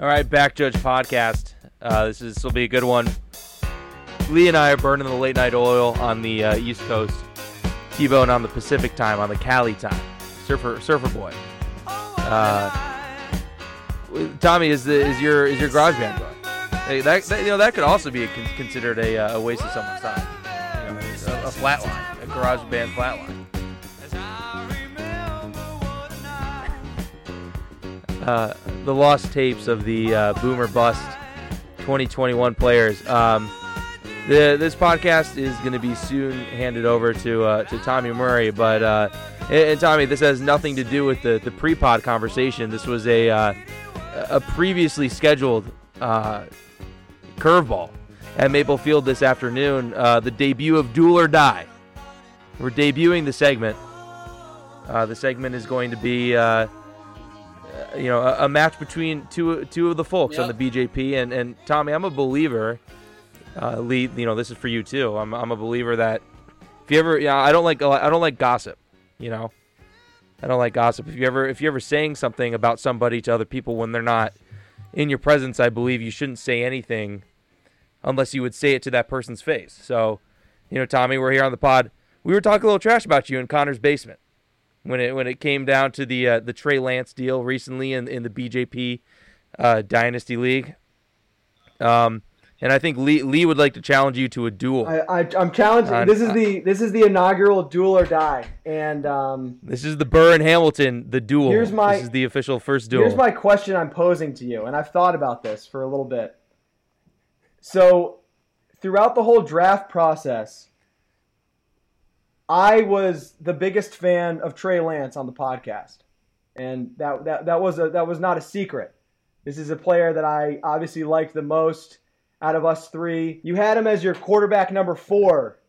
All right, Back Judge podcast. Uh, this is this will be a good one. Lee and I are burning the late night oil on the uh, East Coast. T-Bone on the Pacific time, on the Cali time. Surfer, surfer boy. Uh, Tommy, is the is your is your garage band going? Hey, that, that, you know that could also be a, considered a, uh, a waste of someone's time. You know, a, a flat line, a garage band flat line. Uh, the lost tapes of the uh, Boomer Bust 2021 players. Um, the, this podcast is going to be soon handed over to uh, to Tommy Murray, but uh, and, and, Tommy, this has nothing to do with the the pre-pod conversation. This was a uh, a previously scheduled uh, curveball at Maple Field this afternoon. the debut of Duel or Die. We're debuting the segment. the segment is going to be you know, a, a, match between two two of the folks yep. on the BJP. And, and Tommy, I'm a believer. Uh, Lee, you know, this is for you too. I'm, I'm a believer that if you ever, yeah, I don't like I don't like gossip. You know, I don't like gossip. If you ever if you're ever saying something about somebody to other people when they're not in your presence, I believe you shouldn't say anything unless you would say it to that person's face. So, you know, Tommy, we're here on the pod. We were talking a little trash about you in Connor's basement when it when it came down to the uh, the Trey Lance deal recently in in the BJP uh, Dynasty League. Um, and I think Lee Lee would like to challenge you to a duel. I, am challenging. On, this is the this is the inaugural duel or die, and um, this is the Burr and Hamilton the duel. Here's my this is the official first duel. Here's my question I'm posing to you, and I've thought about this for a little bit. So, throughout the whole draft process, I was the biggest fan of Trey Lance on the podcast, and that that that was a that was not a secret. This is a player that I obviously liked the most out of us three. You had him as your quarterback number four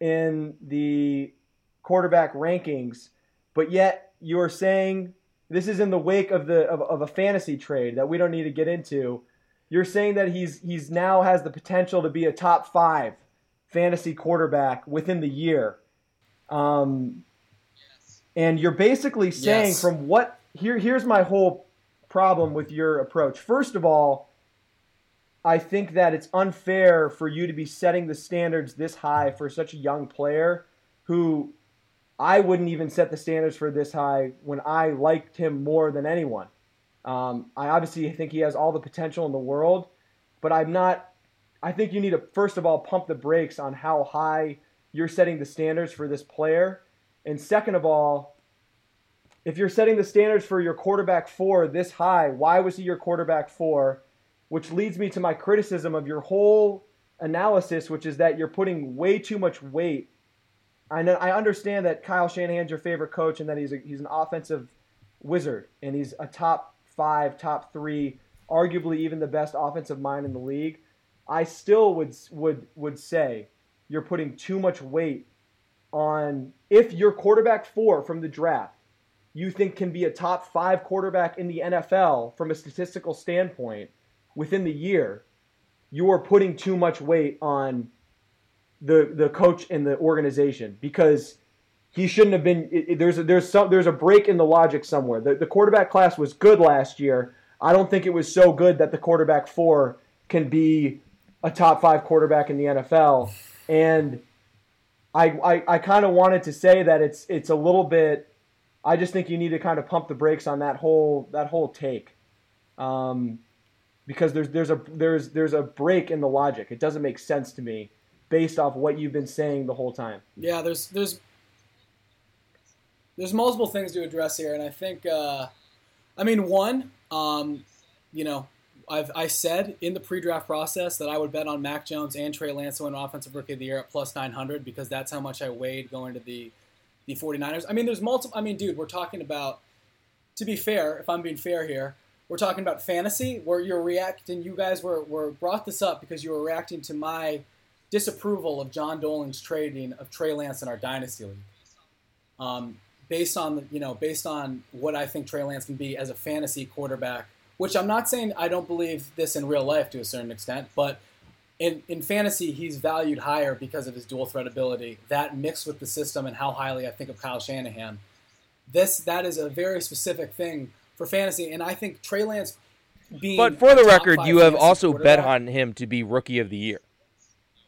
in the quarterback rankings, but yet you are saying this is in the wake of the of, of a fantasy trade that we don't need to get into. You're saying that he's he's now has the potential to be a top five fantasy quarterback within the year um, yes. And you're basically saying yes. from what here here's my whole problem with your approach. First of all, I think that it's unfair for you to be setting the standards this high for such a young player who I wouldn't even set the standards for this high when I liked him more than anyone. Um, I obviously think he has all the potential in the world, but I'm not. I think you need to first of all pump the brakes on how high you're setting the standards for this player. And second of all, if you're setting the standards for your quarterback four this high, why was he your quarterback four? Which leads me to my criticism of your whole analysis, which is that you're putting way too much weight. I I understand that Kyle Shanahan's your favorite coach and that he's a, he's an offensive wizard and he's a top five, top three, arguably even the best offensive mind in the league. I still would would would say you're putting too much weight on if your quarterback four from the draft you think can be a top five quarterback in the NFL from a statistical standpoint within the year, you are putting too much weight on the the coach and the organization because he shouldn't have been. It, it, there's a, there's some there's a break in the logic somewhere. The, the quarterback class was good last year. I don't think it was so good that the quarterback four can be a top five quarterback in the NFL and I I, I kind of wanted to say that it's it's a little bit. I just think you need to kind of pump the brakes on that whole that whole take, um, because there's there's a there's there's a break in the logic. It doesn't make sense to me based off what you've been saying the whole time. Yeah, there's there's there's multiple things to address here, and I think, uh, I mean, one, um, you know, I've I said in the pre-draft process that I would bet on Mac Jones and Trey Lance to win Offensive Rookie of the Year at plus 900 because that's how much I weighed going to the the 49ers. I mean, there's multiple. I mean, dude, we're talking about. To be fair, if I'm being fair here, we're talking about fantasy where you're reacting. You guys were were brought this up because you were reacting to my disapproval of John Dolan's trading of Trey Lance in our dynasty league. Um, based on you know based on what I think Trey Lance can be as a fantasy quarterback which I'm not saying I don't believe this in real life to a certain extent, but in, in fantasy, he's valued higher because of his dual threat ability. That mixed with the system and how highly I think of Kyle Shanahan. This that is a very specific thing for fantasy, and I think Trey Lance being. But for the record, you have also bet on him to be rookie of the year.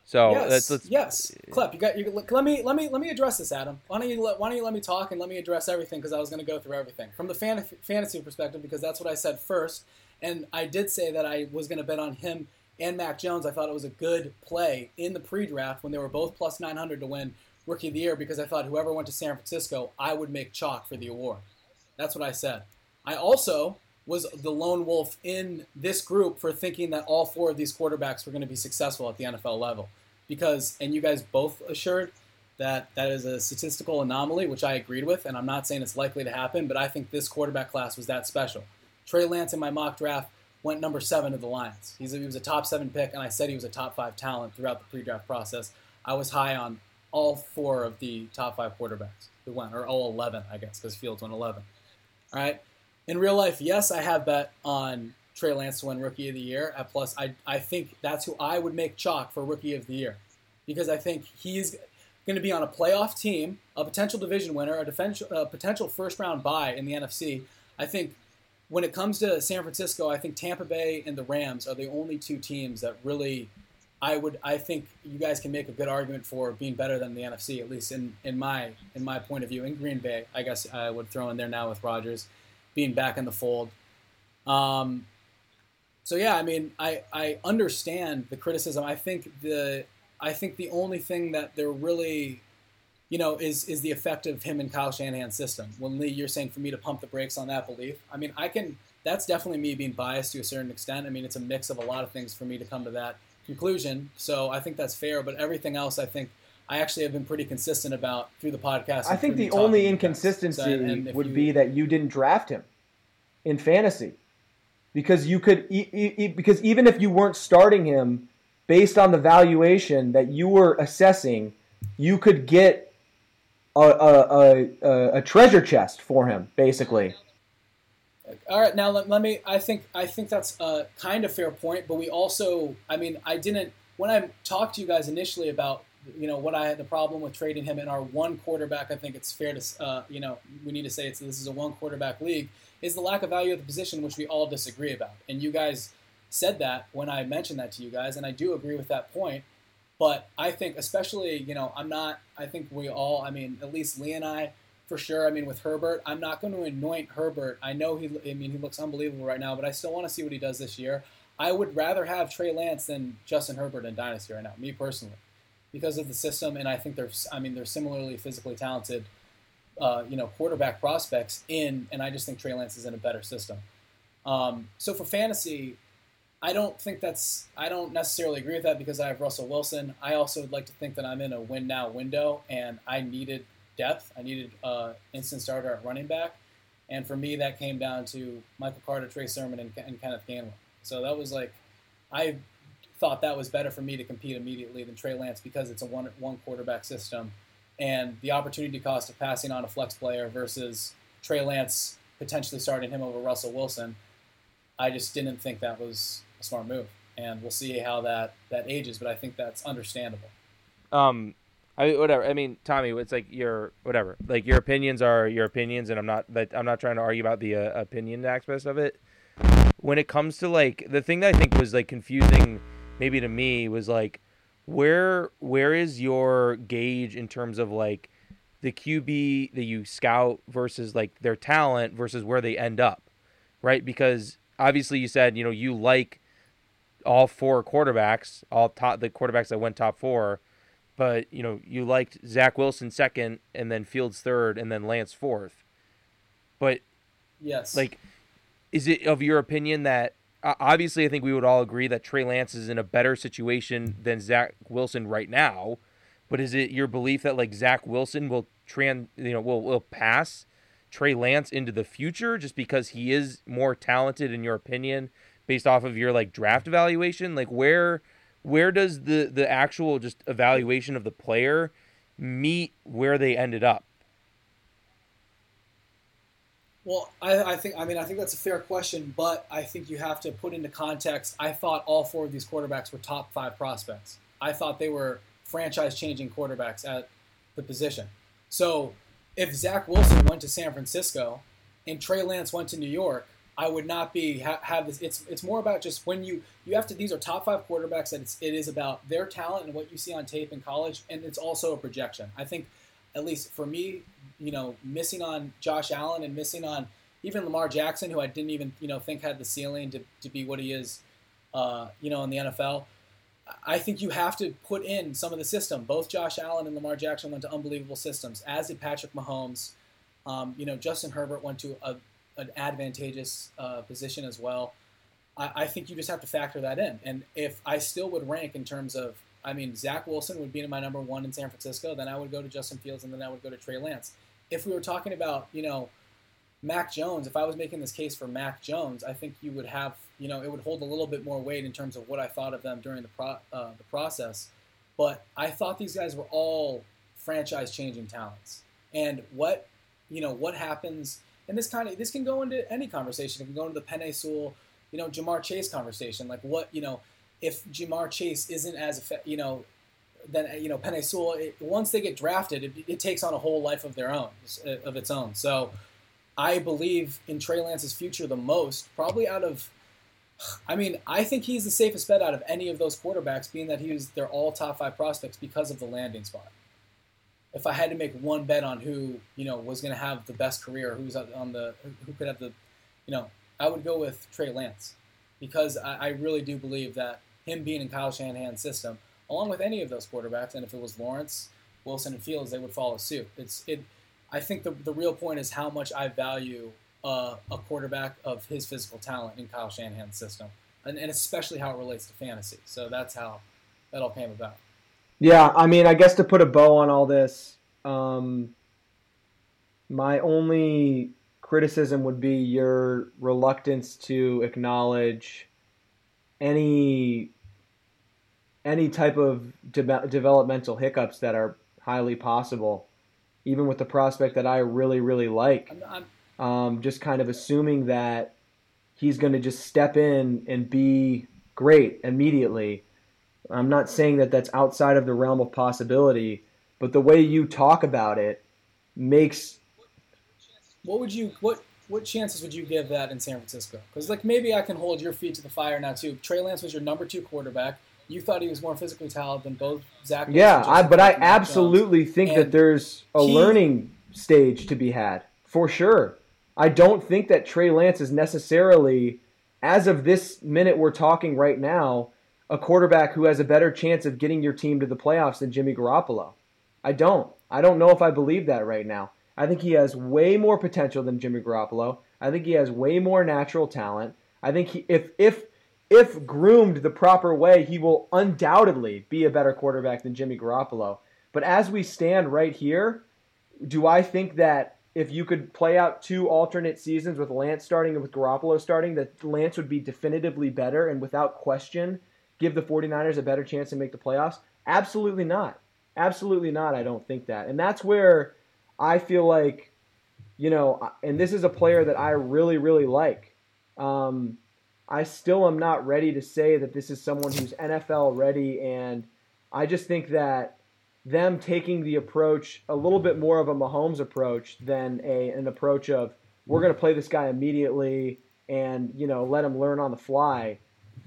So yes, that's yes. Uh, Clep, you got. You, let me let me let me address this, Adam. Why don't you let Why don't you let me talk and let me address everything because I was going to go through everything from the fan, fantasy perspective because that's what I said first, and I did say that I was going to bet on him and Mac Jones. I thought it was a good play in the pre-draft when they were both plus 900 to win Rookie of the Year because I thought whoever went to San Francisco, I would make chalk for the award. That's what I said. I also was the lone wolf in this group for thinking that all four of these quarterbacks were going to be successful at the NFL level. Because, and you guys both assured that that is a statistical anomaly, which I agreed with, and I'm not saying it's likely to happen, but I think this quarterback class was that special. Trey Lance in my mock draft went number seven to the Lions. He's a, he was a top seven pick, and I said he was a top five talent throughout the pre-draft process. I was high on all four of the top five quarterbacks who went, or all 11, I guess, because Fields went 11. All right. In real life, yes, I have bet on Trey Lance to win Rookie of the Year at plus. I, I think that's who I would make chalk for Rookie of the Year because I think he's going to be on a playoff team, a potential division winner, a, defense, a potential first round bye in the NFC. I think when it comes to San Francisco, I think Tampa Bay and the Rams are the only two teams that really I would I think you guys can make a good argument for being better than the NFC at least in, in my in my point of view. In Green Bay, I guess I would throw in there now with Rodgers being back in the fold. Um, so yeah, I mean, I, I understand the criticism. I think the I think the only thing that they're really, you know, is is the effect of him and Kyle Shanahan's system. When Lee, you're saying for me to pump the brakes on that belief. I mean, I can. That's definitely me being biased to a certain extent. I mean, it's a mix of a lot of things for me to come to that conclusion. So I think that's fair. But everything else, I think. I actually have been pretty consistent about through the podcast. I think the only to you guys. inconsistency So, would you- be that you didn't draft him in fantasy because you could e- e- because even if you weren't starting him based on the valuation that you were assessing, you could get a, a, a, a, a treasure chest for him basically. All right, now let, let me. I think I think that's a kind of fair point, but we also. I mean, I didn't when I talked to you guys initially about you know what I had the problem with trading him in our one quarterback. I think it's fair to uh, you know we need to say it's this is a one quarterback league. Is the lack of value of the position, which we all disagree about, and you guys said that when I mentioned that to you guys, and I do agree with that point. But I think, especially, you know, I'm not. I think we all. I mean, at least Lee and I for sure. I mean, with Herbert, I'm not going to anoint Herbert. I know he. I mean, he looks unbelievable right now, but I still want to see what he does this year. I would rather have Trey Lance than Justin Herbert in Dynasty right now, me personally, because of the system, and I think they're. I mean, they're similarly physically talented, uh, you know, quarterback prospects in, and I just think Trey Lance is in a better system. Um, so for fantasy, I don't think that's. I don't necessarily agree with that because I have Russell Wilson. I also would like to think that I'm in a win now window, and I needed depth. I needed uh, instant starter at running back, and for me, that came down to Michael Carter, Trey Sermon, and, and Kenneth Gainwell. So that was like, I thought that was better for me to compete immediately than Trey Lance because it's a one one quarterback system, and the opportunity cost of passing on a flex player versus Trey Lance potentially starting him over Russell Wilson. I just didn't think that was a smart move, and we'll see how that that ages. But I think that's understandable. um I mean, whatever. I mean, Tommy, it's like your whatever. Like your opinions are your opinions, and I'm not that I'm not trying to argue about the uh, opinion aspect of it. When it comes to like the thing that I think was like confusing, maybe to me, was like where where is your gauge in terms of like the QB that you scout versus like their talent versus where they end up, right? Because obviously you said you know you like all four quarterbacks, all top the quarterbacks that went top four but you know you liked Zach Wilson second, and then Fields third, and then Lance fourth. But Yes, like, is it of your opinion that obviously I think we would all agree that Trey Lance is in a better situation than Zach Wilson right now, but is it your belief that like Zach Wilson will tran you know will will pass Trey Lance into the future just because he is more talented in your opinion based off of your like draft evaluation? Like where where does the the actual just evaluation of the player meet where they ended up? Well, I, I think I mean I think that's a fair question, but I think you have to put into context. I thought all four of these quarterbacks were top five prospects. I thought they were franchise-changing quarterbacks at the position. So if Zach Wilson went to San Francisco and Trey Lance went to New York, I would not be ha- have this. It's it's more about just when you you have to. These are top five quarterbacks, and it's, it is about their talent and what you see on tape in college, and it's also a projection. I think, at least for me, you know, missing on Josh Allen and missing on even Lamar Jackson, who I didn't even you know think had the ceiling to, to be what he is, uh, you know, in the NFL. I think you have to put in some of the system. Both Josh Allen and Lamar Jackson went to unbelievable systems, as did Patrick Mahomes. Um, you know, Justin Herbert went to a, an advantageous uh, position as well. I, I, think you just have to factor that in. And if I still would rank in terms of, I mean, Zach Wilson would be in my number one in San Francisco, then I would go to Justin Fields, and then I would go to Trey Lance. If we were talking about, you know, Mac Jones, if I was making this case for Mac Jones, I think you would have, you know, it would hold a little bit more weight in terms of what I thought of them during the pro, uh, the process. But I thought these guys were all franchise-changing talents. And what, you know, what happens? And this kind of this can go into any conversation. It can go into the Penei Sewell, you know, Ja'Marr Chase conversation. Like what, you know, if Ja'Marr Chase isn't as, you know, then uh, you know Penei Sewell. It, once they get drafted, it, it takes on a whole life of their own, uh, of its own. So. I believe in Trey Lance's future the most, probably out of. I mean, I think he's the safest bet out of any of those quarterbacks, being that he was they're all top five prospects because of the landing spot. If I had to make one bet on who you know was going to have the best career, who's on the who could have the, you know, I would go with Trey Lance, because I, I really do believe that him being in Kyle Shanahan's system, along with any of those quarterbacks, and if it was Lawrence, Wilson, and Fields, they would follow suit. It's it I think the, the real point is how much I value uh, a quarterback of his physical talent in Kyle Shanahan's system, and, and especially how it relates to fantasy. So that's how that all came about. Yeah, I mean, I guess to put a bow on all this, um, my only criticism would be your reluctance to acknowledge any any type of de- developmental hiccups that are highly possible even with the prospect that I really, really like. Um, just kind of assuming that he's going to just step in and be great immediately. I'm not saying that that's outside of the realm of possibility, but the way you talk about it makes. What would you what what chances would you give that in San Francisco? Because like maybe I can hold your feet to the fire now too. Trey Lance was your number two quarterback you thought he was more physically talented than both Zach. Yeah, I, but I absolutely Jones. think and that there's a he, learning stage to be had for sure. I don't think that Trey Lance is necessarily, as of this minute we're talking right now, a quarterback who has a better chance of getting your team to the playoffs than Jimmy Garoppolo. I don't. I don't know if I believe that right now. I think he has way more potential than Jimmy Garoppolo. I think he has way more natural talent. I think he, if if if groomed the proper way, he will undoubtedly be a better quarterback than Jimmy Garoppolo. But as we stand right here, do I think that if you could play out two alternate seasons with Lance starting and with Garoppolo starting, that Lance would be definitively better and without question give the 49ers a better chance to make the playoffs? Absolutely not. Absolutely not. I don't think that. And that's where I feel like, you know, and this is a player that I really, really like. Um, I still am not ready to say that this is someone who's NFL ready, and I just think that them taking the approach a little bit more of a Mahomes approach than a an approach of we're going to play this guy immediately and you know let him learn on the fly.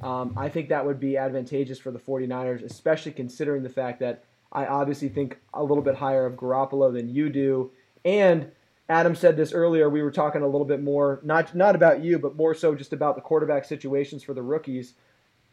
Um, I think that would be advantageous for the 49ers, especially considering the fact that I obviously think a little bit higher of Garoppolo than you do, and Adam said this earlier. We were talking a little bit more, not not about you, but more so just about the quarterback situations for the rookies.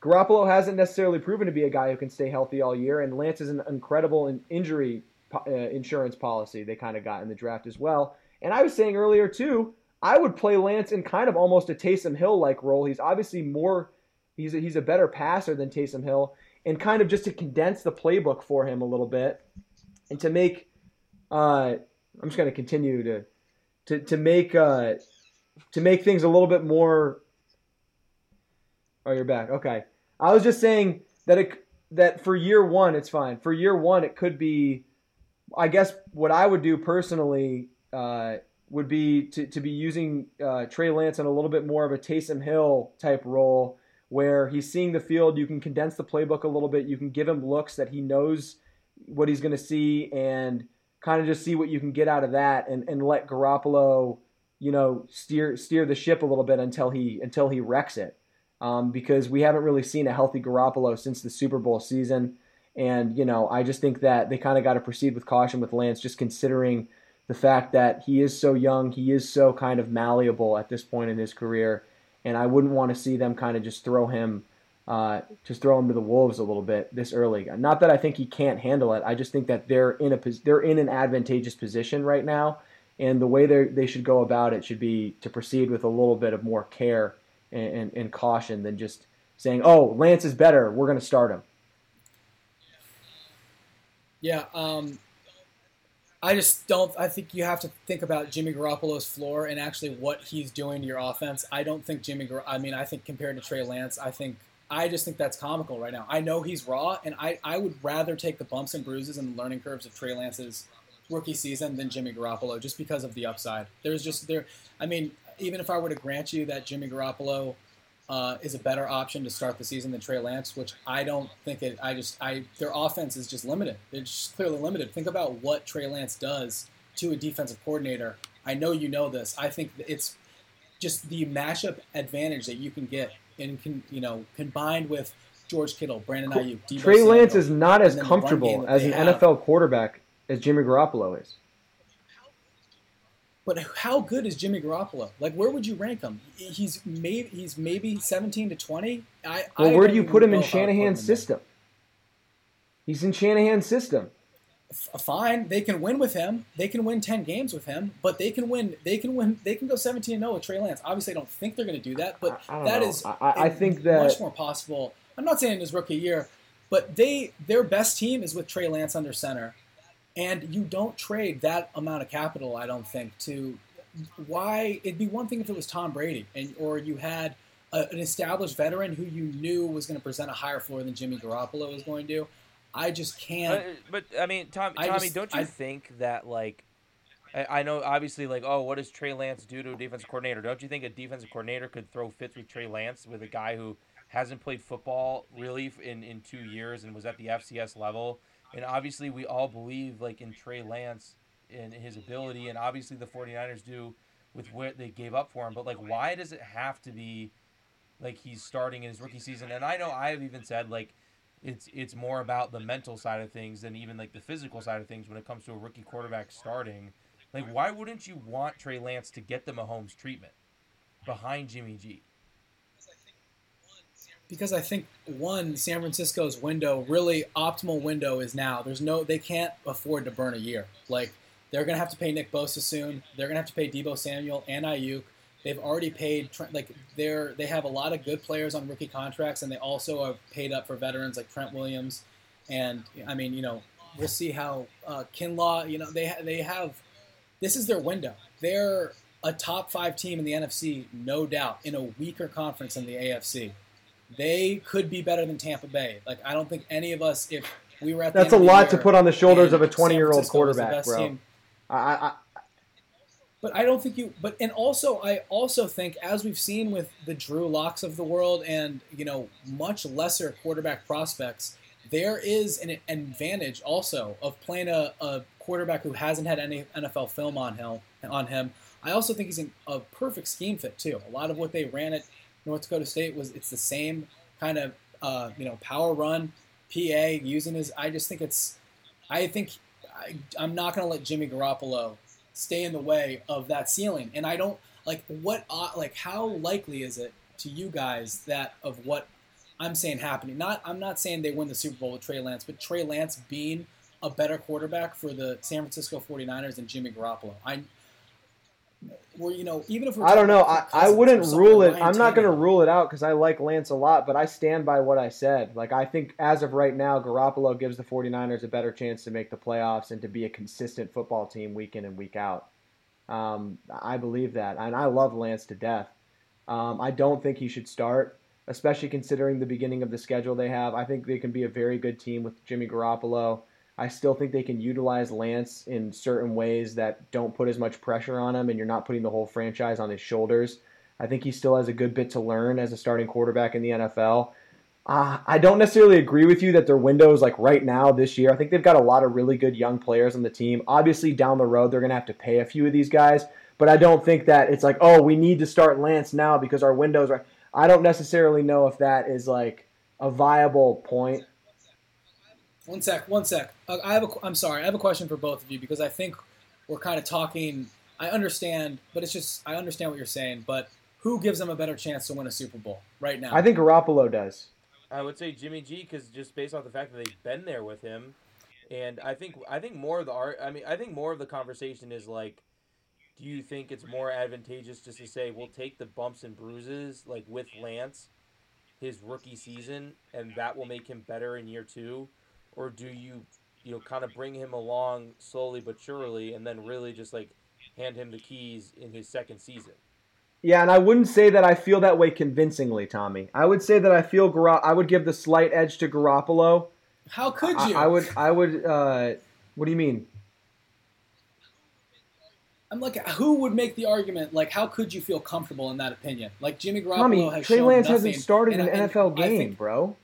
Garoppolo hasn't necessarily proven to be a guy who can stay healthy all year, and Lance is an incredible injury uh, insurance policy they kind of got in the draft as well. And I was saying earlier too, I would play Lance in kind of almost a Taysom Hill like role. He's obviously more, he's a, he's a better passer than Taysom Hill, and kind of just to condense the playbook for him a little bit, and to make uh, I'm just going to continue to to to make uh, to make things a little bit more. Oh, you're back. Okay, I was just saying that it that for year one it's fine. For year one, it could be. I guess what I would do personally uh, would be to, to be using uh, Trey Lance in a little bit more of a Taysom Hill type role, where he's seeing the field. You can condense the playbook a little bit. You can give him looks that he knows what he's going to see and kind of just see what you can get out of that and, and let Garoppolo you know, steer steer the ship a little bit until he until he wrecks it. Um, because we haven't really seen a healthy Garoppolo since the Super Bowl season. And, you know, I just think that they kind of got to proceed with caution with Lance, just considering the fact that he is so young, he is so kind of malleable at this point in his career. And I wouldn't want to see them kind of just throw him, uh, just throw him to the wolves a little bit this early. Not that I think he can't handle it. I just think that they're in a they're in an advantageous position right now, and the way they they should go about it should be to proceed with a little bit of more care and, and, and caution than just saying, "Oh, Lance is better. We're going to start him." Yeah, um, I just don't. I think you have to think about Jimmy Garoppolo's floor and actually what he's doing to your offense. I don't think Jimmy. I mean, I think compared to Trey Lance, I think I just think that's comical right now. I know he's raw, and I, I would rather take the bumps and bruises and the learning curves of Trey Lance's rookie season than Jimmy Garoppolo, just because of the upside. There's just there. I mean, even if I were to grant you that Jimmy Garoppolo uh, is a better option to start the season than Trey Lance, which I don't think it. I just I their offense is just limited. They're just clearly limited. Think about what Trey Lance does to a defensive coordinator. I know you know this. I think it's just the matchup advantage that you can get in you know combined with George Kittle, Brandon Aiyuk, Deebo Trey Lance is not as comfortable as an have. NFL quarterback as Jimmy Garoppolo is. But how good is Jimmy Garoppolo? Like, where would you rank him? He's maybe he's maybe seventeen to twenty. I, well, I where do you put him in Shanahan's system? He's in Shanahan's system. F- fine, they can win with him. They can win ten games with him, but they can win. They can win. They can go 17 and 0 with Trey Lance. Obviously, I don't think they're going to do that, but that know. is I, I think that much more possible. I'm not saying in his rookie year, but they their best team is with Trey Lance under center and you don't trade that amount of capital, I don't think, to why it'd be one thing if it was Tom Brady and or you had a, an established veteran who you knew was going to present a higher floor than Jimmy Garoppolo was going to. I just can't. Uh, but I mean, Tom, Tommy, just, don't you I, think that like I, I, know obviously like oh, what does Trey Lance do to a defensive coordinator? Don't you think a defensive coordinator could throw fits with Trey Lance with a guy who hasn't played football really in in two years and was at the FCS level and obviously, we all believe like in Trey Lance and his ability, and obviously the 49ers do with what they gave up for him. But like, why does it have to be like he's starting in his rookie season? And I know I've even said like it's it's more about the mental side of things than even like the physical side of things when it comes to a rookie quarterback starting. Like, why wouldn't you want Trey Lance to get the Mahomes treatment behind Jimmy G? because I think one San Francisco's window, really optimal window, is now. There's no, they can't afford to burn a year. Like they're gonna have to pay Nick Bosa soon. They're gonna have to pay Deebo Samuel and Aiyuk. They've already paid like they're they have a lot of good players on rookie contracts, and they also are paid up for veterans like Trent Williams. And I mean, you know, we'll see how uh, Kinlaw. You know, they they have this is their window. They're a top five team in the NFC, no doubt, in a weaker conference than the AFC they could be better than Tampa Bay. Like I don't think any of us, if we were at that's a lot to put on the shoulders of a twenty-year-old quarterback, bro. Team, I, I, but I don't think you. But and also, I also think, as we've seen with the Drew Locks of the world, and you know, much lesser quarterback prospects, there is an advantage also of playing a, a quarterback who hasn't had any NFL film on him. On him, I also think he's a perfect scheme fit too. A lot of what they ran at North Dakota State was it's the same kind of uh, you know power run, PA using his. I just think it's. I think I, I'm not going to let Jimmy Garoppolo stay in the way of that ceiling, and I don't like what uh, like how likely is it to you guys that of what I'm saying happening. Not I'm not saying they win the Super Bowl with Trey Lance, but Trey Lance being a better quarterback for the San Francisco 49ers than Jimmy Garoppolo. I where you know even if we're I don't know, I, I wouldn't rule it. I'm not going to rule it out because I like Lance a lot, but I stand by what I said. Like I think as of right now, Garoppolo gives the 49ers a better chance to make the playoffs and to be a consistent football team week in and week out. Um, I believe that, and I love Lance to death. Um, I don't think he should start, especially considering the beginning of the schedule they have. I think they can be a very good team with Jimmy Garoppolo. I still think they can utilize Lance in certain ways that don't put as much pressure on him, and you're not putting the whole franchise on his shoulders. I think he still has a good bit to learn as a starting quarterback in the NFL. Uh, I don't necessarily agree with you that their window is like right now this year. I think they've got a lot of really good young players on the team. Obviously, down the road, they're going to have to pay a few of these guys, But I don't think that it's like, oh, we need to start Lance now because our windows are. I don't necessarily know if that is like a viable point. One sec, one sec. Uh, I have a. I'm sorry. I have a question for both of you because I think we're kind of talking. I understand, but it's just I understand what you're saying. But who gives them a better chance to win a Super Bowl right now? I think Garoppolo does. I would say Jimmy G because just based off the fact that they've been there with him, and I think I think more of the art. I mean, I think more of the conversation is like, do you think it's more advantageous just to say we'll take the bumps and bruises like with Lance, his rookie season, and that will make him better in year two, or do you, you know, kind of bring him along slowly but surely, and then really just like hand him the keys in his second season? Yeah, and I wouldn't say that I feel that way convincingly, Tommy. I would say that I feel Gar- I would give the slight edge to Garoppolo. How could you? I, I would. I would. Uh, what do you mean? I'm like, who would make the argument? Like, how could you feel comfortable in that opinion? Like Jimmy Garoppolo Tommy, has Trey shown Lance nothing, hasn't started an and NFL I game, think- bro.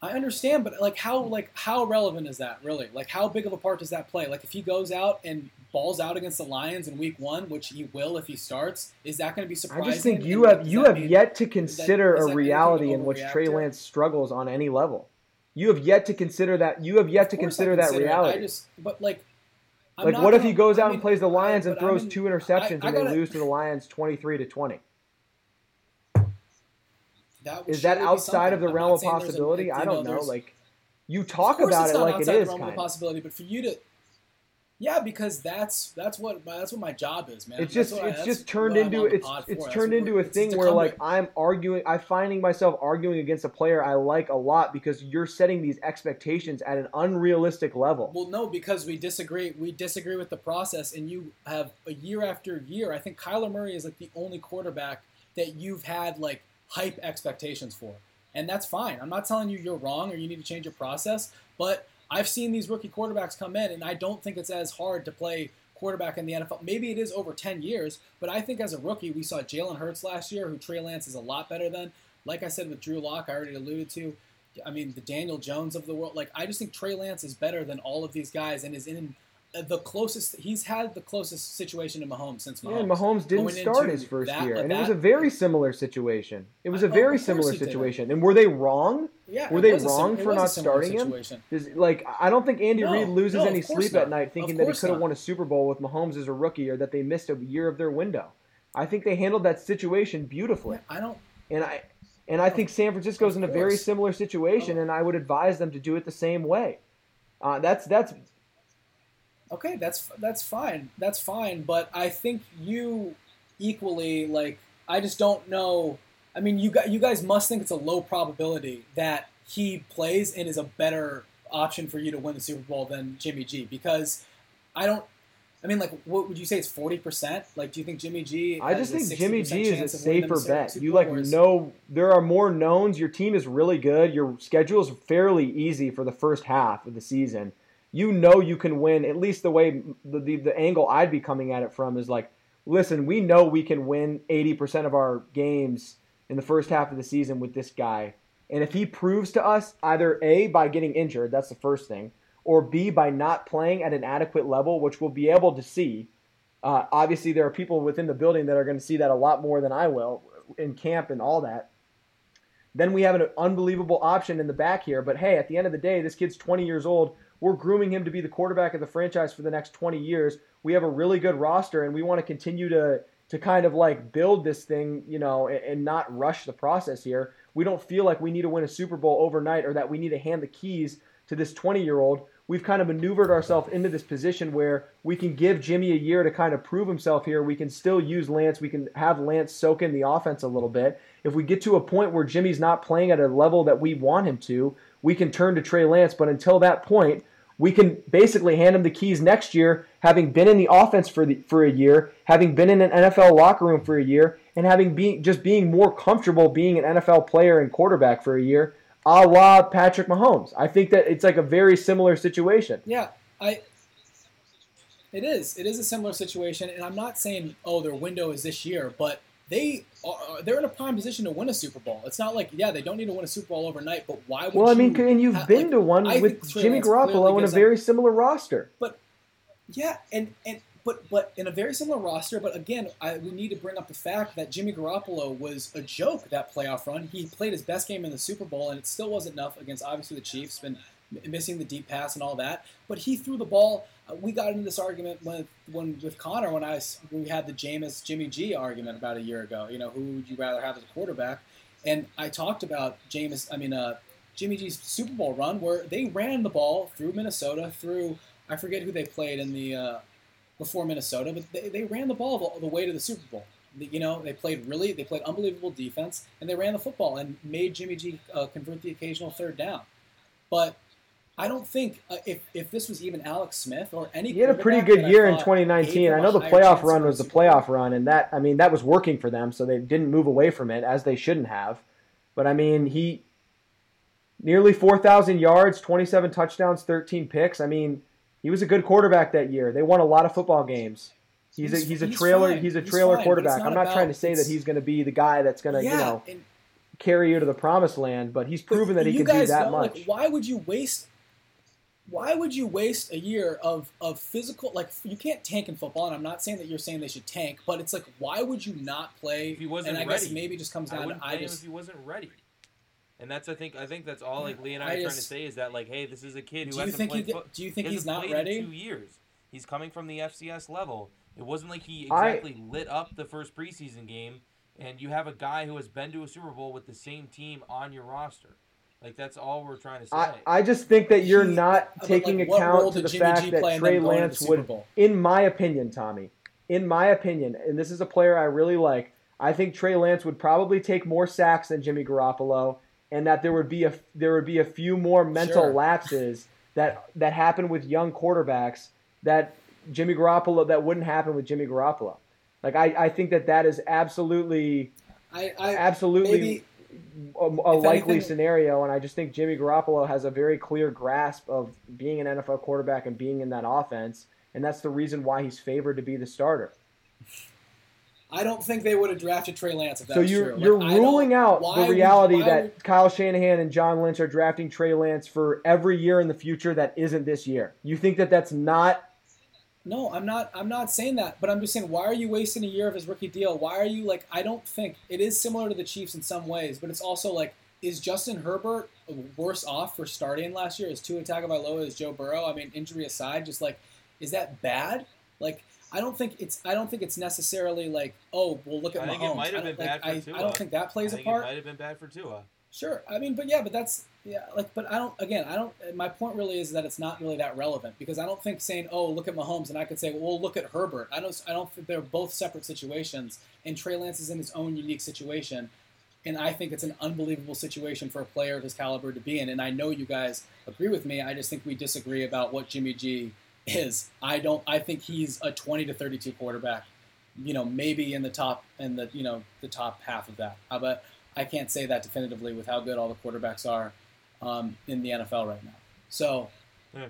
I understand, but like how hmm. like how relevant is that really? Like how big of a part does that play? Like if he goes out and balls out against the Lions in Week One, which he will if he starts, is that going to be surprising? I just think And you have you have mean- yet to consider a that to reality in which Trey to? Lance struggles on any level. You have yet to consider that. You have yet to I consider that consider it. reality. I just, but like, I'm like, what if gonna- he goes I out mean, and plays the Lions I- and but I'm throws two interceptions I- I and they gotta- lose to the Lions twenty-three to twenty? That Is that outside of the. I'm realm of possibility? you I don't know. there's- Like, you talk about it not like it outside the realm of kind of. possibility, but for you to, yeah, because that's that's what my, that's what my job is, man. It's just I- it's just turned into it's it's for. turned into a thing where like to- I'm arguing I'm finding myself arguing against a player I like a lot because you're setting these expectations at an unrealistic level. Well, no, because we disagree. We disagree with the process, and you have a year after year. I think Kyler Murray is like the only quarterback that you've had like hype expectations for, and that's fine. I'm not telling you you're wrong or you need to change your process, but I've seen these rookie quarterbacks come in, and I don't think it's as hard to play quarterback in the NFL. Maybe it is over 10 years, but I think as a rookie, we saw Jalen Hurts last year, who Trey Lance is a lot better than. Like I said with Drew Lock, I already alluded to. I mean, the Daniel Jones of the world. Like, I just think Trey Lance is better than all of these guys and is in the closest. He's had the closest situation to Mahomes since Mahomes. Yeah, Mahomes didn't start his first that- year, and it was a very similar situation. It was a oh, very course similar situation. And were they wrong? Yeah, Were they a sim- wrong for not starting him? situation. Does, like I don't think Andy No, Reid loses no, any sleep at night thinking that he could have won a Super Bowl with Mahomes as a rookie or that they missed a year of their window. I think they handled that situation beautifully. Yeah, I don't. And I and I think San Francisco's in a very similar situation, Oh. and I would advise them to do it the same way. Uh, that's that's Okay, that's that's fine. That's fine. But I think you equally like. I just don't know. I mean, you got you guys must think it's a low probability that he plays and is a better option for you to win the Super Bowl than Jimmy G because I don't. I mean, like, what would you say? It's forty percent. Like, do you think Jimmy G? I just think Jimmy G is a chance of winning them safer bet. Super You like know there are more knowns. Your team is really good. Your schedule is fairly easy for the first half of the season. You know you can win. At least the way the the, the angle I'd be coming at it from is like, listen, we know we can win eighty percent of our games in the first half of the season with this guy. And if he proves to us either A, by getting injured, that's the first thing, or B, by not playing at an adequate level, which we'll be able to see. Uh, obviously, there are people within the building that are going to see that a lot more than I will in camp and all that. Then we have an unbelievable option in the back here. But hey, at the end of the day, this kid's 20 years old. We're grooming him to be the quarterback of the franchise for the next 20 years. We have a really good roster, and we want to continue to to kind of like build this thing, you know, and, and not rush the process here. We don't feel like we need to win a Super Bowl overnight or that we need to hand the keys to this 20 year old. We've kind of maneuvered ourselves into this position where we can give Jimmy a year to kind of prove himself here. We can still use Lance. We can have Lance soak in the offense a little bit. If we get to a point where Jimmy's not playing at a level that we want him to, we can turn to Trey Lance. But until that point, we can basically hand him the keys next year, having been in the offense for the for a year, having been in an NFL locker room for a year, and having being just being more comfortable being an NFL player and quarterback for a year, a la Patrick Mahomes. I think that it's like a very similar situation. Yeah, I. It is. It is a similar situation, and I'm not saying oh their window is this year, but they are they're in a prime position to win a Super Bowl. It's not like yeah they don't need to win a Super Bowl overnight, but why would Well, I mean, and you've ha- been like, to one I with Jimmy Garoppolo in a very similar roster. But yeah, and and but but in a very similar roster. But again, I, we need to bring up the fact that Jimmy Garoppolo was a joke that playoff run. He played his best game in the Super Bowl, and it still wasn't enough against obviously the Chiefs. Been missing the deep pass and all that, but he threw the ball. Uh, we got into this argument with when with Connor when I when we had the Jameis Jimmy G argument about a year ago. You know, who would you rather have as a quarterback? And I talked about Jameis. I mean, uh, Jimmy G's Super Bowl run where they ran the ball through Minnesota through I forget who they played in the uh, before Minnesota, but they, they ran the ball all the way to the Super Bowl. You know, they played really, they played unbelievable defense, and they ran the football and made Jimmy G uh, convert the occasional third down. But I don't think uh, if, if this was even Alex Smith or any, he had a pretty good year in 2019. I know the playoff run was the playoff run, and that I mean that was working for them, so they didn't move away from it as they shouldn't have. But I mean, he nearly 4,000 yards, 27 touchdowns, 13 picks. I mean, he was a good quarterback that year. They won a lot of football games. He's, he's a he's a trailer he's a trailer he's quarterback. Not I'm not about, trying to say that he's going to be the guy that's going to yeah, you know and, carry you to the promised land, but he's proven that he can do that much. Like, why would you waste? Why would you waste a year of, of physical like you can't tank in football and I'm not saying that you're saying they should tank but it's like why would you not play? If he wasn't and I ready. guess maybe just comes down I to I just if he wasn't ready. And that's I think I think that's all like Lee and I, I are just, trying to say is that like hey this is a kid who do you hasn't think played he, fo- do you think he he's not ready? two years. He's coming from the FCS level. It wasn't like he exactly I, lit up the first preseason game and you have a guy who has been to a Super Bowl with the same team on your roster like that's all we're trying to say. I, I just think that you're he, not taking like, account to the Jimmy fact G that Trey Lance would, in my opinion, Tommy, in my opinion, and this is a player I really like. I think Trey Lance would probably take more sacks than Jimmy Garoppolo and that there would be a there would be a few more mental sure. lapses that that happen with young quarterbacks that Jimmy Garoppolo that wouldn't happen with Jimmy Garoppolo. Like I, I think that that is absolutely I, I absolutely maybe, a, a likely anything, scenario, and I just think Jimmy Garoppolo has a very clear grasp of being an NFL quarterback and being in that offense, and that's the reason why he's favored to be the starter. I don't think they would have drafted Trey Lance if that so was you're, true. You're like, ruling out the reality would, that would, Kyle Shanahan and John Lynch are drafting Trey Lance for every year in the future that isn't this year. You think that that's not? No, I'm not. I'm not saying that. But I'm just saying, why are you wasting a year of his rookie deal? Why are you like? I don't think it is similar to the Chiefs in some ways, but it's also like, is Justin Herbert worse off for starting last year? Is Tua Tagovailoa? Is Joe Burrow? I mean, injury aside, just like, is that bad? Like, I don't think it's I don't think it's necessarily like oh well look at I Mahomes. think it might have been like, bad I, Tua. I don't think that plays I think a part. It might have been bad for Tua. Sure, I mean, but yeah, but that's yeah, like, but I don't. Again, I don't. My point really is that it's not really that relevant because I don't think saying oh look at Mahomes and I could say well look at Herbert. I don't. I don't think they're both separate situations, and Trey Lance is in his own unique situation. And I think it's an unbelievable situation for a player of his caliber to be in. And I know you guys agree with me. I just think we disagree about what Jimmy G is I don't I think he's a 20 to 32 quarterback. You know, maybe in the top in the you know the top half of that. But I can't say that definitively with how good all the quarterbacks are um, in the NFL right now. So, yeah.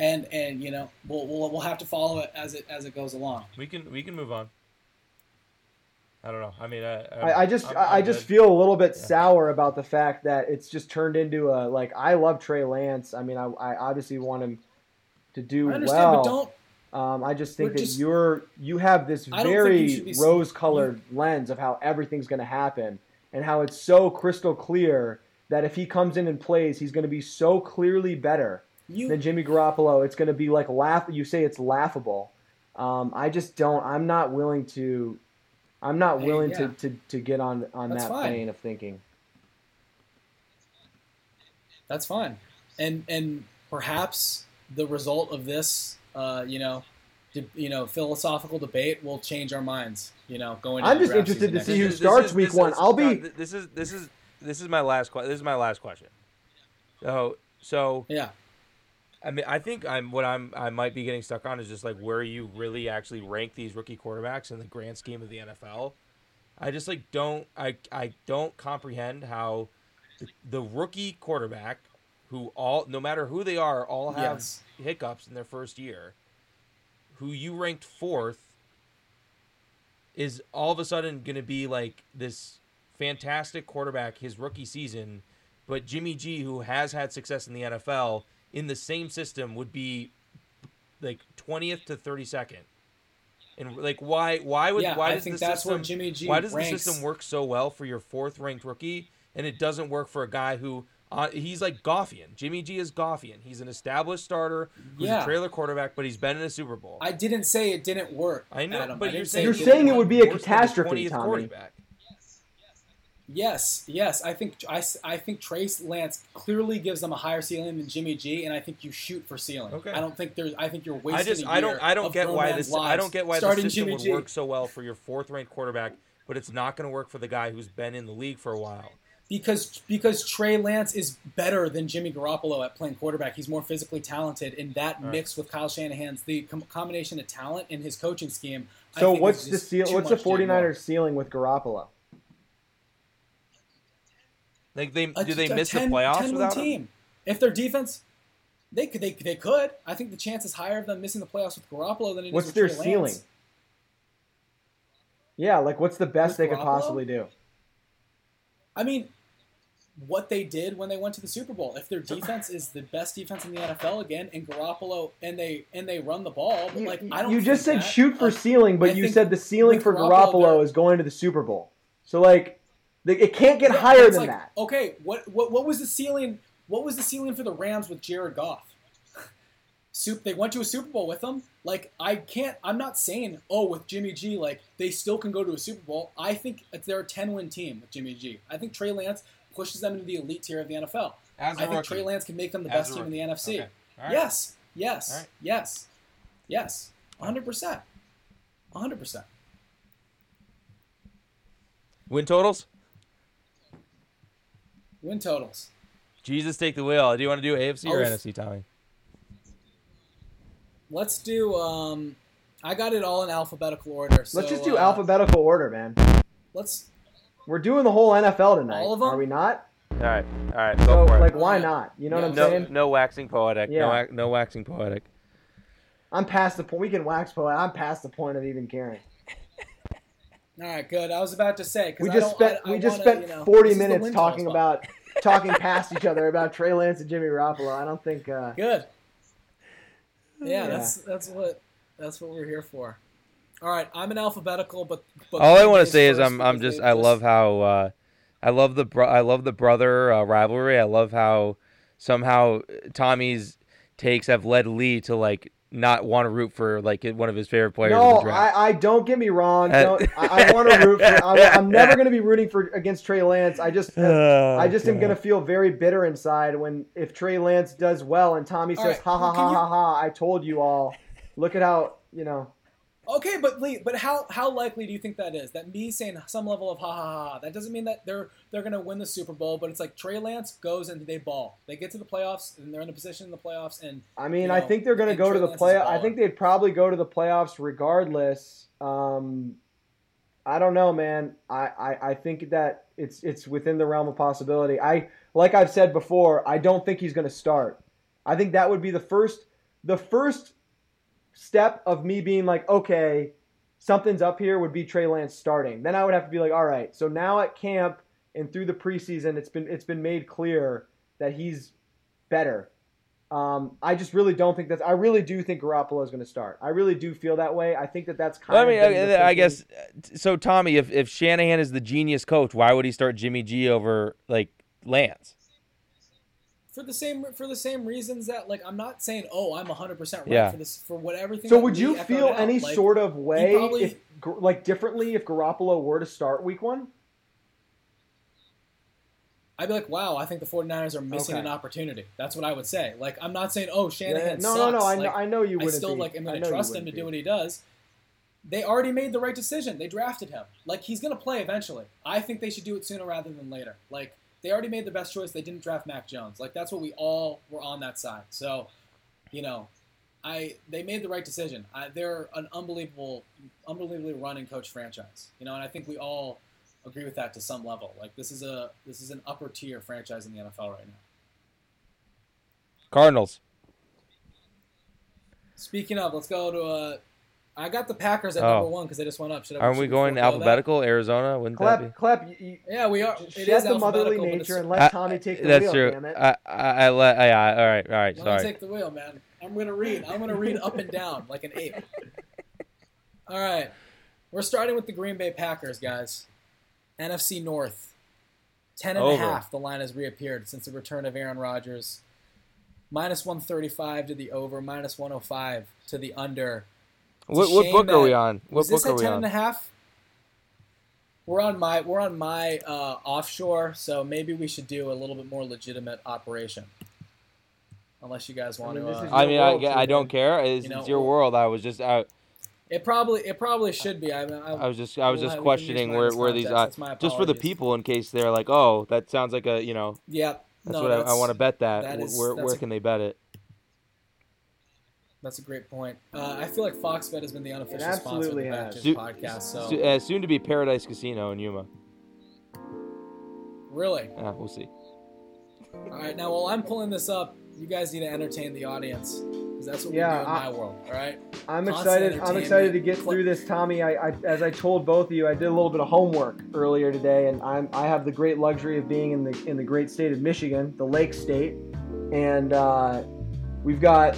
and and you know we'll, we'll we'll have to follow it as it as it goes along. We can we can move on. I don't know. I mean, I, I, I just I'm, I'm I just good. feel a little bit yeah. sour about the fact that it's just turned into a like I love Trey Lance. I mean, I, I obviously want him to do I understand, well. But don't, um, I just think that just, you're you have this very rose-colored lens of how everything's going to happen and how it's so crystal clear that if he comes in and plays, he's going to be so clearly better you, than Jimmy Garoppolo. It's going to be like laugh. You say it's laughable. Um, I just don't. I'm not willing to. I'm not willing yeah. to, to, to get on on That's that fine. plane of thinking. That's fine, and and perhaps the result of this, uh, you know, you know, philosophical debate will change our minds. You know, going. I'm just interested to see who starts week one. I'll be. This is this is this is my last question. This is my last question. So so yeah. I mean, I think I'm what I'm I might be getting stuck on is just like where you really actually rank these rookie quarterbacks in the grand scheme of the NFL. I just like don't I I don't comprehend how the, the rookie quarterback who all no matter who they are all have yes. hiccups in their first year who you ranked fourth is all of a sudden going to be like this fantastic quarterback his rookie season but Jimmy G who has had success in the NFL in the same system would be like twentieth to thirty second. And like why why would Yeah, why I does think the that's system where Jimmy G why does ranks. the system work so well for your fourth ranked rookie and it doesn't work for a guy who uh, he's like Goffian. Jimmy G is Goffian. He's an established starter who's Yeah. a trailer quarterback, but he's been in a Super Bowl. I didn't say it didn't work. I know, Adam. but I you're saying You're didn't saying it work. would be a worse than the catastrophe, 20th Tommy. quarterback. Yes, yes. I think I, s- I think Trey Lance clearly gives them a higher ceiling than Jimmy G, and I think you shoot for ceiling. Okay. I don't think there's. I think you're wasting. I just a I don't I don't get why this I don't get why the starting system Jimmy would G. work so well for your fourth ranked quarterback, but it's not going to work for the guy who's been in the league for a while. Because because Trey Lance is better than Jimmy Garoppolo at playing quarterback. He's more physically talented, and that All right. mixed with Kyle Shanahan's the com- combination of talent in his coaching scheme. I So think what's the just seal, too what's the much to 49ers ceiling with Garoppolo? Like they A- do they a miss 10 the playoffs 10 win without him? team. If their defense, they could they, they could. I think the chance is higher of them missing the playoffs with Garoppolo than it is What's with their Trey Lance. ceiling? Yeah, like what's the best With they could possibly do? I mean, what they did when they went to the Super Bowl. If their defense is the best defense in the NFL again, and Garoppolo and they and they run the ball, but like I don't. you just said that- shoot for like, ceiling, but I you said the ceiling for Garoppolo, Garoppolo is going to the Super Bowl. So like, it can't get Yeah, higher than like, that. Okay, what what what was the ceiling? What was the ceiling for the Rams with Jared Goff? Soup. They went to a Super Bowl with them. Like I can't. I'm not saying oh with Jimmy G like they still can go to a Super Bowl. I think it's- they're a 10 win team with Jimmy G. I think Trey Lance pushes them into the elite tier of the NFL. As a I think rookie. Trey Lance can make them the As best team in the. NFC. Okay. All right. Yes, yes, All right. yes, yes. 100 percent. 100 percent. Win totals? Win totals. Jesus take the wheel. Do you want to do AFC or Oh, if- NFC, Tommy? Let's do. Um, I got it all in alphabetical order. So, Let's just do uh, alphabetical order, man. Let's. We're doing the whole NFL tonight. All of them? Are we not? All right. All right. So Go for it. like, why not? You know what I'm no, saying? no waxing poetic. No, Yeah. wax- no waxing poetic. I'm past the point. We can wax poetic. I'm past the point of even caring. All right, good. I was about to say because We I just don't, spent I, I we just wanna, spent you know, 40 this is the minutes talking total about talking past each other about Trey Lance and Jimmy Garoppolo. I don't think. Uh. Good. Yeah, Yeah. that's that's what that's what we're here for. All right, I'm in alphabetical, but, but All I want to say is I'm I'm just they I love how uh, I love the bro- I love the brother uh, rivalry. I love how somehow Tommy's takes have led Lee to like not want to root for like one of his favorite players in the no, draft. I, I don't get me wrong. Uh, Don't, I, I want to root for. I, I'm never going to be rooting for against Trey Lance. I just. Oh, I just am gonna feel very bitter inside when if Trey Lance does well and Tommy All says right, ha ha ha you- ha ha I told you all. Look at how you know. Okay, but Lee, but how how likely do you think that is? That me saying some level of ha ha ha, ha that doesn't mean that they're they're gonna win the Super Bowl, but it's like Trey Lance goes and they ball. They get to the playoffs and they're in a position in the playoffs and I mean, You I think they're gonna go to the play. I think they'd probably go to the playoffs regardless. Um, I don't know, man. I, I, I think that it's it's within the realm of possibility. I like I've said before. I don't think he's gonna start. I think that would be the first the first step of me being like, okay, something's up here would be Trey Lance starting. Then I would have to be like, all right, so now at camp and through the preseason, it's been it's been made clear that he's better. Um, I just really don't think that's. I really do think Garoppolo is going to start. I really do feel that way. I think that that's kind Well, I mean, I, I guess so. Tommy, if if Shanahan is the genius coach, why would he start Jimmy G over like Lance? For the same for the same reasons that like I'm not saying oh I'm 100 percent right Yeah. for this for what everything. So would you feel out. any Like, sort of way probably- if like differently if Garoppolo were to start Week One? I'd be like, wow, I think the 49ers are missing Okay. an opportunity. That's what I would say. Like, I'm not saying, oh, Yeah, Shanahan no, sucks. no, no. I Like, know, I know you I wouldn't. still be. like. I'm going to trust him to wouldn't do what he does. They already made the right decision. They drafted him. Like he's going to play eventually. I think they should do it sooner rather than later. Like they already made the best choice. They didn't draft Mac Jones. Like that's what we all were on that side. So, you know, I they made the right decision. I, they're an unbelievable, unbelievably running coach franchise. You know, and I think we all agree with that to some level. Like this is a this is an upper tier franchise in the NFL right now. Cardinals. Speaking of, let's go to. Uh, I got the Packers at Oh. number one because they just went up. Should I, Aren't should we going forego that? alphabetical? Arizona, wouldn't that be? Clap, clap. You, you, Yeah, we are. It shed is the motherly nature and let I- Tommy take the That's wheel. true. Damn it. I, I, I let. Yeah. All right. All right. Let me Sorry. take the wheel, man. I'm gonna read. I'm gonna read up and down like an ape. All right, we're starting with the Green Bay Packers, guys. NFC North, ten and a half. The line has reappeared since the return of Aaron Rodgers. Minus 135 to the over, minus 105 to the under. It's a What, what shame book are we on? What book are we 10 on? and a half? We're on my we're on my uh, offshore, so maybe we should do a little bit more legitimate operation. Unless you guys want mean, to. Uh, I mean, I, world, I don't care. It's, You know, it's your world. I was just out. it probably it probably should be. I, I, I was just I was We'll just have- we can use questioning where where these context. uh, just for the people in case they're like, oh, that sounds like a you know yeah. that's no, what I, I want to bet that. that is- where where a- can they bet it? That's a great point. Uh, I feel like Fox Bet has been the unofficial sponsor of the has. Badgers Su- podcast. So So, uh, soon to be Paradise Casino in Yuma. really, Uh, we'll see. all right. Now, while I'm pulling this up, you guys need to entertain the audience because that's what Yeah, we do in I- my world. All right. I'm Constant excited. I'm excited to get through this, Tommy. I, I, as I told both of you, I did a little bit of homework earlier today, and I'm, I have the great luxury of being in the in the great state of Michigan, the Lake State, and uh, we've got.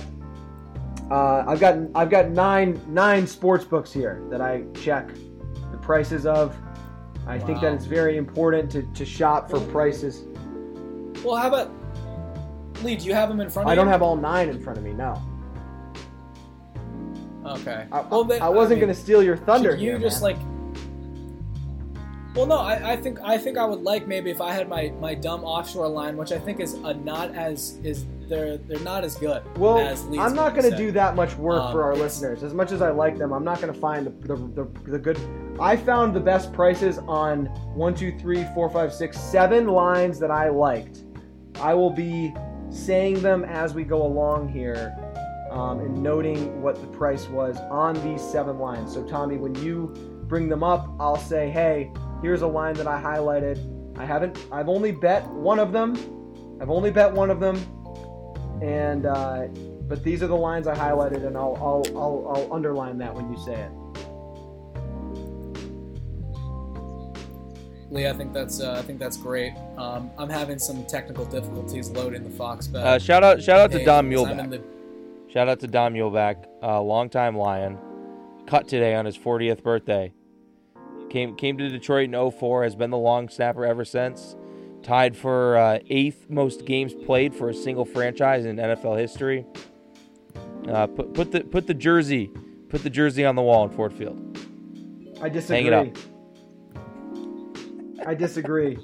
Uh, I've got I've got nine nine sports books here that I check the prices of. I think that it's very important to, to shop for prices. Well, how about Lee? Do you have them in front of me? I you? don't have all nine in front of me. No, Okay. I, well, then, I wasn't mean, going to steal your thunder you here, just man. like? Well, no. I, I think I think I would like maybe if I had my, my dumb offshore line, which I think is a not as is they're they're not as good. Well, as Lee's I'm not going to do that much work Um, for our listeners. As much as I like them, I'm not going to find the, the, the, the good. I found the best prices on one, two, three, four, five, six, seven lines that I liked. I will be saying them as we go along here um, and noting what the price was on these seven lines. So, Tommy, when you bring them up, I'll say, hey, here's a line that I highlighted. I haven't, I've only bet one of them. I've only bet one of them and uh, but these are the lines I highlighted, and I'll I'll I'll, I'll underline that when you say it. Lee, I think that's uh, I think that's great. Um, I'm having some technical difficulties loading the Fox bet. Uh, shout out shout out to page Don because Muhlbach. the- Shout out to Don Muhlbach, uh, longtime Lion. Cut today on his 40th birthday. Came came to Detroit in 04, has been the long snapper ever since. Tied for uh, eighth most games played for a single franchise in NFL history. Uh, put put the put the jersey put the jersey on the wall in Ford Field. I disagree. Hang it up. I disagree.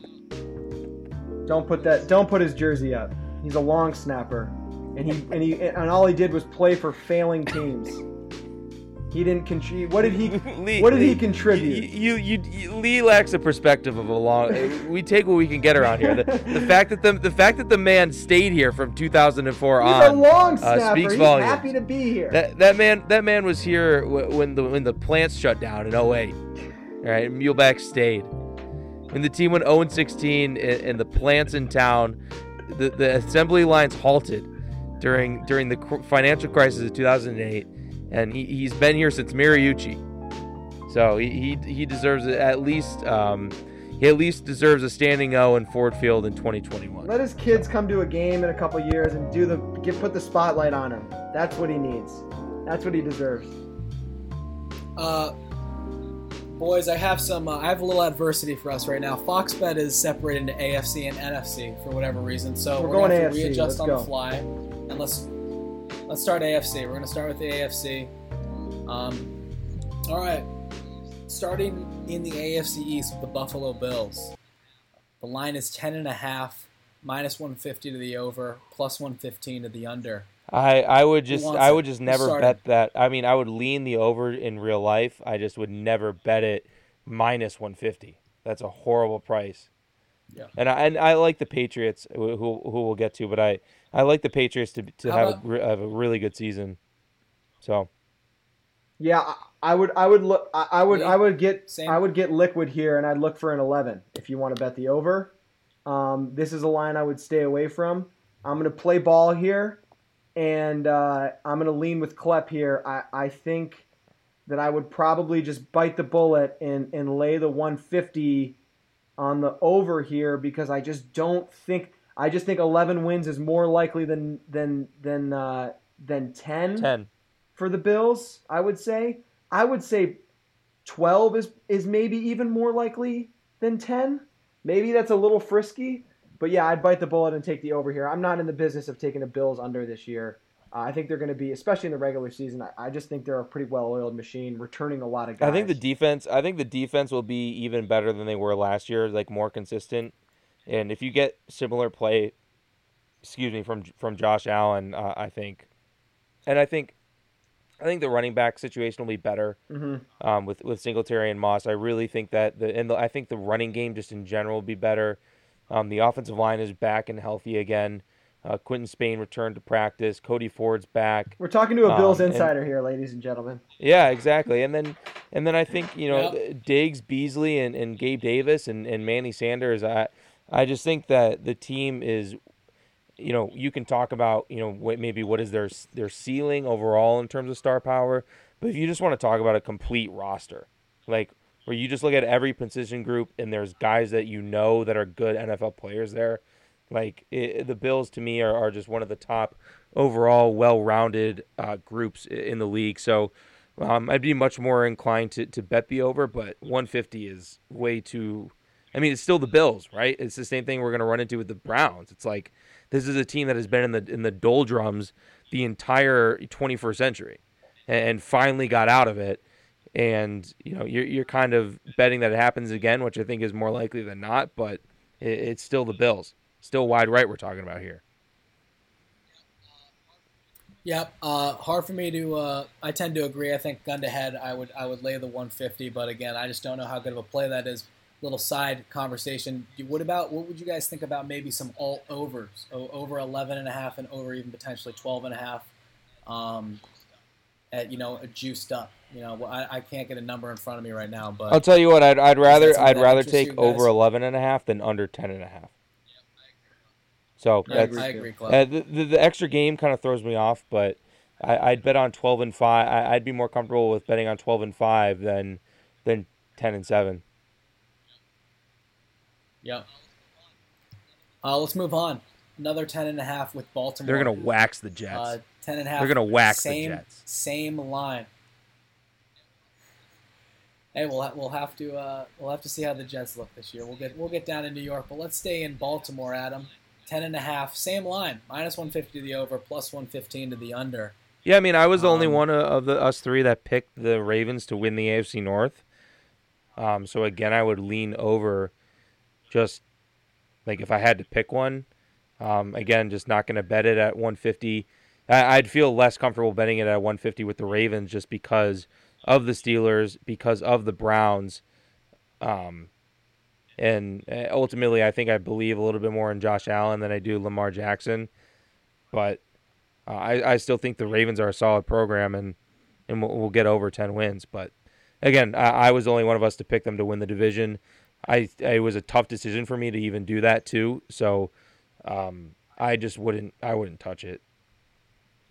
Don't put that. Don't put his jersey up. He's a long snapper, and he and he and all he did was play for failing teams. He didn't contribute. What did he? Lee- what did he contribute? You, you, you, Lee lacks a perspective of a long. we take what we can get around here. The, the fact that the the fact that the man stayed here from 2004 He's on. a long uh, snapper. speaks He's volumes. happy to be here. That that man that man was here wh- when the when the plants shut down in 08. All right, Muhlbach stayed. When the team went 0 16 and, and the plants in town, the, the assembly lines halted during during the cr- financial crisis of 2008, and he, he's been here since Mariucci. So he, he he deserves at least um, he at least deserves a standing O in Ford Field in 2021. Let his kids come to a game in a couple years and do the get put the spotlight on him. That's what he needs. That's what he deserves. Uh, boys, I have some. Uh, I have a little adversity for us right now. Fox Bet is separated into AFC and NFC for whatever reason, so We're we're, gonna going have to AFC, readjust let's on go. the fly. And let's let's start AFC. We're gonna start with the AFC. Um, all right, starting in the AFC East with the Buffalo Bills. The line is ten and a half, minus one fifty to the over, plus one fifteen to the under. I, I would just I would just never bet that. I mean, I would lean the over in real life. I just would never bet it minus 150. That's a horrible price. Yeah. And I and I like the Patriots, who who who we'll get to, but I I like the Patriots to to have about- a, have a really good season. So Yeah, I- I would. I would look. I I would. Lee? I would get. Same. I would get liquid here, and I'd look for an 11 if you want to bet the over. Um, this is a line I would stay away from. I'm going to play ball here, and uh, I'm going to lean with Klepp here. I, I think that I would probably just bite the bullet and and lay the 150 on the over here because I just don't think. I just think 11 wins is more likely than than than uh, than 10, 10. for the Bills, I would say. I would say 12 is is maybe even more likely than 10. Maybe that's a little frisky, but yeah, I'd bite the bullet and take the over here. I'm not in the business of taking the Bills under this year. Uh, I think they're going to be, especially in the regular season. I, I, just think they're a pretty well-oiled machine, returning a lot of guys. I think the defense. I think the defense will be even better than they were last year, like more consistent. And if you get similar play, excuse me, from from Josh Allen, uh, I think, and I think, I think the running back situation will be better mm-hmm. um, with with Singletary and Moss. I really think that the and the, I think the running game just in general will be better. Um, the offensive line is back and healthy again. Uh, Quinton Spain returned to practice. Cody Ford's back. We're talking to a Bills Um, insider here, ladies and gentlemen. Yeah, exactly. And then and then I think you know Yep. Diggs, Beasley, and, and Gabe Davis and, and Manny Sanders. I I just think that the team is, you know, you can talk about you know what maybe what is their their ceiling overall in terms of star power, but if you just want to talk about a complete roster, like where you just look at every position group and there's guys that you know that are good NFL players there. Like it, the Bills to me are, are just one of the top overall well-rounded uh, groups in the league. So um, I'd be much more inclined to, to bet the over, but 150 is way too. I mean, it's still the Bills, right? It's the same thing we're going to run into with the Browns. It's like this is a team that has been in the in the doldrums the entire 21st century, and, finally got out of it. And you know, you're you're kind of betting that it happens again, which I think is more likely than not. But it, it's still the Bills, still wide right. We're talking about here. Yep. Uh, hard for me to. Uh, I tend to agree. I think gun to head, I would I would lay the 150, but again, I just don't know how good of a play that is. Little side conversation. What about what would you guys think about maybe some alt overs, o- over 11 and a half and over even potentially 12 and a half, um, at you know a juiced up. You know, well, I, I can't get a number in front of me right now, but I'll tell you what, I'd, I'd rather I'd rather take over 11 and a half than under 10 and a half. So I that's agree, I agree uh, the, the the extra game kind of throws me off, but I, I'd bet on 12 and 5. I, I'd be more comfortable with betting on 12 and 5 than than 10 and 7. Yep. Uh, let's move on. Another 10 and a half with Baltimore. They're going to wax the Jets. Uh, 10 and a half. They're to wax same, the Jets. Same line. Hey, we'll ha- we'll have to uh, we'll have to see how the Jets look this year. We'll get we'll get down in New York, but let's stay in Baltimore, Adam. Ten and a half, same line, minus one fifty to the over, plus one fifteen to the under. Yeah, I mean, I was the only Um, one of- of the us three that picked the Ravens to win the AFC North. Um, so again, I would lean over, just like if I had to pick one. Um, again, just not going to bet it at 150. I, I'd feel less comfortable betting it at 150 with the Ravens just because of the Steelers, because of the Browns, um, and uh, ultimately, I think I believe a little bit more in Josh Allen than I do Lamar Jackson. But uh, I, I still think the Ravens are a solid program and and we'll, we'll get over ten wins. But again, I, I was the only one of us to pick them to win the division. I it was a tough decision for me to even do that too. So um, I just wouldn't I wouldn't touch it.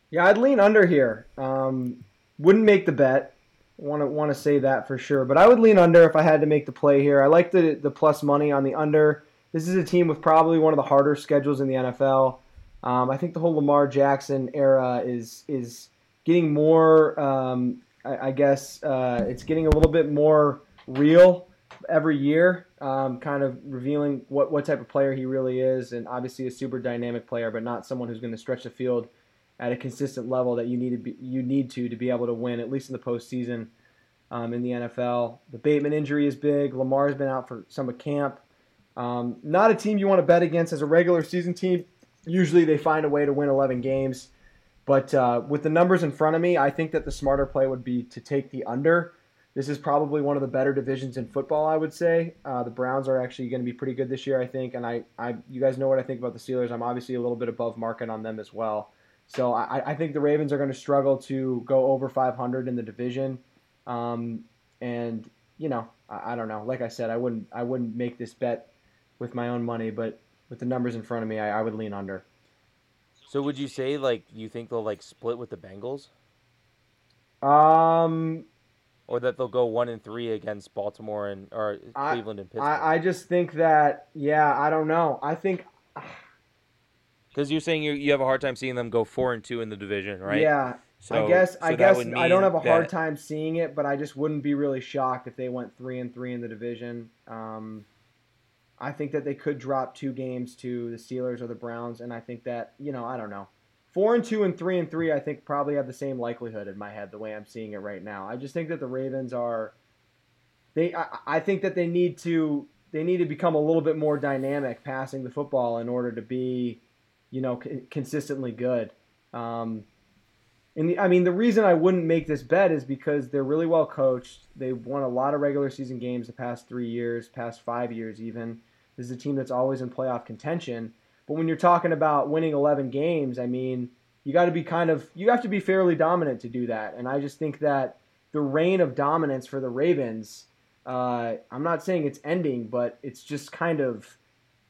Yeah, I'd lean under here. Um, wouldn't make the bet. Want to want to say that for sure, but I would lean under if I had to make the play here. I like the the plus money on the under. This is a team with probably one of the harder schedules in the NFL. Um, I think the whole Lamar Jackson era is is getting more. Um, I, I guess uh, it's getting a little bit more real every year. Um, kind of revealing what what type of player he really is, and obviously a super dynamic player, but not someone who's going to stretch the field at a consistent level that you need to be you need to to be able to win at least in the postseason um, in the NFL. The Bateman injury is big. Lamar's been out for some of camp. Um, not a team you want to bet against as a regular season team. Usually they find a way to win 11 games, but uh, with the numbers in front of me, I think that the smarter play would be to take the under. This is probably one of the better divisions in football, I would say. Uh, the Browns are actually going to be pretty good this year, I think, and I, I, you guys know what I think about the Steelers. I'm obviously a little bit above market on them as well. So I, I think the Ravens are going to struggle to go over 500 in the division, um, and you know I, I don't know. Like I said, I wouldn't I wouldn't make this bet with my own money, but with the numbers in front of me, I, I would lean under. So would you say like you think they'll like split with the Bengals, Um, or that they'll go one and three against Baltimore and or I- Cleveland and Pittsburgh? I, I just think that yeah, I don't know. I think Because you're saying you you have a hard time seeing them go four and two in the division, right? Yeah, So, I guess so I guess I don't have a hard that- time seeing it, but I just wouldn't be really shocked if they went three and three in the division. Um, I think that they could drop two games to the Steelers or the Browns, and I think that you know I don't know. Four and two and three and three, I think probably have the same likelihood in my head the way I'm seeing it right now. I just think that the Ravens are. They, I, I think that they need to they need to become a little bit more dynamic passing the football in order to be, you know, c- consistently good. Um, and the, I mean, the reason I wouldn't make this bet is because they're really well coached. They've won a lot of regular season games the past three years, past five years even. This is a team that's always in playoff contention. But when you're talking about winning 11 games, I mean, you got to be kind of you have to be fairly dominant to do that. And I just think that the reign of dominance for the Ravens, uh, I'm not saying it's ending, but it's just kind of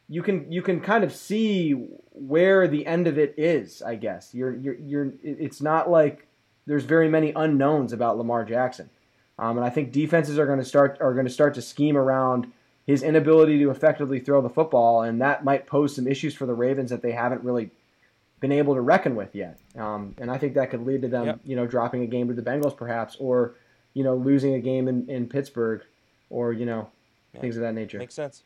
you can you can kind of see where the end of it is. I guess you're you're you're. It's not like there's very many unknowns about Lamar Jackson, um, and I think defenses are going to start are going to start to scheme around his inability to effectively throw the football, and that might pose some issues for the Ravens that they haven't really been able to reckon with yet. Um, and I think that could lead to them, Yep. you know, dropping a game to the Bengals perhaps, or you know, losing a game in, in Pittsburgh, or you know, Yeah. things of that nature. Makes sense.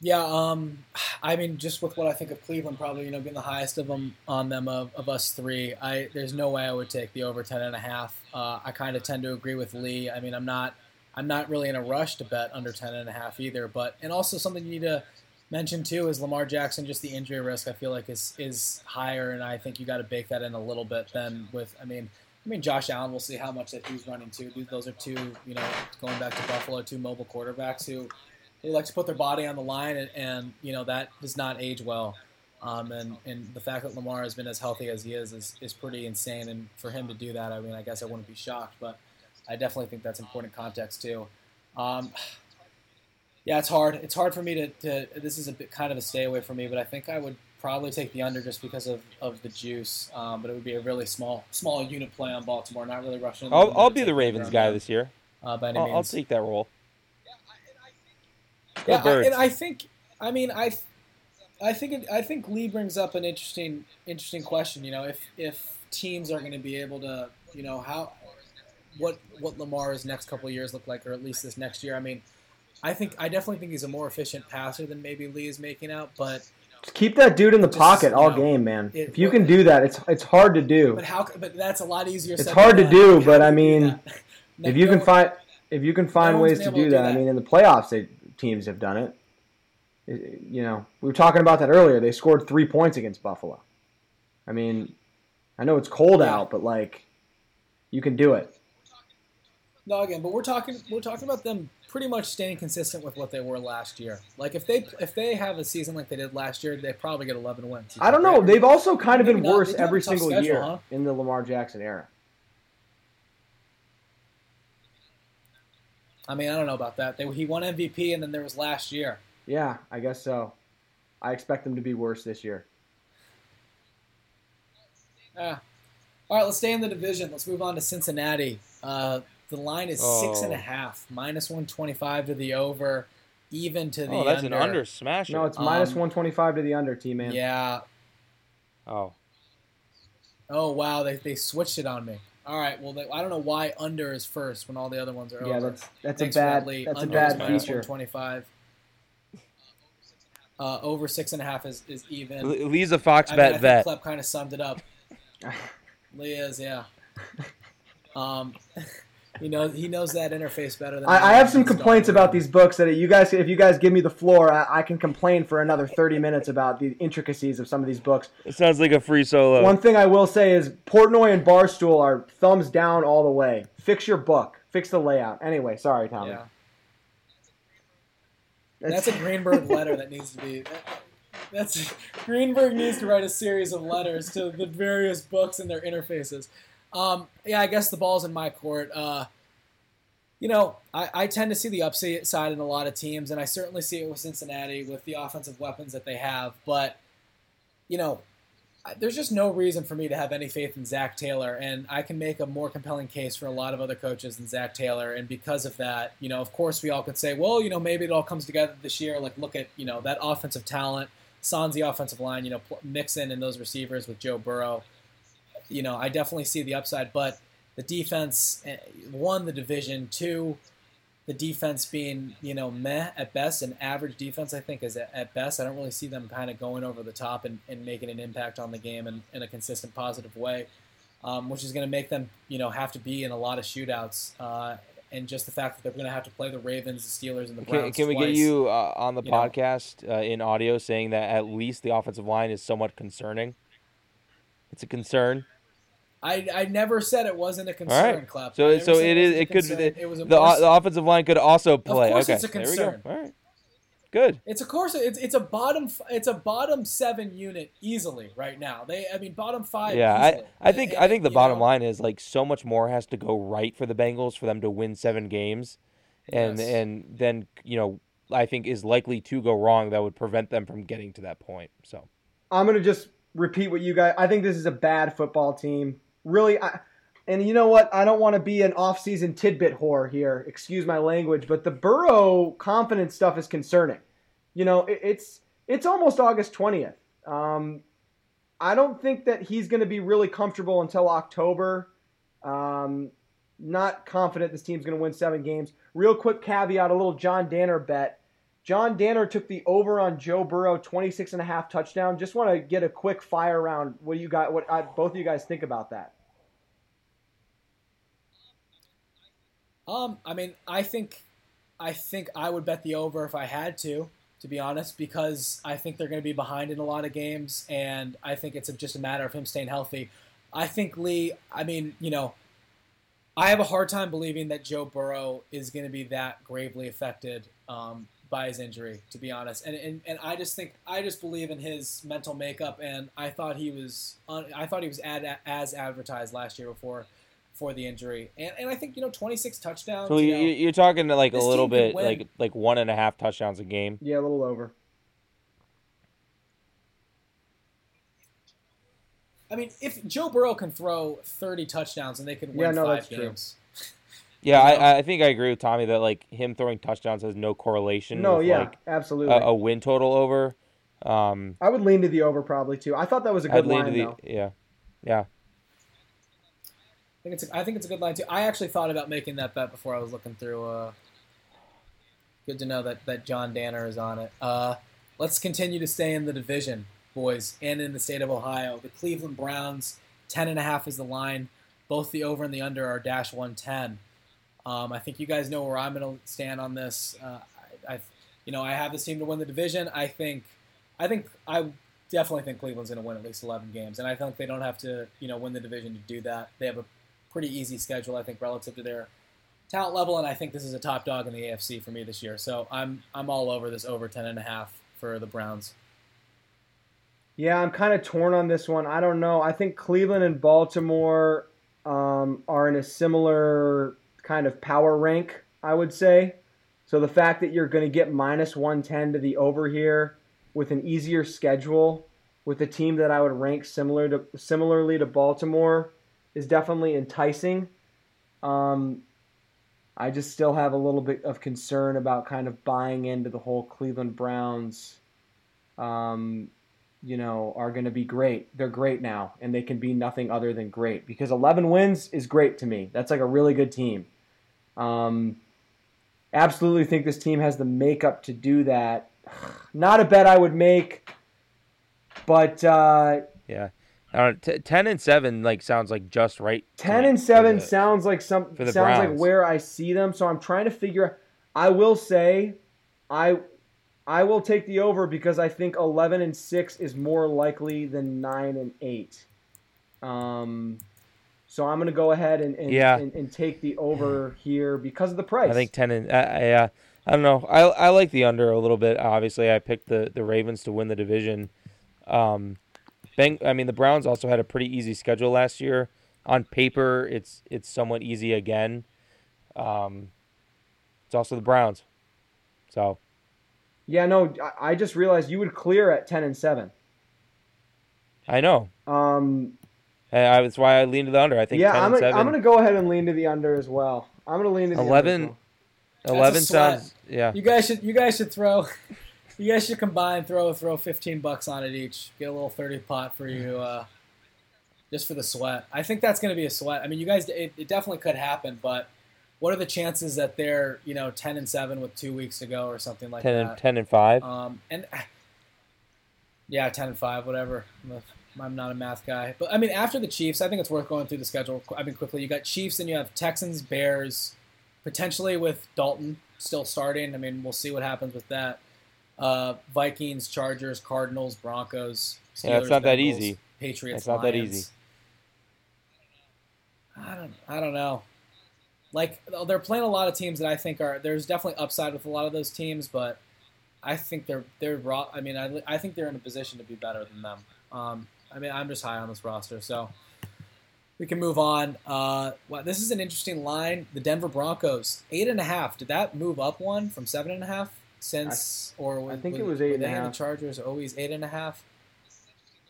Yeah, um, I mean, just with what I think of Cleveland, probably you know being the highest of them on them of, of us three, I there's no way I would take the over ten and a half. Uh, I kind of tend to agree with Lee. I mean, I'm not I'm not really in a rush to bet under 10 and a half either. But and also something you need to mention too is Lamar Jackson. Just the injury risk, I feel like is is higher, and I think you got to bake that in a little bit. Then with, I mean. I mean, Josh Allen. We'll see how much that he's running too. Those are two, you know, going back to Buffalo, two mobile quarterbacks who they like to put their body on the line, and, and you know that does not age well. Um, and, and the fact that Lamar has been as healthy as he is, is is pretty insane. And for him to do that, I mean, I guess I wouldn't be shocked, but I definitely think that's important context too. Um, yeah, it's hard. It's hard for me to, to. This is a bit kind of a stay away for me, but I think I would probably take the under just because of, of the juice. Um, but it would be a really small small unit play on Baltimore, not really rushing. I'll, I'll be the Ravens guy down, this year. uh, by any I'll, means. I'll take that role. Go Yeah, I, and I think, I mean, I, I think, it, I think Lee brings up an interesting, interesting question. You know, if if teams are going to be able to, you know, how, what what Lamar's next couple years look like, or at least this next year. I mean, I think I definitely think he's a more efficient passer than maybe Lee is making out, but Just keep that dude in the pocket all know, game, man. it- if you can do that, it's it's hard to do. but how? But that's a lot easier. It's hard to do, but I mean? If you No- can find if you can find no ways to do to do that, I mean, in the playoffs, they, teams have done it. It- You know, we were talking about that earlier. They scored three points against Buffalo. I mean, I know it's cold Yeah. out, but like, you can do it. No, again, but we're talking we're talking about them pretty much staying consistent with what they were last year. Like if they if they have a season like they did last year, they probably get 11 wins. I don't know. Right? They've also kind of been not. worse They do have every single schedule, year huh? in the Lamar Jackson era. I mean, I don't know about that. They, he won MVP, and then there was last year. Yeah, I guess so. I expect them to be worse this year. Ah. All right, let's stay in the division. Let's move on to Cincinnati. Uh, the line is six and a Oh. half, minus 125 to the over, even to the Oh, that's under. an under smash. No, it's Um, 125 to the under, T man. Yeah. oh, Oh wow, they, they switched it on me. All right, well, they, I don't know why under is first when all the other ones are Yeah, over. that's that's Thanks a bad Lee. that's a Under is bad minus feature. 125. Uh, over six and a half is, is even. L- Lee's a Fox I, mean, I bet think vet. Klep kind of summed it up. Lee is, yeah. Um, he knows he knows that interface better than I, I have some complaints about these books that you guys, if you guys give me the floor, I, I can complain for another 30 minutes about the intricacies of some of these books. It sounds like a free solo. One thing I will say is Portnoy and Barstool are thumbs down all the way. Fix your book. Fix the layout. Anyway, sorry, Tommy. Yeah, It's- that's a Greenberg letter that needs to be. that- That's Greenberg needs to write a series of letters to the various books and their interfaces. Um, yeah, I guess the ball's in my court. Uh, you know, I, I tend to see the upside in a lot of teams, and I certainly see it with Cincinnati with the offensive weapons that they have. But, you know, there's just no reason for me to have any faith in Zac Taylor, and I can make a more compelling case for a lot of other coaches than Zac Taylor. And because of that, you know, of course, we all could say, well, you know, maybe it all comes together this year. Like, look at you know that offensive talent, the offensive line, you know, Mixon and those receivers with Joe Burrow. You know, I definitely see the upside, but the defense eh, won the division. Two, the defense being you know meh at best, an average defense I think is at best. I don't really see them kind of going over the top and, and making an impact on the game in, in a consistent positive way, um, which is going to make them you know have to be in a lot of shootouts. Uh, and just the fact that they're going to have to play the Ravens, the Steelers, and the Browns. Can, can we twice, get you uh, on the you podcast uh, in audio saying that at least the offensive line is somewhat concerning? It's a concern. I, I never said it wasn't a concern, right. Clap. So never so said it wasn't is. a It could. concern. The, It was a the, more- the offensive line could also play. Of course okay. it's a There we concern. go. All right. Good. It's of course it's it's a bottom it's a bottom seven unit easily right now. They I mean bottom five. Yeah, I, easily. I think I think the bottom know, line is like so much more has to go right for the Bengals for them to win seven games, and Yes. and then you know I think is likely to go wrong that would prevent them from getting to that point. So I'm gonna just repeat what you guys. I think this is a bad football team. Really, I, and you know what? I don't want to be an off-season tidbit whore here. Excuse my language, but the Burrow confidence stuff is concerning. You know, it, it's it's almost August 20th. Um, I don't think that he's going to be really comfortable until October. Um, not confident this team's going to win seven games. Real quick caveat, a little John Danner bet. John Danner took the over on Joe Burrow 26 and a half touchdown. Just want to get a quick fire round. What do you got? What uh, both of you guys think about that? Um, I mean, I think, I think I would bet the over if I had to, to be honest, because I think they're going to be behind in a lot of games, and I think it's just a matter of him staying healthy. I think Lee. I mean, you know, I have a hard time believing that Joe Burrow is going to be that gravely affected um, by his injury, to be honest. And, and and I just think I just believe in his mental makeup, and I thought he was un, I thought he was ad, as advertised last year before for the injury, and and I think you know 26 touchdowns. so you you, know, you're talking like a little bit like like one and a half touchdowns a game. Yeah, a little over. I mean, if Joe Burrow can throw 30 touchdowns and they can win Yeah, no, five that's true. Games, Yeah, You know? I, I think I agree with Tommy that like him throwing touchdowns has no correlation No, with yeah, like absolutely. a, a win total over. Um, I would lean to the over probably too. I thought that was a I'd good lean line to the though. yeah, yeah. I think it's a, I think it's a good line too. I actually thought about making that bet before I was looking through. Uh, good to know that that John Danner is on it. Uh, let's continue to stay in the division, boys, and in the state of Ohio. The Cleveland Browns, ten and a half is the line. Both the over and the under are dash one ten. Um, I think you guys know where I'm going to stand on this. Uh, I, I, you know, I have this team to win the division. I think, I think I definitely think Cleveland's going to win at least 11 games, and I think they don't have to, you know, win the division to do that. They have a pretty easy schedule, I think, relative to their talent level, and I think this is a top dog in the AFC for me this year. So I'm I'm all over this over 10 and a half for the Browns. Yeah, I'm kind of torn on this one. I don't know. I think Cleveland and Baltimore um, are in a similar kind of power rank, I would say. So the fact that you're going to get minus 110 to the over here with an easier schedule with a team that I would rank similar to similarly to Baltimore is definitely enticing. Um, I just still have a little bit of concern about kind of buying into the whole Cleveland Browns. Um, you know, are going to be great. They're great now, and they can be nothing other than great because 11 wins is great to me. That's like a really good team. Um, absolutely think this team has the makeup to do that. Not a bet I would make, but uh, Yeah. T- ten and seven like sounds like just right. 10 and 7 the- sounds like some sounds like where I see them. So I'm trying to figure. I will say, I I will take the over because I think 11 and 6 is more likely than 9 and 8. Um, so I'm going to go ahead and and, Yeah. and and take the over here because of the price. I think ten and uh, yeah. I don't know. I I like the under a little bit. Obviously, I picked the the Ravens to win the division. Um, Beng, I mean the Browns also had a pretty easy schedule last year. On paper, it's it's somewhat easy again. Um, it's also the Browns, so Yeah, no, I- I just realized you would clear at 10 and 7. I know. Um, I, I, that's why I lean to the under. I think yeah, 10 I'm and gonna, 7. I'm gonna go ahead and lean to the under as well. I'm gonna lean to the 11 Under as well. 11 sounds. Yeah. You guys should you guys should throw you guys should combine throw throw 15 bucks on it each. Get a little 30 pot for you uh, just for the sweat. I think that's going to be a sweat. I mean, you guys it, it definitely could happen, but what are the chances that they're, you know, 10 and 7 with 2 weeks to go or something like 10 that? and 10 and 5. Um, and yeah, ten and five, whatever. I'm, not a math guy, but I mean, after the Chiefs, I think it's worth going through the schedule. I mean, quickly. You got Chiefs, and you have Texans, Bears, potentially with Dalton still starting. I mean, we'll see what happens with that. Uh, Vikings, Chargers, Cardinals, Broncos. Steelers, Yeah, it's not that easy. Patriots, It's not that easy. I don't. I don't know. Like they're playing a lot of teams that I think are there's definitely upside with a lot of those teams, but I think they're they're raw. I mean, I, I think they're in a position to be better than them. Um, I mean, I'm just high on this roster, so we can move on. Uh, well, this is an interesting line. The Denver Broncos, eight and a half. Did that move up one from seven and a half since, or I think were- it was eight they a. The Chargers are always eight and a half.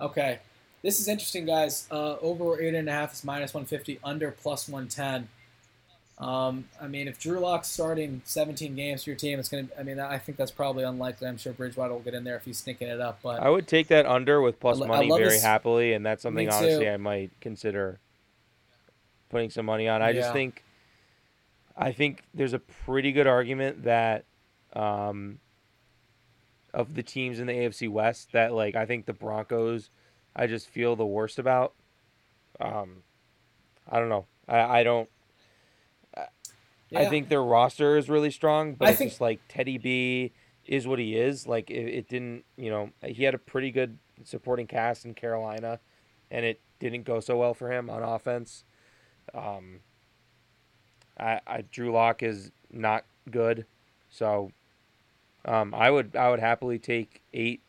Okay, this is interesting, guys. Uh, over eight and a half is minus one fifty. Under plus one ten. Um, I mean, if Drew Lock's starting 17 games for your team, it's gonna. I mean, I think that's probably unlikely. I'm sure Bridgewater will get in there if he's sneaking it up. But I would take that under with plus I lo- I money very this- happily, and that's something honestly I might consider putting some money on. I just think, I think there's a pretty good argument that, um, of the teams in the AFC West that like I think the Broncos, I just feel the worst about. Um, I don't know. I, I don't. I think their roster is really strong, but I it's think- just like Teddy B is what he is. Like it, it didn't, you know, he had a pretty good supporting cast in Carolina, and it didn't go so well for him on offense. Um, I, I Drew Lock is not good, so um, I would I would happily take eight.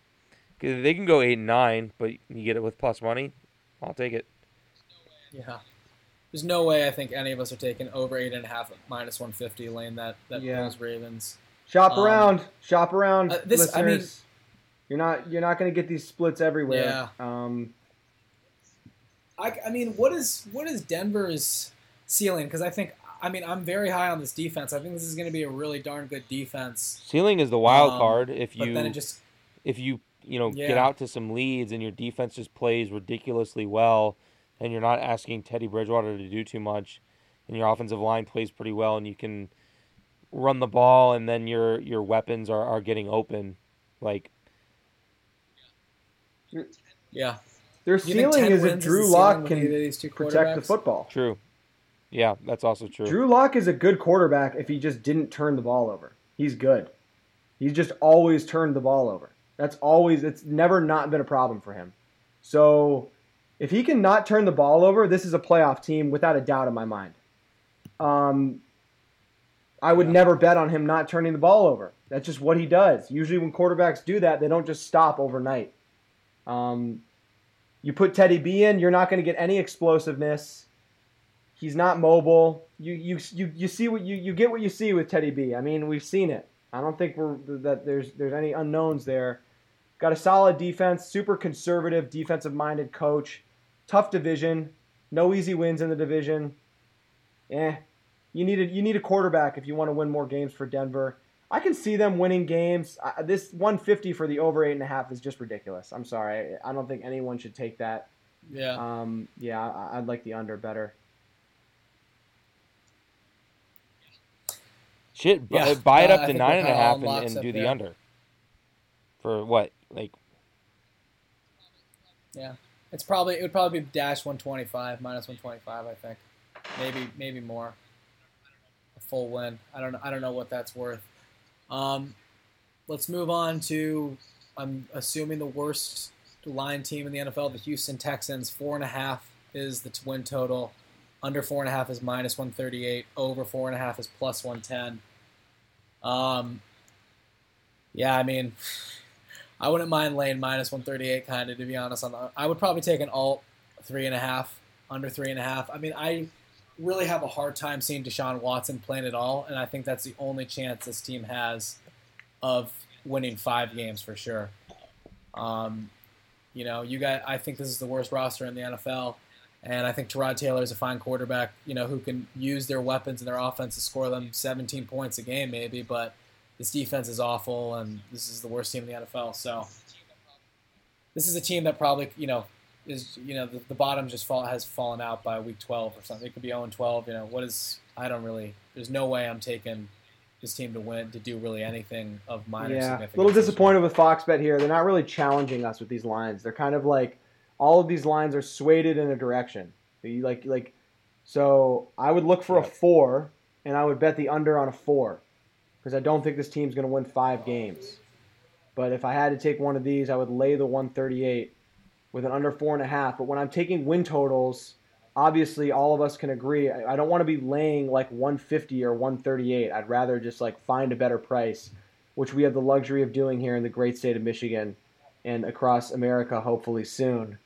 they can go eight and nine, but you get it with plus money. I'll take it. Yeah. There's no way I think any of us are taking over eight and a half minus one fifty lane that that Yeah. Bills Ravens. Shop Um, around, shop around, uh, this- I mean- you're not you're not going to get these splits everywhere. Yeah. Um, I, I mean, what is what is Denver's ceiling? Because I think I mean I'm very high on this defense. I think this is going to be a really darn good defense. Ceiling is the wild Um, card if But you then it just if you you know get out to some leads and your defense just plays ridiculously well and you're not asking Teddy Bridgewater to do too much and your offensive line plays pretty well and you can run the ball and then your your weapons are, are getting open like yeah. their Do ceiling is if Drew Lock ceiling with can these two protect the football. true yeah that's also true Drew Lock is a good quarterback if he just didn't turn the ball over. He's good. He's just always turned the ball over. That's always it's never not been a problem for him. So if he can not turn the ball over, this is a playoff team without a doubt in my mind. Um, I would Yeah. never bet on him not turning the ball over. That's just what he does. Usually when quarterbacks do that, they don't just stop overnight. Um, you put Teddy B in, you're not going to get any explosiveness. He's not mobile. You you you, you see what you, you get what you see with Teddy B. I mean, we've seen it. I don't think we're that there's there's any unknowns there. Got a solid defense, super conservative, defensive minded coach. Tough division, no easy wins in the division. Eh, you need a, you need a quarterback if you want to win more games for Denver. I can see them winning games. I, this 150 for the over eight and a half is just ridiculous. I'm sorry. I don't think anyone should take that. Yeah. Um, yeah, I, I'd like the under better. shit Yeah, buy it uh, up I to nine and a half and a kinda half all and, in and lockstep do the there. under for what like Yeah, it's probably it would probably be dash 125 minus 125. I think maybe maybe more. A full win. I don't know. I don't know what that's worth. Um, let's move on to I'm assuming the worst line team in the NFL, the Houston Texans. Four and a half is the win total. Under four and a half is minus 138. Over four and a half is plus 110. Um, yeah, I mean, I wouldn't mind laying minus 138, kind of, to be honest. On the, I would probably take an alt three and a half, under three and a half. I mean, I really have a hard time seeing Deshaun Watson playing at all, and I think that's the only chance this team has of winning five games for sure. Um, You know, you got. I think this is the worst roster in the NFL, and I think Tyrod Taylor is a fine quarterback. You know, who can use their weapons and their offense to score them 17 points a game, maybe. But this defense is awful, and this is the worst team in the NFL. So this is a team that probably, you know, is you know the, the bottom just fall has fallen out by week 12 or something. It could be 0 12. You know, what is? I don't really. There's no way I'm taking this team to win to do really anything of minor Yeah, significance. a little disappointed with Fox Bet here. They're not really challenging us with these lines. They're kind of like all of these lines are swayed in a direction. Like like so I would look for a four and I would bet the under on a four because I don't think this team's going to win five games. But if I had to take one of these, I would lay the 138 with an under four and a half. But when I'm taking win totals, obviously all of us can agree. I, don't want to be laying like 150 or 138. I'd rather just like find a better price, which we have the luxury of doing here in the great state of Michigan and across America, hopefully soon.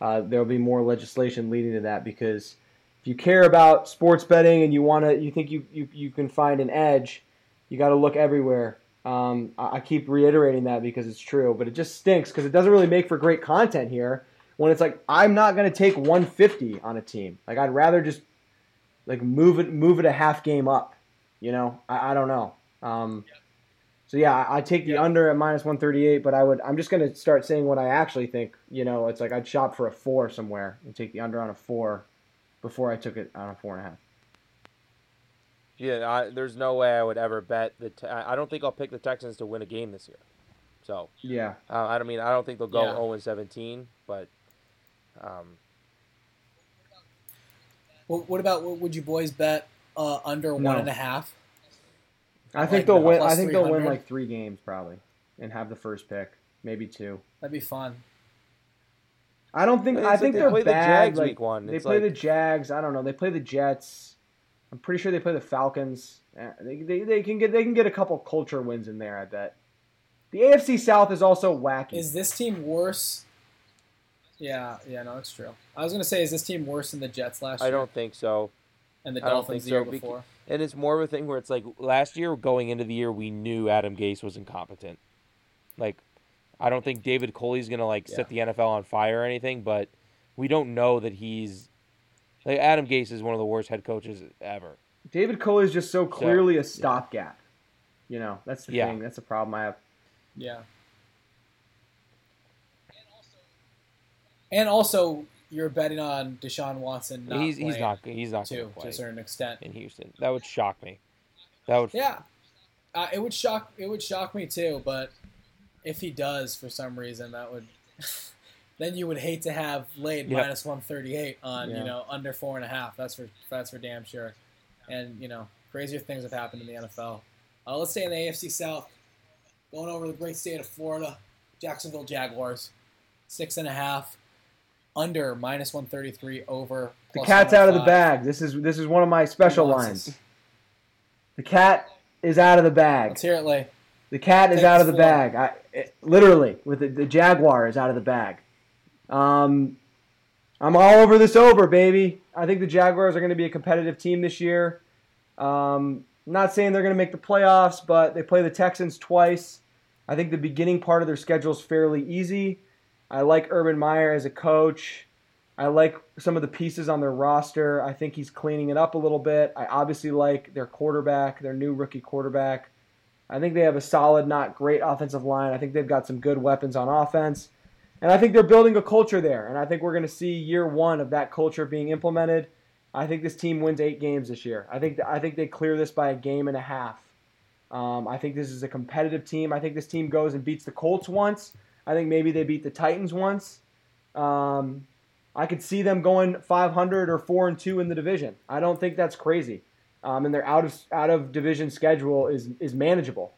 Uh, there will be more legislation leading to that because if you care about sports betting and you want to, you think you, you, you can find an edge, you got to look everywhere. Um, I, I keep reiterating that because it's true, but it just stinks because it doesn't really make for great content here. When it's like I'm not going to take 150 on a team. Like I'd rather just like move it move it a half game up. You know, I, I don't know. Um, so yeah, I, take the Yeah. under at minus 138, but I would I'm just going to start saying what I actually think. You know, it's like I'd shop for a four somewhere and take the under on a four before I took it on a four and a half. Yeah, I, there's no way I would ever bet the. Te- I I don't think I'll pick the Texans to win a game this year. So Yeah. uh, I don't mean I don't think they'll go Yeah. 0 and 17, but um, What, what about what would you boys bet uh, under No. one and a half? I think Like they'll win. I think they'll win like three games probably, and have the first pick, maybe two. That'd be fun. I don't think. It's I think they they're play the bad. Jags like, week one. They It's play like- the Jags. I don't know. They play the Jets. I'm pretty sure they play the Falcons. Eh, They, they, they can get they can get a couple culture wins in there. I bet. The AFC South is also wacky. Is this team worse? Yeah, yeah, no, it's true. I was gonna say, is this team worse than the Jets last I year I don't think so. and the I Dolphins think the year so, bec- before? And it's more of a thing where it's like last year going into the year we knew Adam Gase was incompetent. Like I don't think David Culley's gonna like set the NFL on fire or anything, but we don't know that he's like Adam Gase is one of the worst head coaches ever. David Culley is just so clearly a stopgap. You know, that's the Yeah. thing. That's the problem I have. Yeah. And also, you're betting on Deshaun Watson. Not he's he's playing, not he's not too going to to a certain extent. in Houston. That would shock me. That would Yeah, uh, it would shock it would shock me too. But if he does for some reason, that would then you would hate to have laid Yeah. minus one thirty eight on Yeah. you know under four and a half. That's for that's for damn sure. And you know crazier things have happened in the NFL. Uh, let's stay in the AFC South. Going over the great state of Florida, Jacksonville Jaguars, six and a half, under minus one thirty three over. The cat's out of the bag. This is this is one of my special lines. The cat is out of the bag. Let's hear it, Lay. The cat is Take out of the the bag. I, it, literally, with the, the Jaguar is out of the bag. Um, I'm all over this over, baby. I think the Jaguars are going to be a competitive team this year. Um, not saying they're going to make the playoffs, but they play the Texans twice. I think the beginning part of their schedule is fairly easy. I like Urban Meyer as a coach. I like some of the pieces on their roster. I think he's cleaning it up a little bit. I obviously like their quarterback, their new rookie quarterback. I think they have a solid, not great offensive line. I think they've got some good weapons on offense. And I think they're building a culture there. And I think we're going to see year one of that culture being implemented. I think this team wins eight games this year. I think I think they clear this by a game and a half. Um, I think this is a competitive team. I think this team goes and beats the Colts once. I think maybe they beat the Titans once. Um, I could see them going 500 or four and two in the division. I don't think that's crazy. Um, and their out of out of division schedule is is manageable.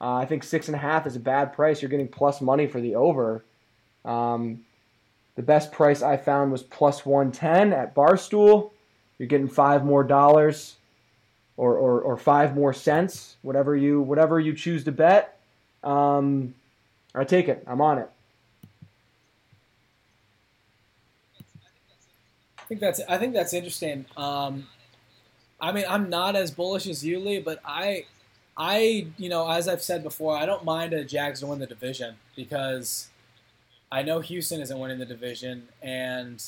Uh, I think six and a half is a bad price. You're getting plus money for the over. Um, the best price I found was plus 110 at Barstool. You're getting five more dollars, or, or, or five more cents, whatever you whatever you choose to bet. Um, I take it. I'm on it. I think that's I think that's interesting. Um, I mean, I'm not as bullish as you, Lee, but I, I, you know, as I've said before, I don't mind a Jags to win the division because I know Houston isn't winning the division, and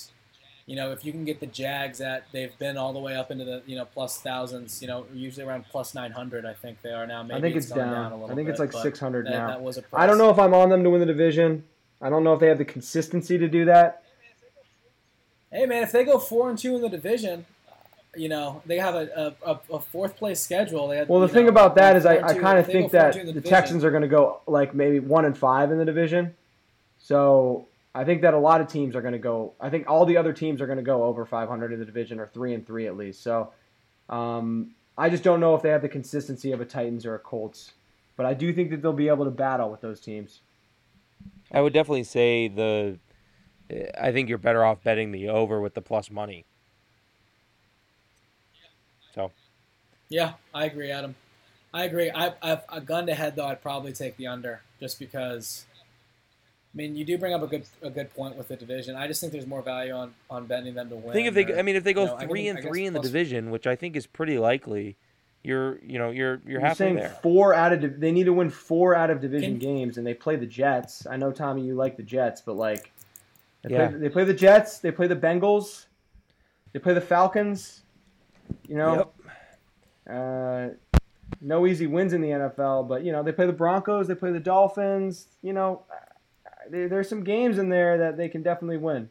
you know if you can get the Jags at they've been all the way up into the you know plus thousands, you know usually around plus nine hundred. I think they are now. Maybe I think it's, gone down. down. a little I think bit, it's like 600 that, now. That was a I don't know if I'm on them to win the division. I don't know if they have the consistency to do that. Hey man, if they go four and two in the division, you know they have a, a, a- fourth place schedule. They had, Well, the thing know, about that is, I, I kind of think that in the Texans are going to go like maybe one and five in the division. So I think that a lot of teams are going to go. I think all the other teams are going to go over 500 in the division, or three and three at least. So um, I just don't know if they have the consistency of a Titans or a Colts. But I do think that they'll be able to battle with those teams. I would definitely say the. I think you're better off betting the over with the plus money. So Yeah, I agree, Adam. I agree. I, I've a gun to head though. I'd probably take the under just because. I mean, you do bring up a good a good point with the division. I just think there's more value on, on betting them to win. I think if they, or- I mean, if they go you know, three guess- and three in the division, which I think is pretty likely, you're, you know, you're you're You're halfway saying there. four out of they need to win four out of division Can- games, and they play the Jets. I know Tommy, you like the Jets, but like they, Yeah. play, they play the Jets, they play the Bengals, they play the Falcons. You know, uh, no easy wins in the NFL, but you know they play the Broncos, they play the Dolphins. You know, there, there's some games in there that they can definitely win.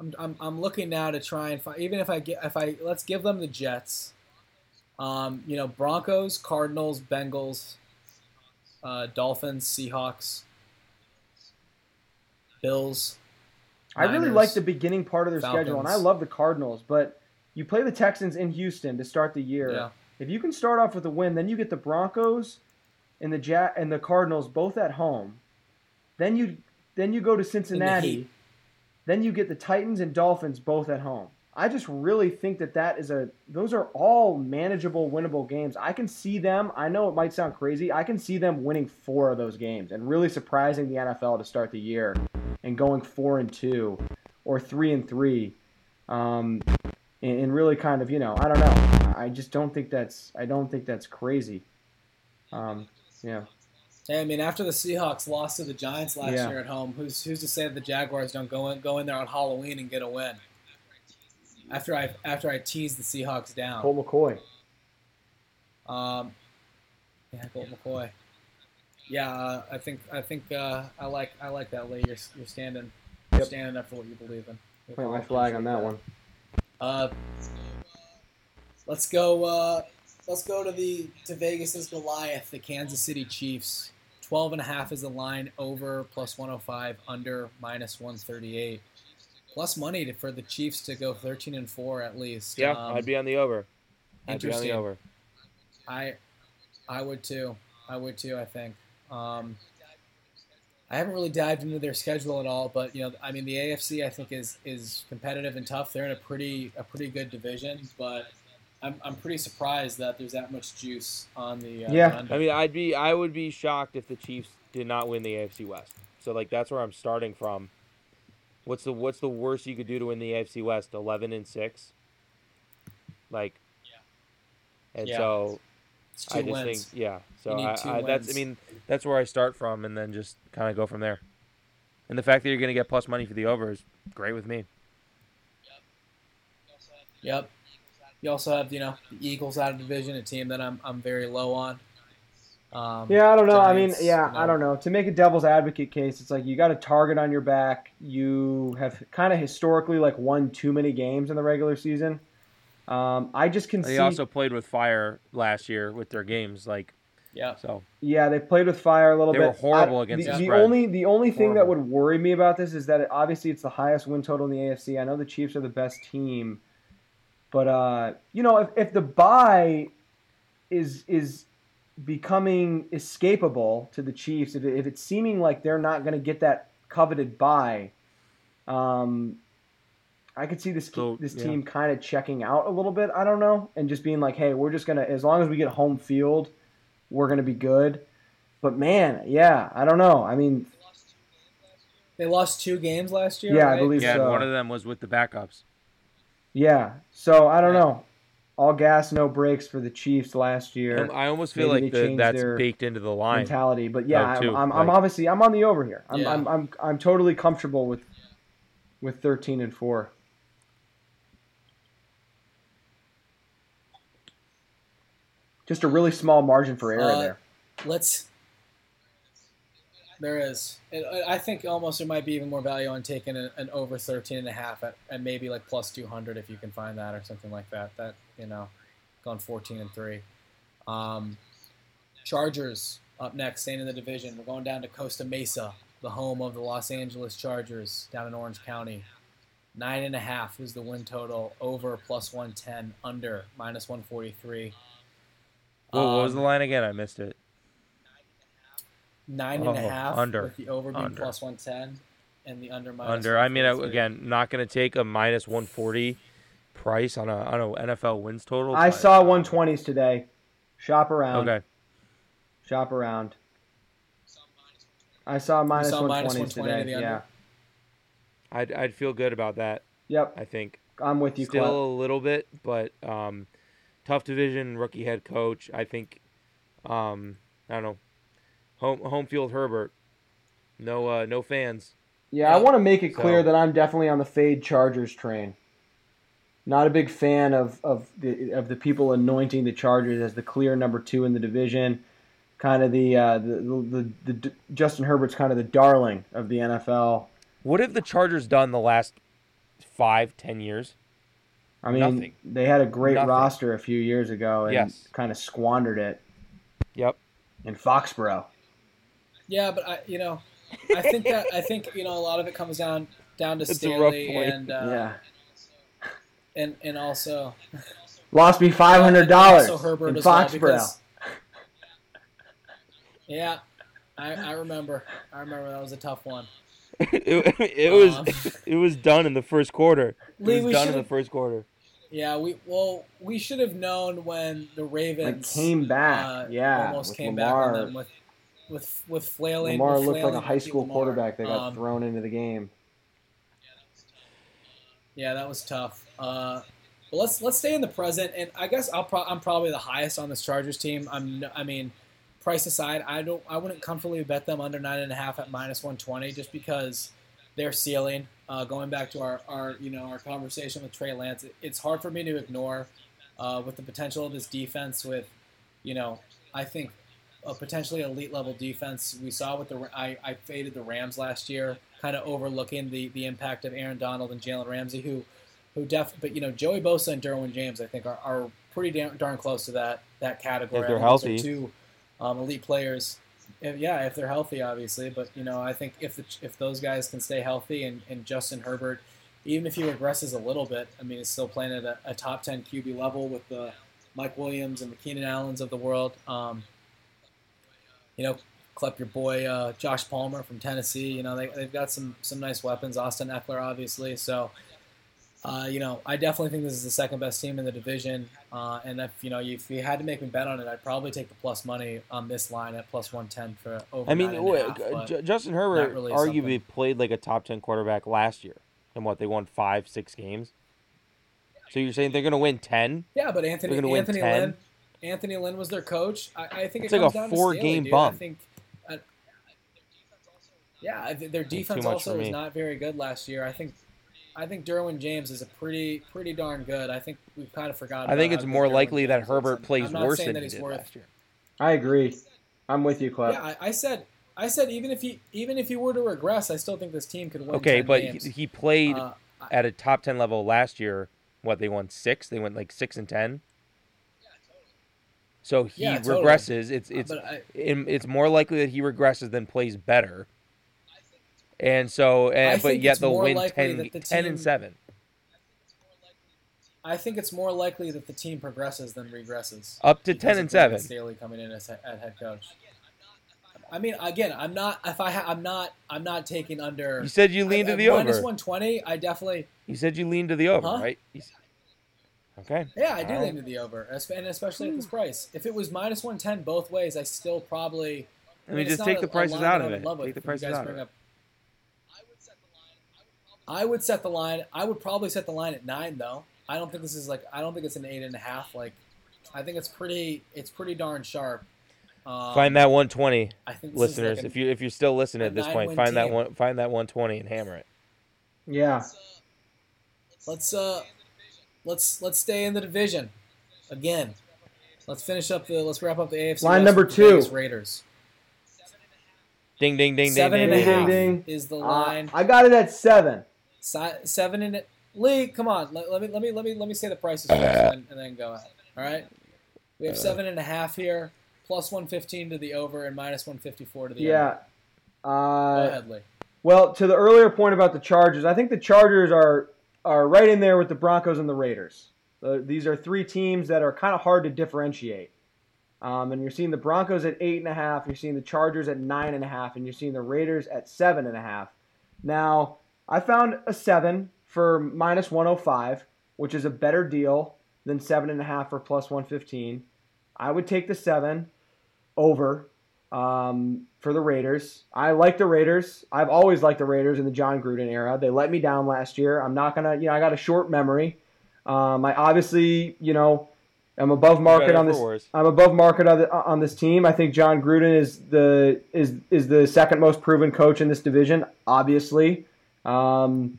I'm, I'm, I'm looking now to try and find even if I get if I let's give them the Jets. Um, you know, Broncos, Cardinals, Bengals, uh, Dolphins, Seahawks, Bills. I really like the beginning part of their schedule, and I love the Cardinals. But you play the Texans in Houston to start the year. Yeah. If you can start off with a win, then you get the Broncos and the ja- and the Cardinals both at home. Then you then you go to Cincinnati. Then you get the Titans and Dolphins both at home. I just really think that that is a those are all manageable winnable games. I can see them. I know it might sound crazy. I can see them winning 4 of those games and really surprising the NFL to start the year and going 4 and 2 or 3 and 3. Um and, and really kind of, you know, I don't know. I just don't think that's I don't think that's crazy. Um yeah. Hey, I mean, after the Seahawks lost to the Giants last Yeah. year at home, who's who's to say that the Jaguars don't go in go in there on Halloween and get a win? After I after I tease the Seahawks down, Colt McCoy. um, yeah, Colt McCoy. Yeah, uh, I think I think uh, I like I like that Lee. You're you're standing you're Yep. standing up for what you believe in. Plant my flag on appreciate that one. Uh, let's go. Uh, let's go to the to Vegas's Goliath, the Kansas City Chiefs. 12 and a half is the line over plus 105 under minus 138 plus money to, for the chiefs to go 13 and 4 at least Yeah, Um, I'd be on the over. I'd be on the over. I, I would too. I would too. I think. Um, I haven't really dived into their schedule at all, but you know, I mean, the AFC I think is is competitive and tough. They're in a pretty a pretty good division, but I'm, I'm pretty surprised that there's that much juice on the uh, Yeah. under. I mean, I'd be I would be shocked if the Chiefs did not win the AFC West. So like that's where I'm starting from. What's the what's the worst you could do to win the AFC West? Eleven and six. Like. Yeah. And Yeah. so it's two I just wins. think yeah. So I, I, that's I mean that's where I start from, and then just kind of go from there. And the fact that you're going to get plus money for the over is great with me. Yep. You also have you know the Eagles out of division, a team that I'm I'm very low on. Um, Yeah, I don't know. I mean, yeah, you I don't know. To make a devil's advocate case, it's like you got a target on your back. You have kind of historically like won too many games in the regular season. Um, I just can They see. also played with fire last year with their games, like Yeah. so. Yeah, they played with fire a little They bit. were horrible I- against the, the the only the only thing that would worry me about this is that it, obviously it's the highest win total in the AFC. I know the Chiefs are the best team, but uh, you know if, if the bye is is becoming escapable to the Chiefs, if, it, if it's seeming like they're not going to get that coveted bye, um, I could see this So, this yeah. team kind of checking out a little bit. I don't know, and just being like, hey, we're just gonna as long as we get home field we're going to be good. But man, yeah, I don't know. I mean, They lost two games last year. Yeah, I believe Yeah, so. and one of them was with the backups. Yeah. So I don't Yeah. know. all gas, no brakes for the Chiefs last year. Um, I almost feel Maybe like the, that's baked into the line. mentality. But yeah, I'm, I'm, I'm obviously I'm on the over here. I'm, Yeah. I'm, I'm I'm totally comfortable with with 13 and four. Just a really small margin for error Uh, there. Let's. There is. It, I think almost there might be even more value on taking an, an over 13 and a half at, at maybe like plus 200 if you can find that or something like that. That, you know, gone 14 and 3. Um, Chargers up next, staying in the division. We're going down to Costa Mesa, the home of the Los Angeles Chargers down in Orange County. Nine and a half is the win total. Over plus 110. Under minus 143. Whoa, what was Um, the line again? I missed it. Nine and a Oh, half under. with the over being Under. plus 110 and the under minus Under. I mean, I, again, not going to take a minus 140 price on a on a NFL wins total. I saw 120s today. Shop around. Okay. Shop around. I saw minus saw 120s minus 120 today. the under? Yeah. I'd I'd feel good about that. Yep. I think I'm with you, still Clint. a little bit, but um, tough division, rookie head coach. I think, um, I don't know, home home field Herbert. No uh, no fans. Yeah, I want to make it clear So- that I'm definitely on the fade Chargers train. Not a big fan of, of the of the people anointing the Chargers as the clear number two in the division. Kind of the, uh, the, the, the the Justin Herbert's kind of the darling of the NFL. What have the Chargers done the last five, ten years? I mean, Nothing. they had a great Nothing. roster a few years ago and Yes. kind of squandered it Yep. in Foxborough. Yeah, but I, you know, I think that I think you know a lot of it comes down down to It's a rough point. and uh, yeah, and and also lost me five hundred dollars also in as well Foxborough. because yeah, I, I remember I remember that was a tough one. it, it was Um, it was done in the first quarter. It Lee, was done in the first quarter. Yeah, we well we should have known when the Like Ravens came back, uh, yeah, almost came Lamar. back on them with with with flailing. Lamar with looked like a high school Lamar. quarterback that got Um, thrown into the game. Yeah, that was tough. Uh, but let's let's stay in the present, and I guess I'll pro- I'm probably the highest on this Chargers team. I'm I mean, price aside, I don't I wouldn't comfortably bet them under nine and a half at minus one twenty just because their ceiling. Uh, going back to our, our you know our conversation with Trey Lance, it, it's hard for me to ignore uh, with the potential of this defense. With you know, I think a potentially elite level defense. We saw with the I, I faded the Rams last year, kind of overlooking the, the impact of Aaron Donald and Jalen Ramsey, who who def but you know Joey Bosa and Derwin James, I think are, are pretty darn, darn close to that that category. If they're I think those are healthy. two um, elite players. If- yeah, if they're healthy, obviously. But you know, I think if the, if those guys can stay healthy and, and Justin Herbert, even if he regresses a little bit, I mean, he's still playing at a, a top ten QB level with the Mike Williams and the Keenan Allens of the world. Um, you know, clip your boy uh, Josh Palmer from Tennessee. You know, they, they've got some some nice weapons. Austin Ekeler, obviously. So, uh, you know, I definitely think this is the second best team in the division. Uh, and if you know, if you had to make me bet on it, I'd probably take the plus money on this line at plus one ten for over. I mean, nine and a wait, half, Ju- Justin Herbert really arguably something. played like a top ten quarterback last year, and what they won five, six games. So you're saying they're going to win ten? Yeah, but Anthony They're gonna win Anthony 10. Lynn Anthony Lynn was their coach. I, I think It's it like a down to four-game Staley, dude. bump. I think. I, yeah, their defense also was not very good last year. I think. I think Derwin James is a pretty pretty darn good. I think we've kind of forgotten. I think it's more Derwin likely that James is. Herbert plays I'm not worse than that he did worth- last year. I agree. I'm with you, Clip. Yeah, I, I said I said even if he even if he were to regress, I still think this team could win. Okay, 10 but he, games. he played Uh, at a top ten level last year. What they won six? They went like six and ten. So he Yeah, totally. regresses. It's it's I, it's more likely that he regresses than plays better. And so, eh, and, but yet they'll win likely 10, that the 10 and seven. I think it's more likely that the team progresses than regresses. Up to 10 and 7. Staley coming in as, he- head coach. I mean, again, I'm not. If I, ha- I'm not. I'm not taking under. You said you lean I- to the minus over. 120. I definitely. You said you lean to the over, Huh? right? You Okay. Yeah, I do All lean to the over, and especially at this price. If it was minus 110 both ways, I still probably. I I mean, just not take a- the prices out of it. Take the prices out of it. up- I would set the line. I would probably set the line. I would probably set the line at nine, though. I don't think this is like I don't think it's an eight and a half. Like I think it's pretty it's pretty darn sharp. Um, Find that 120, I think this is listeners. like a- if you if you're still listening at this point, nine-win find that one. Find that 120 and hammer it. Yeah. let's uh let's let's stay in the division again. Let's finish up the let's wrap up the AFC. Line West number two. Vegas Raiders. Ding ding ding ding Seven ding and a ding. ding, half ding, ding. is the Uh, line. I got it at seven. Si- seven and Lee, come on. Let, let me let me let me let me say the prices first, and, then, and then go ahead. All right. We have seven and a half here, plus one fifteen to the over, and minus one fifty four to the Yeah. under. Go Uh, ahead, Lee. well, to the earlier point about the Chargers, I think the Chargers are are right in there with the Broncos and the Raiders. Uh, these are three teams that are kind of hard to differentiate. Um, and you're seeing the Broncos at eight and a half, you're seeing the Chargers at nine and a half, and you're seeing the Raiders at seven and a half. Now, I found a seven for minus 105, which is a better deal than seven and a half for plus 115. I would take the seven over um, for the Raiders. I like the Raiders. I've always liked the Raiders in the Jon Gruden era. They let me down last year. I'm not gonna, you know, I got a short memory. Um, I obviously, you know, I'm above market on this. worse. I'm above market on, the, on this team. I think Jon Gruden is the is is the second most proven coach in this division. Obviously, um,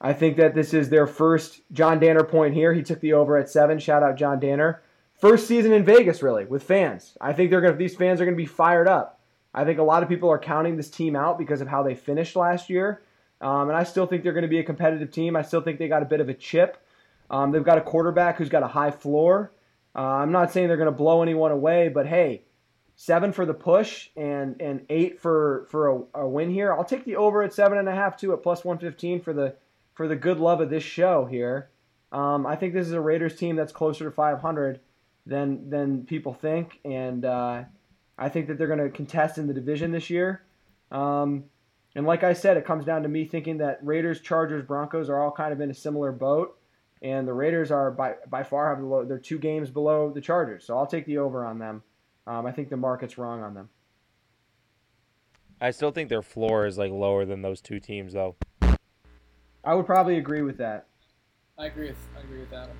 I think that this is their first John Danner point here. He took the over at seven. Shout out John Danner. First season in Vegas, really, with fans. I think they're gonna these fans are gonna be fired up. I think a lot of people are counting this team out because of how they finished last year, um, and I still think they're to be a competitive team. I still think they got a bit of a chip. Um, they've got a quarterback who's got a high floor. Uh, I'm not saying they're to blow anyone away, but hey, seven for the push and and eight for for a, a win here. I'll take the over at seven and a half too at plus one fifteen for the for the good love of this show here. Um, I think this is a Raiders team that's closer to 500 than than people think, and uh, I think that they're going to contest in the division this year. Um, and like I said, it comes down to me thinking that Raiders, Chargers, Broncos are all kind of in a similar boat, and the Raiders are by by far have the low, they're two games below the Chargers. So I'll take the over on them. Um, I think the market's wrong on them. I still think their floor is like lower than those two teams, though. I would probably agree with that. I agree with I agree with Adam.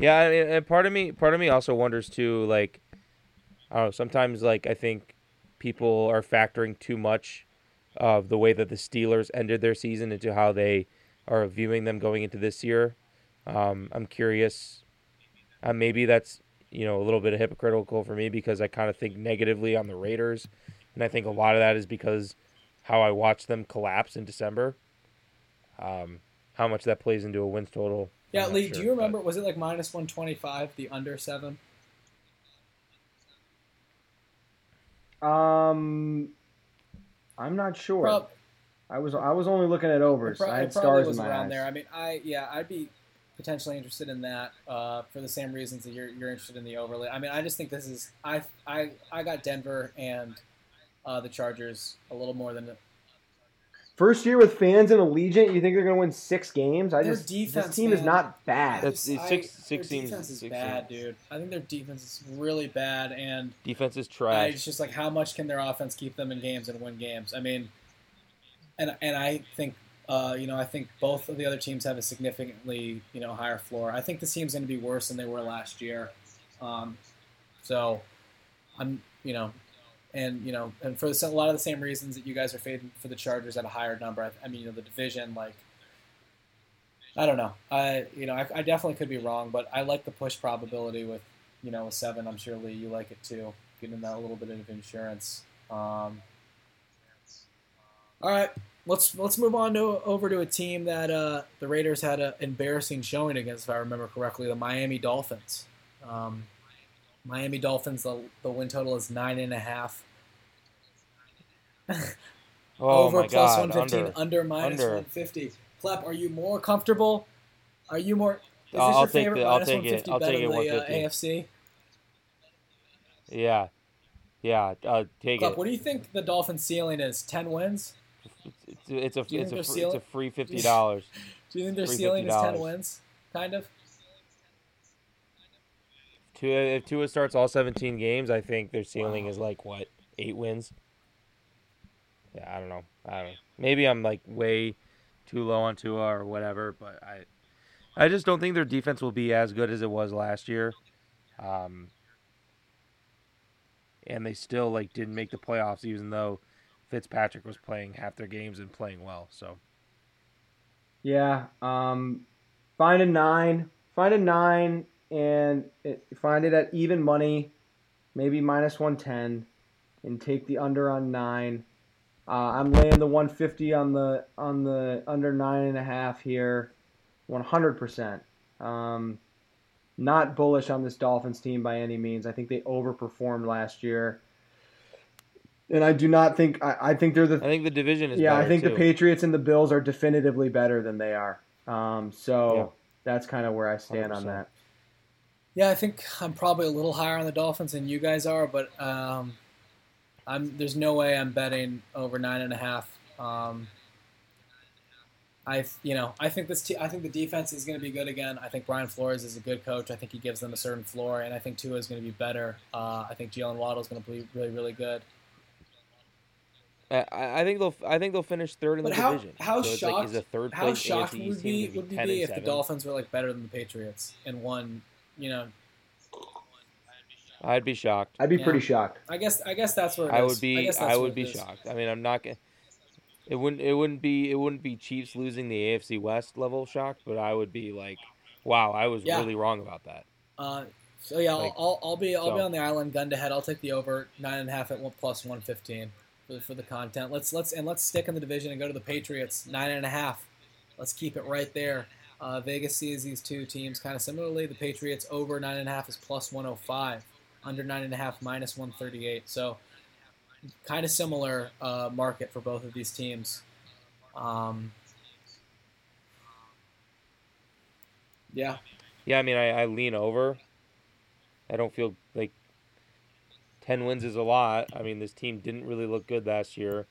Yeah, I mean, and part of me, part of me also wonders too. Like, I don't know. Sometimes, like, I think people are factoring too much of the way that the Steelers ended their season into how they are viewing them going into this year. Um, I'm curious. Uh, maybe that's you know a little bit hypocritical for me because I kind of think negatively on the Raiders, and I think a lot of that is because how I watched them collapse in December. Um, how much that plays into a wins total. Yeah, I'm Lee, sure, do you but- remember? Was it like minus one twenty five, the under seven? Um, I'm not sure. Prob- I was I was only looking at It, overs. pro- I it had probably stars was in my around eyes. there. I mean, I yeah, I'd be potentially interested in that uh, for the same reasons that you're you're interested in the overlay. I mean, I just think this is I I I got Denver and uh, the Chargers a little more than First year with fans in Allegiant, you think they're going to win six games? I Their just defense, this team is not bad. That's- I- it's six- their six teams- defense is six bad, teams. dude. I think their defense is really bad, and Defense is I, trash. it's just like how much can their offense keep them in games and win games? I mean, and and I think uh, you know I think both of the other teams have a significantly you know higher floor. I think this team's going to be worse than they were last year. Um, so I'm you know. And you know, and for the, a lot of the same reasons that you guys are fading for the Chargers at a higher number. I, I mean, you know, the division, like, I don't know. I you know, I, I definitely could be wrong, but I like the push probability with you know a seven. I'm sure Lee, you like it too, getting that a little bit of insurance. Um, all right, let's let's move on to over to a team that uh, the Raiders had an embarrassing showing against, if I remember correctly, the Miami Dolphins. Um, Miami Dolphins, the, the win total is nine and a half. oh over my plus god, 115, under. under, minus Under. 150. Klep, are you more comfortable? Are you more? Is this I'll- I'll your take favorite the- I'll take it. I'll take it of the uh, 150. AFC? Yeah, yeah. Uh, take Klep, it. what do you think the Dolphins' ceiling is? 10 wins? It's, it's a it's a free, it's a free fifty dollars. Do you think their ceiling is 10 wins? Kind of? Tua, if Tua starts all seventeen games, I think their ceiling is like what eight wins. Yeah, I don't know. I don't know. Maybe I'm like way too low on Tua or whatever, but I I just don't think their defense will be as good as it was last year. Um, and they still like didn't make the playoffs, even though Fitzpatrick was playing half their games and playing well. So yeah, um, find a nine, find a nine, and it, find it at even money, maybe minus one ten, and take the under on nine. Uh, I'm laying the 150 on the on the under nine and a half here, 100 percent. Um, not bullish on this Dolphins team by any means. I think they overperformed last year. And I do not think I, I think they're the I think the division is yeah I think the. Patriots and the Bills are definitively better than they are. Um, so Yeah. that's kind of where I stand on 100%. that. Yeah, I think I'm probably a little higher on the Dolphins than you guys are, but um, I'm there's no way I'm betting over nine and a half. Um, I you know I think this te- I think the defense is going to be good again. I think Brian Flores is a good coach. I think he gives them a certain floor, and I think Tua is going to be better. Uh, I think Jaylen Waddle is going to be really really good. I, I think they'll I think they'll finish third in But the how division. how So shocked like, is a third how shocked AFC would be would we 10 be and if the? Dolphins were like better than the Patriots and won? You know, I'd be shocked. I'd be Yeah. pretty shocked. I guess I guess that's where it I is. would be guess I, would be it is. shocked. I mean, I'm not gonna. It wouldn't it wouldn't be it wouldn't be Chiefs losing the AFC West level shocked, but I would be like, wow, I was Yeah. really wrong about that. Uh, so yeah, Like, I'll, I'll, I'll be I'll be on the island, gun to head. I'll take the over nine and a half at one plus one fifteen for, for the content. Let's let's and let's stick in the division and go to the Patriots nine and a half. Let's keep it right there. Uh, Vegas sees these two teams kind of similarly. The Patriots over nine and a half is plus one hundred five, under nine and a half minus one thirty eight. So kind of similar uh, market for both of these teams. Um, yeah, Yeah, I mean, I, I lean over. I don't feel like ten wins is a lot. I mean, this team didn't really look good last year.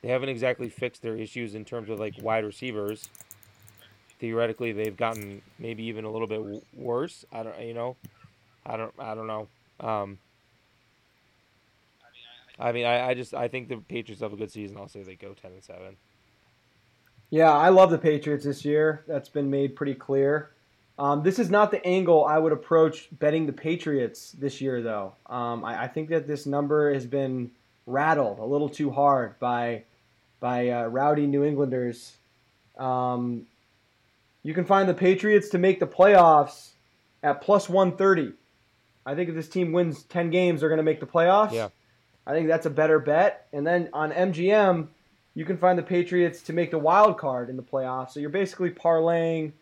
They haven't exactly fixed their issues in terms of like wide receivers. Theoretically, they've gotten maybe even a little bit worse. I don't, you know, I don't, I don't know. Um, I mean, I, I just I think the Patriots have a good season. I'll say they go ten and seven. Yeah, I love the Patriots this year. That's been made pretty clear. Um, this is not the angle I would approach betting the Patriots this year, though. Um, I, I think that this number has been rattled a little too hard by by uh, rowdy New Englanders. Um, you can find the Patriots to make the playoffs at plus 130. I think if this team wins 10 games, they're going to make the playoffs. Yeah. I think that's a better bet. And then on MGM, you can find the Patriots to make the wild card in the playoffs. So you're basically parlaying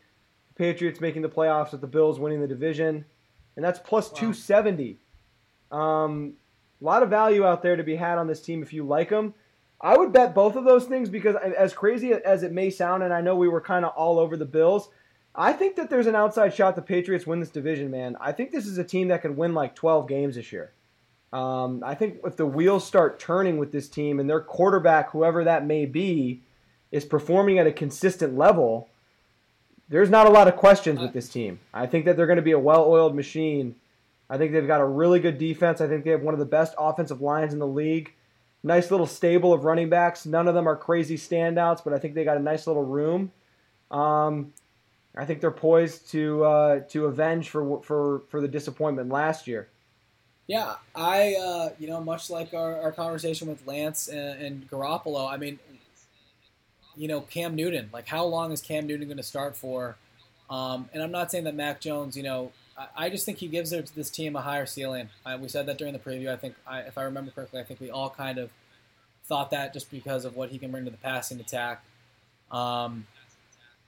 the Patriots making the playoffs with the Bills winning the division, and that's plus Wow. 270. Um, a lot of value out there to be had on this team if you like them. I would bet both of those things because, as crazy as it may sound, and I know we were kind of all over the Bills, I think that there's an outside shot the Patriots win this division, man. I think this is a team that could win like 12 games this year. Um, I think if the wheels start turning with this team and their quarterback, whoever that may be, is performing at a consistent level, there's not a lot of questions with this team. I think that they're going to be a well-oiled machine. I think they've got a really good defense. I think they have one of the best offensive lines in the league. Nice little stable of running backs. None of them are crazy standouts, but I think they got a nice little room. Um, I think they're poised to uh, to avenge for for for the disappointment last year. Yeah, I, uh, you know, much like our, our conversation with Lance and, and Garoppolo, I mean, you know, Cam Newton, like, how long is Cam Newton going to start for? Um, and I'm not saying that Mac Jones, you know, I, just think he gives this team a higher ceiling. I, we said that during the preview. I think, I, if I remember correctly, I think we all kind of thought that just because of what he can bring to the passing attack. Um,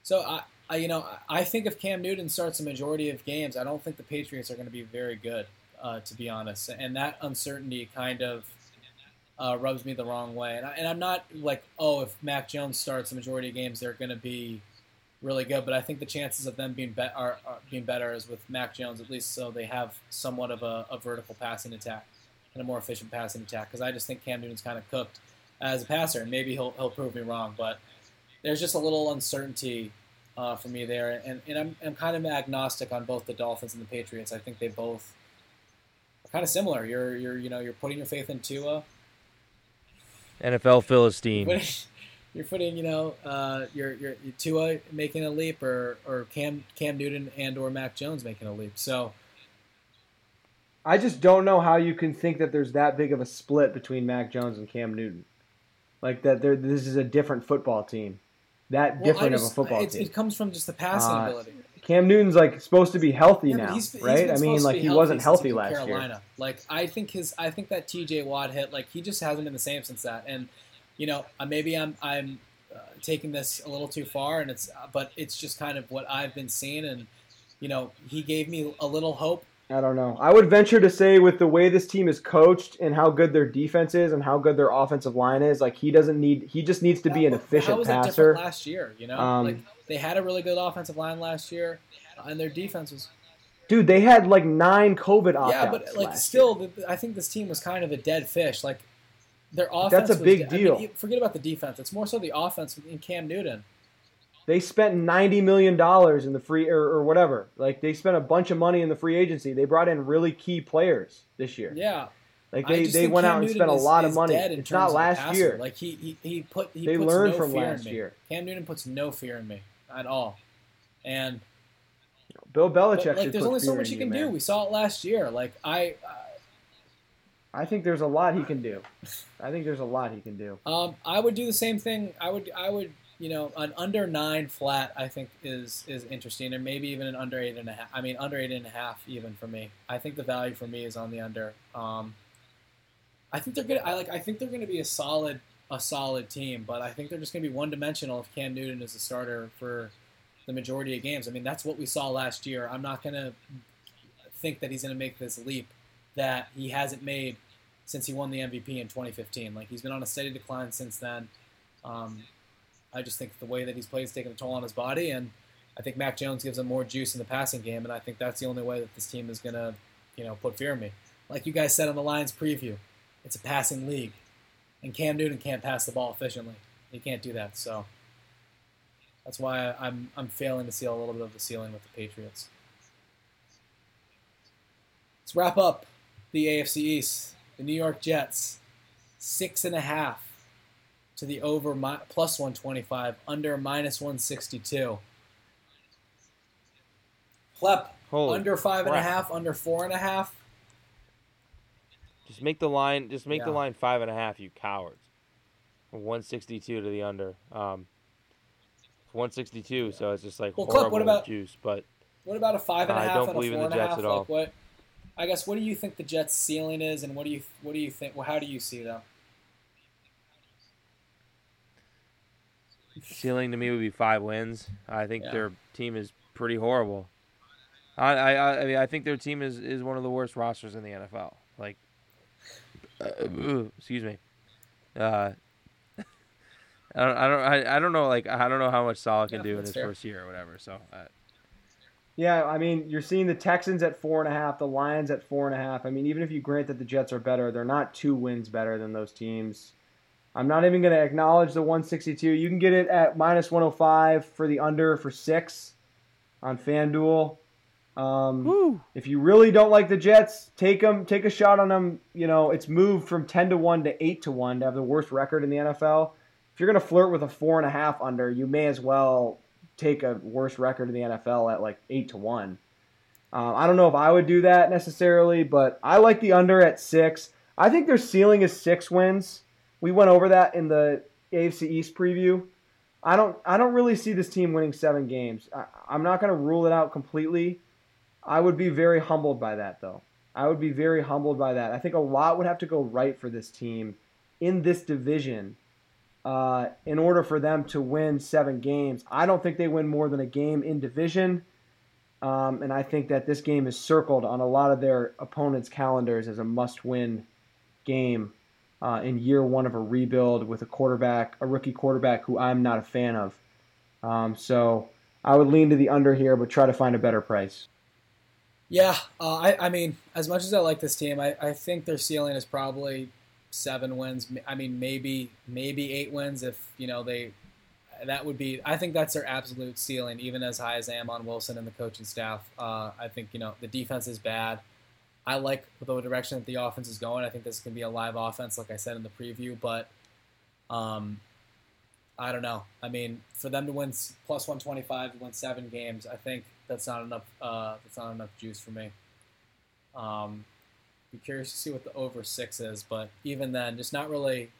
so I, I, you know, I think if Cam Newton starts a majority of games, I don't think the Patriots are going to be very good uh, to be honest. And that uncertainty kind of uh, rubs me the wrong way. And, I, and I'm not like, oh, if Mac Jones starts the majority of games, they're going to be really good. But I think the chances of them being, be- are, are being better is with Mac Jones, at least so they have somewhat of a, a vertical passing attack and a more efficient passing attack. Because I just think Cam Newton's kind of cooked as a passer, and maybe he'll, he'll prove me wrong. But there's just a little uncertainty uh, for me there. And, and I'm, I'm kind of agnostic on both the Dolphins and the Patriots. I think they both are kind of similar. You're you're you know you're putting your faith in Tua. NFL Philistine. You're putting, you know, uh, your your Tua making a leap, or or Cam Cam Newton and or Mac Jones making a leap. So I just don't know how you can think that there's that big of a split between Mac Jones and Cam Newton, like that. There, this is a different football team, that well, different just- of a football team. it comes from just the passing Uh, ability. Cam Newton's like supposed to be healthy Yeah, now, he's- he's right? I mean, like he wasn't healthy he last year. Like I think his, I think that T.J. Watt hit, like he just hasn't been the same since that. And you know, uh, maybe I'm I'm uh, taking this a little too far, and it's, uh, but it's just kind of what I've been seeing, and you know, he gave me a little hope. I don't know. I would venture to say with the way this team is coached and how good their defense is and how good their offensive line is, like he doesn't need he just needs to be an efficient passer. last year? You know, Um, like they had a really good offensive line last year, and their defense was Dude, they had like nine COVID opt yeah, but like still, the, I think this team was kind of a dead fish. Like their offense. That's a was big de- I mean, deal. forget about the defense. It's more so the offense in Cam Newton. They spent ninety million dollars in the free or, or whatever. Like they spent a bunch of money in the free agency. They brought in really key players this year. Yeah, Like they, they went Cam out and Newton spent a lot of money. It's not last year. Like he he, he put he They puts learned no from fear last in me. year. Cam Newton puts no fear in me at all, and Bill but, Belichick like should there's only so much he you, can man. do. We saw it last year. Like I. I think there's a lot he can do. I think there's a lot he can do. Um, I would do the same thing. I would, I would, you know, an under nine flat. I think is is interesting, and maybe even an under eight and a half. I mean, under eight and a half even for me. I think the value for me is on the under. Um, I think they're gonna. I like. I think they're gonna be a solid, a solid team, but I think they're just gonna be one dimensional if Cam Newton is a starter for the majority of games. I mean, that's what we saw last year. I'm not gonna think that he's gonna make this leap that he hasn't made since he won the MVP in 2015. Like he's been on a steady decline since then. Um, I just think the way that he's played is taking a toll on his body, and I think Mac Jones gives him more juice in the passing game, and I think that's the only way that this team is gonna, you know, put fear in me. Like you guys said on the Lions preview, it's a passing league, and Cam Newton can't pass the ball efficiently. He can't do that, so that's why I'm I'm failing to see a little bit of the ceiling with the Patriots. Let's wrap up the AFC East. The New York Jets, six and a half to the over mi- plus 125, under minus 162. Plep, Holy under five and a half, under four and a half. Just make the line. Just make the line five and a half. You cowards. One sixty two to the under. Um, one sixty two. So it's just like Well, Clip, horrible what about- juice. But What about a five and a half? I don't and a believe in the Jets at all. Like what? I guess what do you think the Jets' ceiling is, and what do you what do you think? Well, how do you see them? ceiling to me would be five wins. I think Yeah. their team is pretty horrible. I, I I- mean I think their team is, is one of the worst rosters in the NFL. Like, uh, excuse me. Uh, I don't I don't I, I don't know like I don't know how much Salah can Yeah, do in his fair. first year or whatever. So uh, Yeah, I mean, you're seeing the Texans at four and a half, the Lions at four and a half. I mean, even if you grant that the Jets are better, they're not two wins better than those teams. I'm not even going to acknowledge the 162. You can get it at minus 105 for the under for six on FanDuel. Um, if you really don't like the Jets, take them, take a shot on them. You know, it's moved from 10 to 1 to 8 to 1 to have the worst record in the NFL. If you're going to flirt with a four and a half under, you may as well take a worse record in the NFL at like 8 to 1. Um, I don't know if I would do that necessarily, but I like the under at six. I think their ceiling is six wins. We went over that in the AFC East preview. I don't I don't really see this team winning seven games. I, I'm not going to rule it out completely. I would be very humbled by that, though. I would be very humbled by that. I think a lot would have to go right for this team in this division uh, in order for them to win seven games. I don't think they win more than a game in division. Um, and I think that this game is circled on a lot of their opponents' calendars as a must win game uh, in year one of a rebuild with a quarterback, a rookie quarterback who I'm not a fan of. Um, so I would lean to the under here, but try to find a better price. Yeah, uh, I, I mean, as much as I like this team, I, I think their ceiling is probably seven wins. I mean, maybe maybe eight wins if you know they. That would be. I think that's their absolute ceiling, even as high as I am on Wilson and the coaching staff. Uh, I think you know the defense is bad. I like the direction that the offense is going. I think this can be a live offense, like I said in the preview. But um, I don't know. I mean, for them to win plus 125 to win seven games, I think that's not enough. Uh, that's not enough juice for me. Um, be curious to see what the over six is, but even then, just not really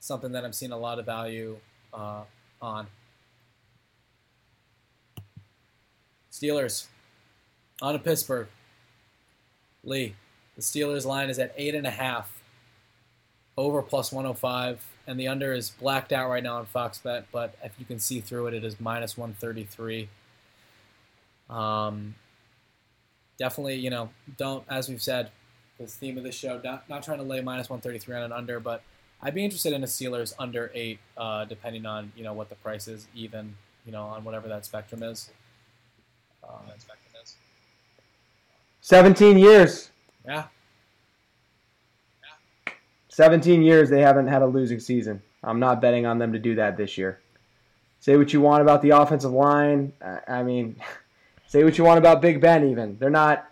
something that I'm seeing a lot of value uh, on. Steelers on to Pittsburgh. Lee, the Steelers line is at eight and a half. Over plus 105, and the under is blacked out right now on Fox Bet, but if you can see through it, it is minus 133. Um, definitely, you know, don't, as we've said, the theme of the show, not, not trying to lay minus 133 on an under, but I'd be interested in a Steelers under eight, uh, depending on, you know, what the price is, even, you know, on whatever that spectrum is. Um, 17 years. yeah, 17 years they haven't had a losing season. I'm not betting on them to do that this year. Say what you want about the offensive line. I mean, say what you want about Big Ben. Even they're not.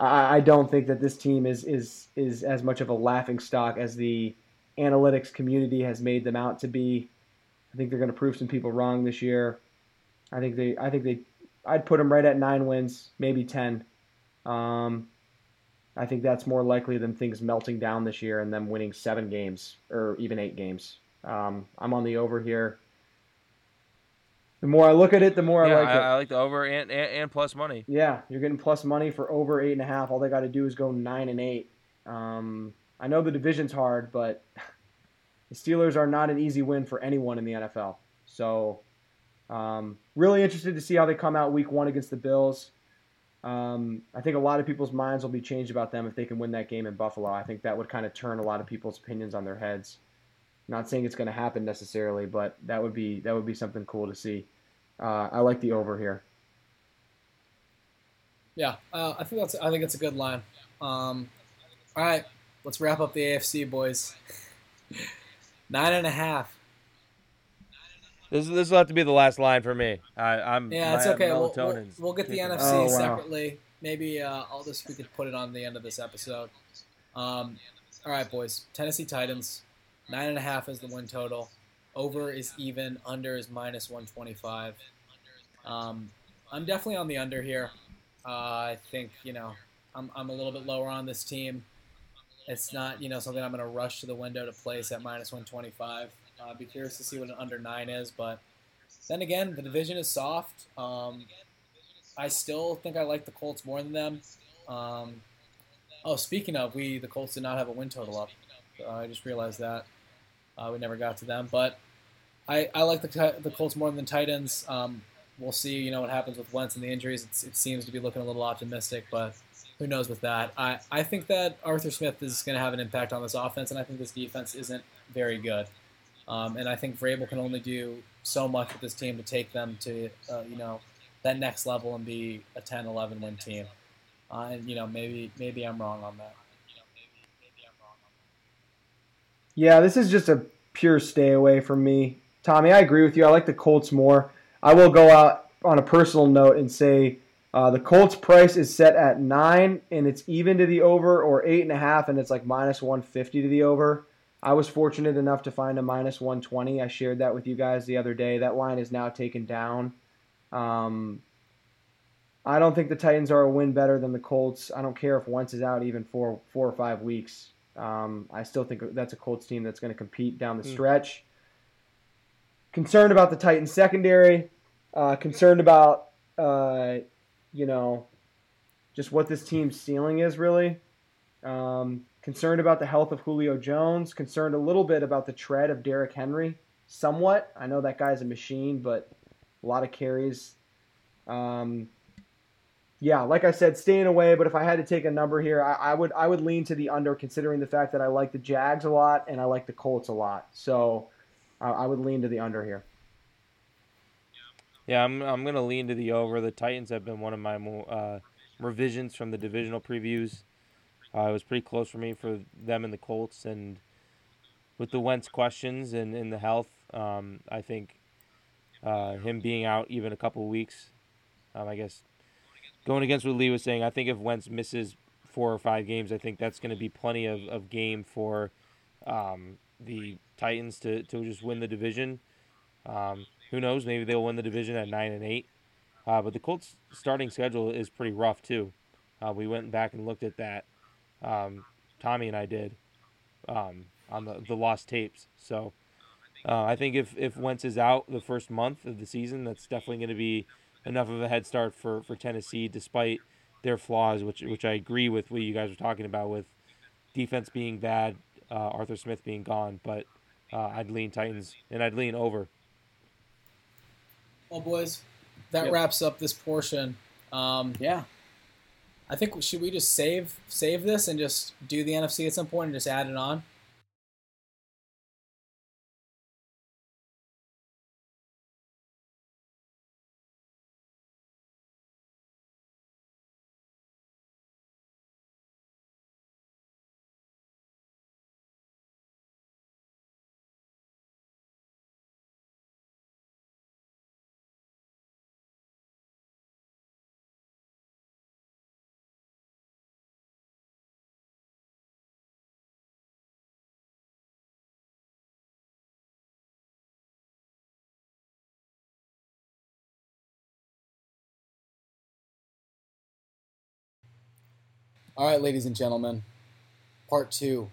I, I don't think that this team is is is as much of a laughing stock as the analytics community has made them out to be. I think they're going to prove some people wrong this year. I think they. I think they. I'd put them right at nine wins, maybe ten. Um, I think that's more likely than things melting down this year and them winning seven games or even eight games. Um, I'm on the over here. The more I look at it, the more yeah, I like I, it. I like the over and, and, and plus money. Yeah, you're getting plus money for over eight and a half. All they got to do is go nine and eight. Um, I know the division's hard, but the Steelers are not an easy win for anyone in the NFL. So, um, really interested to see how they come out week one against the Bills. Um, I think a lot of people's minds will be changed about them if they can win that game in Buffalo. I think that would kind of turn a lot of people's opinions on their heads. Not saying it's going to happen necessarily, but that would be that would be something cool to see. Uh, I like the over here. yeah. Uh, I think that's. I think it's a good line. Um, all right, let's wrap up the AFC, boys. Nine and a half. This this will have to be the last line for me. I, I'm Yeah, it's my okay. We'll, we'll, we'll get the kicking NFC in. Oh, wow. separately. Maybe uh, all this we could put it on the end of this episode. Um, all right, boys. Tennessee Titans. Nine and a half is the win total. Over is even. Under is minus one twenty five. Um, I'm definitely on the under here. Uh, I think you know I'm I'm a little bit lower on this team. It's not you know something I'm going to rush to the window to place at minus one twenty five. Uh, I'd be curious to see what an under nine is, but then again, the division is soft. Um, I still think I like the Colts more than them. Um, oh, speaking of, we the Colts did not have a win total up. Uh, I just realized that uh, we never got to them, but I, I like the the Colts more than the Titans. Um, we'll see. You know what happens with Wentz and the injuries. It's, it seems to be looking a little optimistic, but who knows with that? I, I think that Arthur Smith is going to have an impact on this offense, and I think this defense isn't very good. Um, and I think Vrabel can only do so much with this team to take them to, uh, you know, that next level and be a 10, 11 win team. Uh, and you know, maybe maybe I'm wrong on that. Yeah, this is just a pure stay away from me. Tommy, I agree with you. I like the Colts more. I will go out on a personal note and say uh, the Colts price is set at nine and it's even to the over, or eight and a half and it's like minus 150 to the over. I was fortunate enough to find a minus 120. I shared that with you guys the other day. That line is now taken down. Um, I don't think the Titans are a win better than the Colts. I don't care if Wentz is out even for four or five weeks. Um, I still think that's a Colts team that's going to compete down the Hmm. stretch. Concerned about the Titans secondary. Uh, concerned about, uh, you know, just what this team's ceiling is really. Um, concerned about the health of Julio Jones. Concerned a little bit about the tread of Derrick Henry. Somewhat. I know that guy's a machine, but a lot of carries. Um, yeah, like I said, staying away. But if I had to take a number here, I, I would I would lean to the under, considering the fact that I like the Jags a lot and I like the Colts a lot. So I I would lean to the under here. Yeah, I'm I'm gonna lean to the over. The Titans have been one of my uh, revisions from the divisional previews. Uh, it was pretty close for me for them and the Colts, and with the Wentz questions and, and the health, um, I think uh, him being out even a couple weeks, um, I guess going against what Lee was saying, I think if Wentz misses four or five games, I think that's going to be plenty of, of game for um, the Titans to, to just win the division. Um, who knows? Maybe they'll win the division at nine and eight. Uh, but the Colts' starting schedule is pretty rough too. Uh, we went back and looked at that. Um, Tommy and I did um, on the, the lost tapes. So uh, I think if, if Wentz is out the first month of the season, that's definitely going to be enough of a head start for, for Tennessee, despite their flaws, which which I agree with what you guys were talking about with defense being bad, uh, Arthur Smith being gone. But uh, I'd lean Titans and I'd lean over. Well, boys, that Yep. wraps up this portion. Um, Yeah. I think should we just save save this and just do the NFC at some point and just add it on? All right, ladies and gentlemen, part two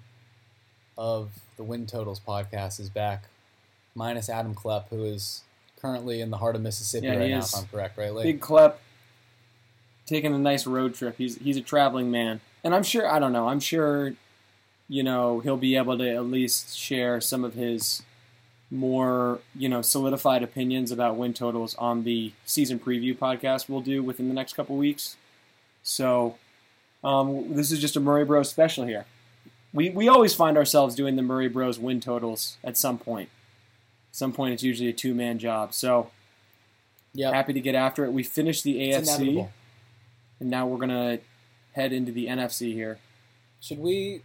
of the Win Totals podcast is back, minus Adam Klepp, who is currently in the heart of Mississippi Yeah, right he now, is. if I'm correct, right? Big Klep taking a nice road trip. He's he's a traveling man, and I'm sure I don't know. I'm sure, you know, he'll be able to at least share some of his more you know solidified opinions about win totals on the season preview podcast we'll do within the next couple weeks. So, um, this is just a Murray Bros special here. We we always find ourselves doing the Murray Bros win totals at some point. At some point, it's usually a two man job. So. Yep. Happy to get after it. We finished the It's AFC, inevitable. and now we're gonna head into the NFC here. Should we?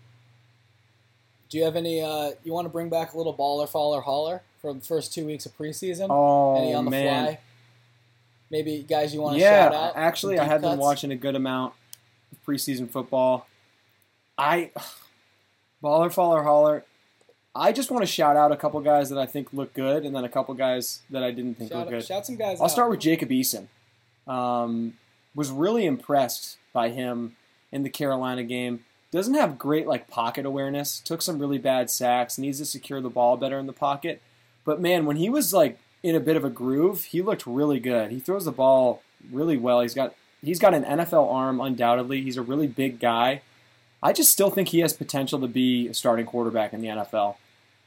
Do you have any? Uh, you want to bring back a little baller, faller, holler from the first two weeks of preseason? Oh any on the man, fly? Maybe guys you want to yeah. shout out? Actually, I have been watching a good amount preseason football. I baller, faller, holler. I just want to shout out a couple guys that I think look good, and then a couple guys that I didn't think Shout, look good. shout some guys. I'll out. start with Jacob Eason. Um, was really impressed by him in the Carolina game. Doesn't have great like pocket awareness. Took some really bad sacks. Needs to secure the ball better in the pocket. But man, when he was like in a bit of a groove, he looked really good. He throws the ball really well. He's got he's got an NFL arm undoubtedly. He's a really big guy. I just still think he has potential to be a starting quarterback in the NFL.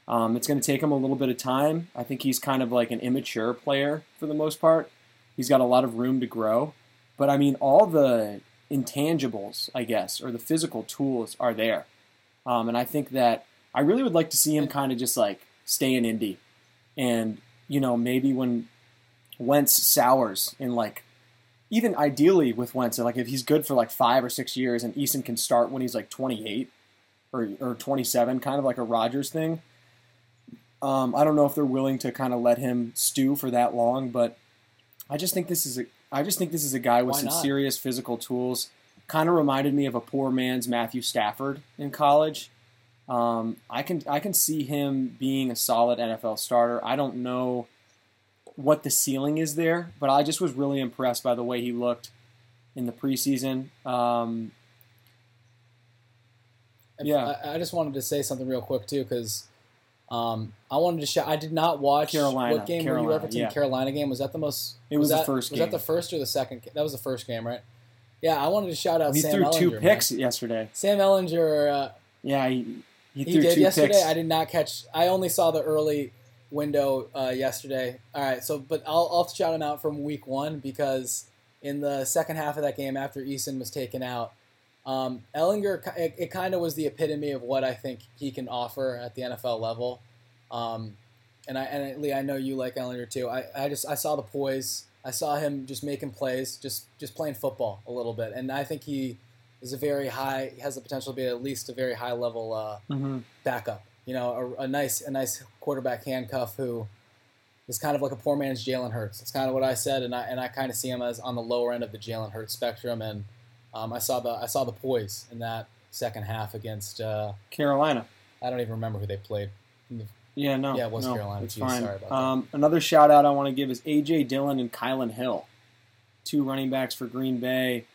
Um, it's going to take him a little bit of time. I think he's kind of like an immature player for the most part. He's got a lot of room to grow. But I mean, all the intangibles, I guess, or the physical tools are there. Um, and I think that I really would like to see him kind of just like stay in Indy. And, you know, maybe when Wentz sours in like, even ideally with Wentz, like if he's good for like five or six years and Eason can start when he's like 28 or, or 27, kind of like a Rodgers thing. Um, I don't know if they're willing to kind of let him stew for that long, but I just think this is a I just think this is a guy with Why some not? serious physical tools. Kind of reminded me of a poor man's Matthew Stafford in college. Um, I can I can see him being a solid NFL starter. I don't know what the ceiling is there, but I just was really impressed by the way he looked in the preseason. Um, Yeah. I, I just wanted to say something real quick too, because um, I wanted to shout. I did not watch Carolina, What game were Carolina, you referencing? yeah. Carolina game was that the most? It was the that, first Was game. that the first or the second? That was the first game, right? Yeah, I wanted to shout out. he Sam threw Ehlinger, two man. picks yesterday. Sam Ehlinger. Uh, Yeah, he, he, he did two yesterday. picks. I did not catch. I only saw the early window uh, yesterday. All right, so but I'll, I'll shout him out from week one because in the second half of that game, after Eason was taken out, um, Ehlinger it, it kind of was the epitome of what I think he can offer at the NFL level. Um, and I and Lee, I know you like Ehlinger too. I, I just I saw the poise. I saw him just making plays, just just playing football a little bit, and I think he is a very high. He has the potential to be at least a very high level. Uh, Mhm. backup. You know, a, a nice a nice quarterback handcuff who is kind of like a poor man's Jalen Hurts. That's kind of what I said, and I and I kind of see him as on the lower end of the Jalen Hurts spectrum. And um, I saw the I saw the poise in that second half against uh, Carolina. I don't even remember who they played. Yeah, no. Yeah, it was no, Carolina. It's Jeez, fine. sorry about that. um, Another shout out I want to give is AJ Dillon and Kylin Hill, two running backs for Green Bay.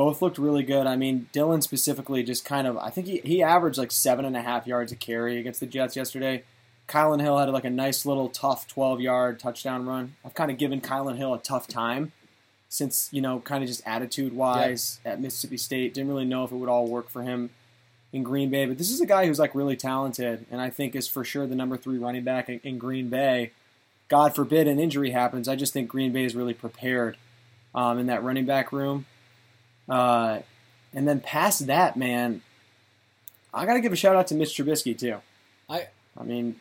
Both looked really good. I mean, Dillon specifically just kind of, I think he, he averaged like seven and a half yards a carry against the Jets yesterday. Kylin Hill had like a nice little tough 12 yard touchdown run. I've kind of given Kylin Hill a tough time since, you know, kind of just attitude wise at Mississippi State. Didn't really know if it would all work for him in Green Bay. But this is a guy who's like really talented and I think is for sure the number three running back in, in Green Bay. God forbid an injury happens. I just think Green Bay is really prepared um, in that running back room. Uh, and then past that, man, I got to give a shout out to Mitch Trubisky too. I- I mean,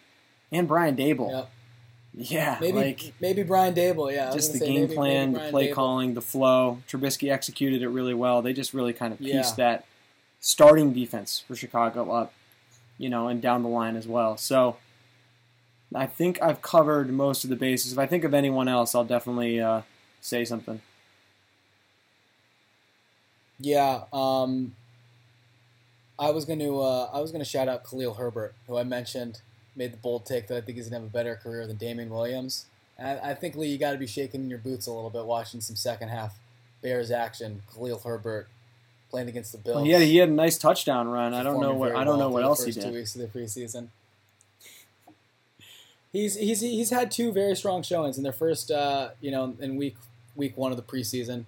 and Brian Daboll. Yep. Yeah, Maybe like maybe Brian Daboll. Yeah, just the game maybe- plan, maybe the play Daboll. calling, the flow. Trubisky executed it really well. They just really kind of Yeah. pieced that starting defense for Chicago up, you know, and down the line as well. So I think I've covered most of the bases. If I think of anyone else, I'll definitely uh, say something. Yeah, um, I was going to uh, I was going to shout out Khalil Herbert, who I mentioned made the bold take that I think he's going to have a better career than Damien Williams. And I, I think Lee, you got to be shaking in your boots a little bit watching some second half Bears action. Khalil Herbert playing against the Bills. Well, he had he had a nice touchdown run. I don't know what I don't well know what else he first Two did. weeks of the preseason. He's he's he's had two very strong showings in their first, uh, you know, in week week one of the preseason.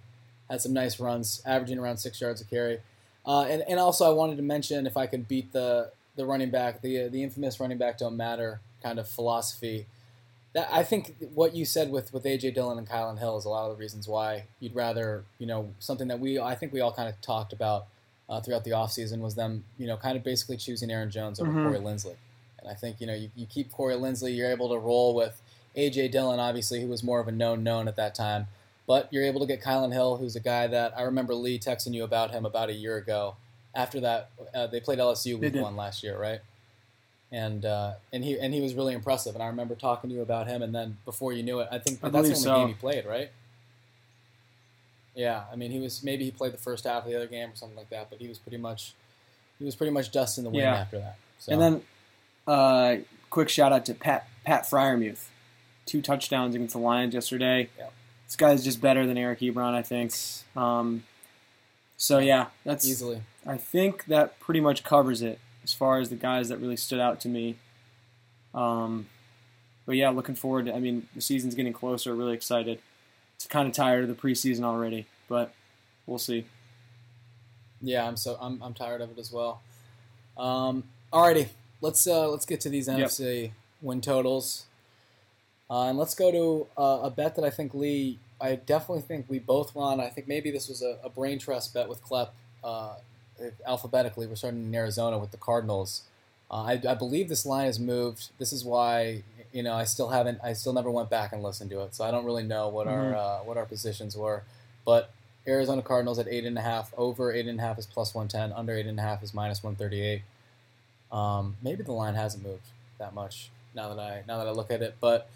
Had some nice runs, averaging around six yards a carry. Uh, and and also I wanted to mention if I could beat the the running back, the the infamous running back don't matter kind of philosophy. That I think what you said with with AJ Dillon and Kylin Hill is a lot of the reasons why you'd rather you know something that we I think we all kind of talked about uh, throughout the offseason was them you know kind of basically choosing Aaron Jones over Mhm. Corey Linsley. And I think you know you, you keep Corey Linsley, you're able to roll with AJ Dillon, obviously who was more of a known known at that time. But you're able to get Kylin Hill, who's a guy that I remember Lee texting you about him about a year ago. After that, uh, they played LSU week one last year, right? And uh, and he and he was really impressive. And I remember talking to you about him. And then before you knew it, I think I that's the only so. game he played, right? Yeah, I mean he was maybe he played the first half of the other game or something like that, but he was pretty much he was pretty much dust in the wind Yeah. after that. So. And then, uh, quick shout out to Pat Pat Freiermuth, two touchdowns against the Lions yesterday. Yeah. This guy's just better than Eric Ebron, I think. Um, so yeah, that's easily. I think that pretty much covers it as far as the guys that really stood out to me. Um, but yeah, looking forward. To, I mean, the season's getting closer. Really excited. It's kind of tired of the preseason already, but we'll see. Yeah, I'm so I'm, I'm tired of it as well. Um, alrighty, let's uh, let's get to these Yep. NFC win totals, uh, and let's go to uh, a bet that I think Lee. I definitely think we both won. I think maybe this was a, a brain trust bet with Klepp. Uh, alphabetically, we're starting in Arizona with the Cardinals. Uh, I, I believe this line has moved. This is why you know I still haven't. I still never went back and listened to it, so I don't really know what our Mhm. uh, what our positions were. But Arizona Cardinals at eight and a half. Over eight and a half is plus one ten. Under eight and a half is minus one thirty eight. Um, maybe the line hasn't moved that much now that I now that I look at it, but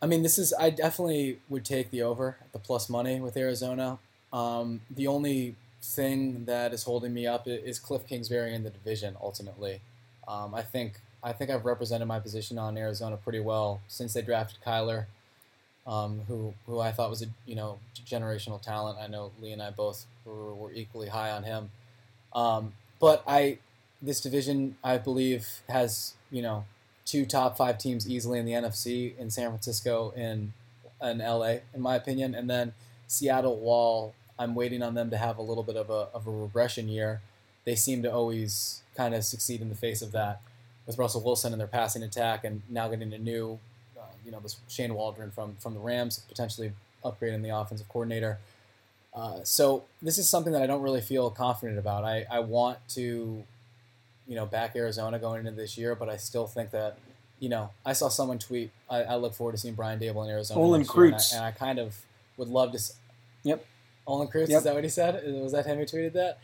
I mean, this is I definitely would take the over the plus money with Arizona. Um, the only thing that is holding me up is Cliff Kingsbury in the division. Ultimately, um, I think I think I've represented my position on Arizona pretty well since they drafted Kyler um, who who I thought was a you know generational talent. I know Lee and I both were, were equally high on him. Um, but I this division I believe has you know two top five teams easily in the NFC in San Francisco and and LA in my opinion, and then Seattle. While I'm waiting on them to have a little bit of a of a regression year, they seem to always kind of succeed in the face of that with Russell Wilson and their passing attack, and now getting a new uh, you know, this Shane Waldron from from the Rams, potentially upgrading the offensive coordinator. Uh, so this is something that I don't really feel confident about. I, I want to, you know, back Arizona going into this year, but I still think that, you know, I saw someone tweet. I, I look forward to seeing Brian Daboll in Arizona. Olin next and I- Kreutz. and, I, kind of would love to. Yep. Olin Kreutz, Yep. is that what he said? Was that him who tweeted that?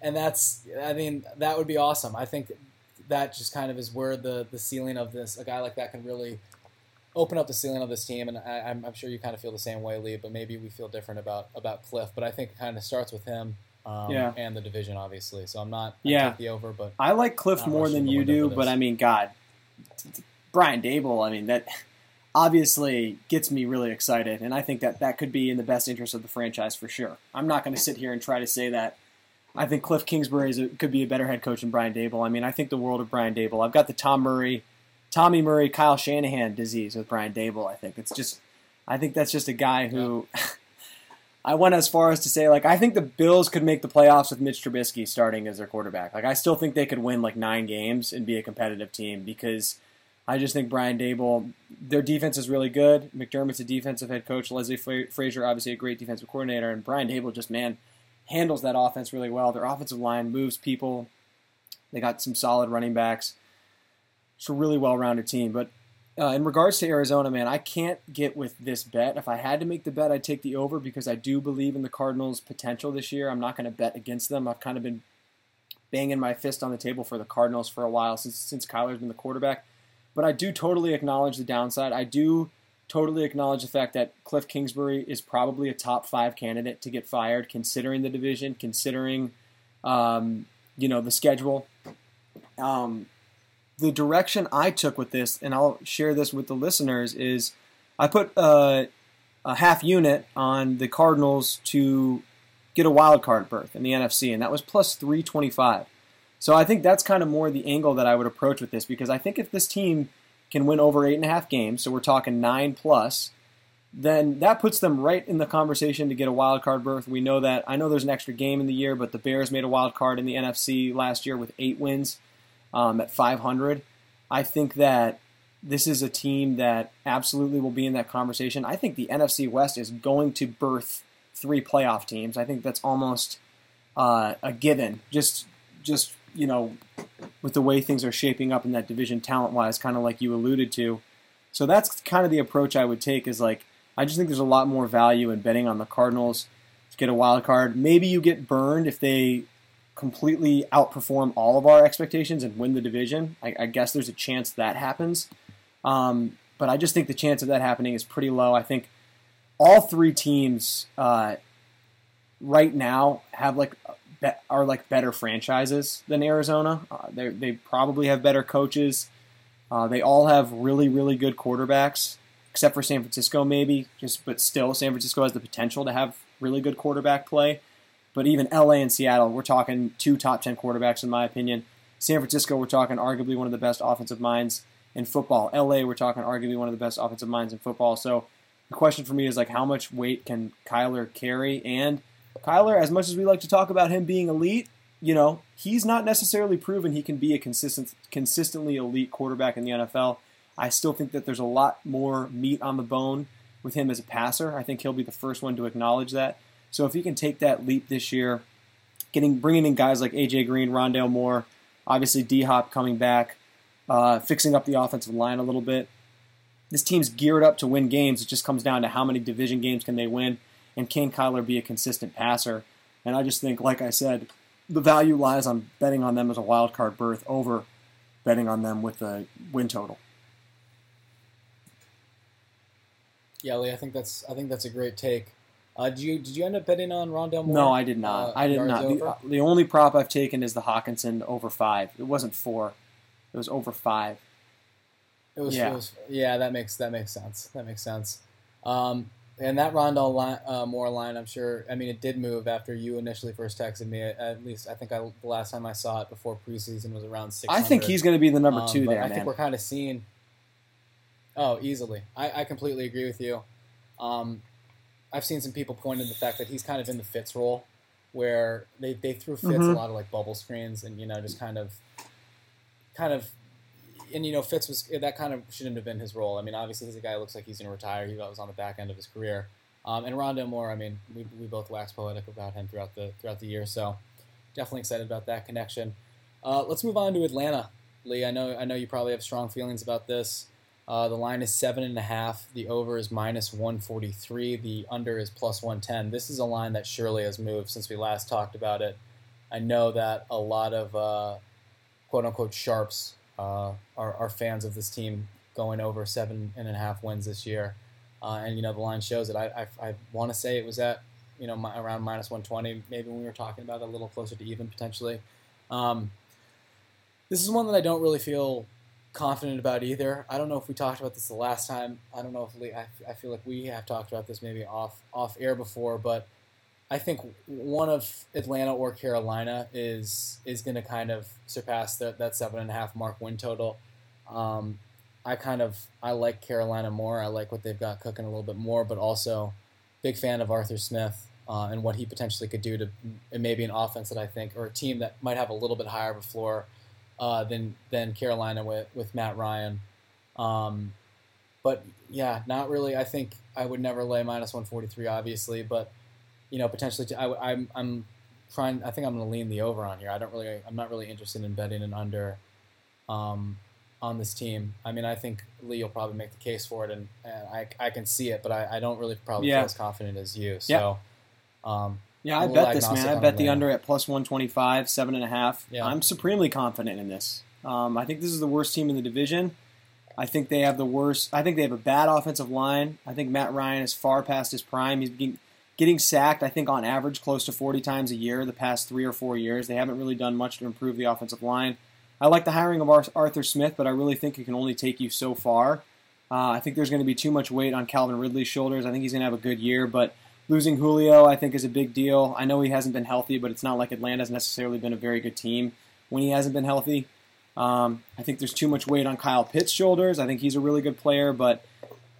And that's, I mean, that would be awesome. I think that just kind of is where the the ceiling of this a guy like that can really open up the ceiling of this team. And I, I'm, I'm sure you kind of feel the same way, Lee. But maybe we feel different about about Cliff. But I think it kind of starts with him. Um, Yeah. and the division, obviously. So I'm not I Yeah. the over, but I like Cliff more than you do, but. I mean, God, Brian Daboll. I mean that obviously gets me really excited, and I think that that could be in the best interest of the franchise for sure. I'm not going to sit here and try to say that. I think Cliff Kingsbury is a, could be a better head coach than Brian Daboll. I mean, I think the world of Brian Daboll. I've got the Tom Murray, Tommy Murray, Kyle Shanahan disease with Brian Daboll. I think it's just, I think that's just a guy who. I went as far as to say, like, I think the Bills could make the playoffs with Mitch Trubisky starting as their quarterback. Like, I still think they could win like nine games and be a competitive team because I just think Brian Daboll, their defense is really good. McDermott's a defensive head coach. Leslie Frazier, obviously a great defensive coordinator, and Brian Daboll just man handles that offense really well. Their offensive line moves people. They got some solid running backs. It's a really well-rounded team. But uh, in regards to Arizona, man, I can't get with this bet. If I had to make the bet, I'd take the over because I do believe in the Cardinals' potential this year. I'm not going to bet against them. I've kind of been banging my fist on the table for the Cardinals for a while since since Kyler's been the quarterback. But I do totally acknowledge the downside. I do totally acknowledge the fact that Cliff Kingsbury is probably a top five candidate to get fired, considering the division, considering um, you know the schedule. Um, the direction I took with this, and I'll share this with the listeners, is I put uh, a half unit on the Cardinals to get a wild card berth in the NFC, and that was plus 325. So I think that's kind of more the angle that I would approach with this because I think if this team can win over eight and a half games, so we're talking nine plus, then that puts them right in the conversation to get a wild card berth. We know that. I know there's an extra game in the year, but the Bears made a wild card in the NFC last year with eight wins um, at 500. I think that this is a team that absolutely will be in that conversation. I think the NFC West is going to birth three playoff teams. I think that's almost uh, a given. Just just you know, with the way things are shaping up in that division talent wise, kind of like you alluded to. So that's kind of the approach I would take is like, I just think there's a lot more value in betting on the Cardinals to get a wild card. Maybe you get burned if they completely outperform all of our expectations and win the division. I, I guess there's a chance that happens. Um, but I just think the chance of that happening is pretty low. I think all three teams uh, right now have like are like better franchises than Arizona. Uh, they they probably have better coaches. Uh, they all have really really good quarterbacks, except for San Francisco maybe. Just but still, San Francisco has the potential to have really good quarterback play. But even LA and Seattle, we're talking two top ten quarterbacks in my opinion. San Francisco, we're talking arguably one of the best offensive minds in football. LA, we're talking arguably one of the best offensive minds in football. So the question for me is like, how much weight can Kyler carry? And Kyler, as much as we like to talk about him being elite, you know, he's not necessarily proven he can be a consistent, consistently elite quarterback in the NFL. I still think that there's a lot more meat on the bone with him as a passer. I think he'll be the first one to acknowledge that. So if he can take that leap this year, getting bringing in guys like AJ Green, Rondale Moore, obviously D Hop coming back, uh, fixing up the offensive line a little bit. This team's geared up to win games. It just comes down to how many division games can they win and can Kyler be a consistent passer? And I just think, like I said, the value lies on betting on them as a wild card berth over betting on them with a win total. Yeah, Lee, I think that's I think that's a great take. Uh, did you did you end up betting on Rondale Moore? No, I did not. Uh, I did not. The, the, only prop I've taken is the Hockenson over five. It wasn't four. It was over five. It was. Yeah. It was, yeah. That makes that makes sense. That makes sense. Um, and that Rondale line, uh, Moore line, I'm sure. I mean, it did move after you initially first texted me. At least I think I, the last time I saw it before preseason was around six. I think he's going to be the number two um, there. I man. think we're kind of seeing. Oh, easily. I, I completely agree with you. Um, I've seen some people point to the fact that he's kind of in the Fitz role, where they, they threw Fitz mm-hmm. a lot of like bubble screens and you know just kind of, kind of and you know Fitz was that kind of shouldn't have been his role. I mean, obviously he's a guy who looks like he's going to retire. He was on the back end of his career. Um, and Rondo Moore, I mean, we, we both wax poetic about him throughout the throughout the year. So definitely excited about that connection. Uh, let's move on to Atlanta, Lee. I know I know you probably have strong feelings about this. Uh, the line is seven and a half. The over is minus one forty three. The under is plus one ten. This is a line that surely has moved since we last talked about it. I know that a lot of uh, quote unquote sharps uh, are, are fans of this team going over seven and a half wins this year. Uh, and you know the line shows it. I I, I want to say it was at you know my, around minus 120, maybe when we were talking about it, a little closer to even potentially. Um, this is one that I don't really feel confident about either. I don't know if we talked about this the last time. I don't know if Lee, I, I feel like we have talked about this maybe off off air before, but I think one of Atlanta or Carolina is is going to kind of surpass that that seven and a half mark win total. Um, I kind of I like Carolina more. I like what they've got cooking a little bit more, but also big fan of Arthur Smith uh, and what he potentially could do to maybe an offense that I think or a team that might have a little bit higher of a floor uh, than than Carolina with with Matt Ryan. Um, but yeah, not really. I think I would never lay minus 143, obviously, but you know potentially to, I, I'm I'm trying. I think I'm going to lean the over on here. I don't really. I'm not really interested in betting an under. Um, on this team. I mean, I think Lee will probably make the case for it, and, and I, I can see it, but I, I don't really probably Yeah. feel as confident as you. So, um, Yeah, I bet this, man. I bet the under at plus 125, seven and a half. Yeah. I'm supremely confident in this. Um, I think this is the worst team in the division. I think they have the worst. I think they have a bad offensive line. I think Matt Ryan is far past his prime. He's getting, getting sacked, I think, on average, close to 40 times a year the past three or four years. They haven't really done much to improve the offensive line. I like the hiring of Arthur Smith, but I really think it can only take you so far. Uh, I think there's going to be too much weight on Calvin Ridley's shoulders. I think he's going to have a good year, but losing Julio, I think, is a big deal. I know he hasn't been healthy, but it's not like Atlanta's necessarily been a very good team when he hasn't been healthy. Um, I think there's too much weight on Kyle Pitt's shoulders. I think he's a really good player, but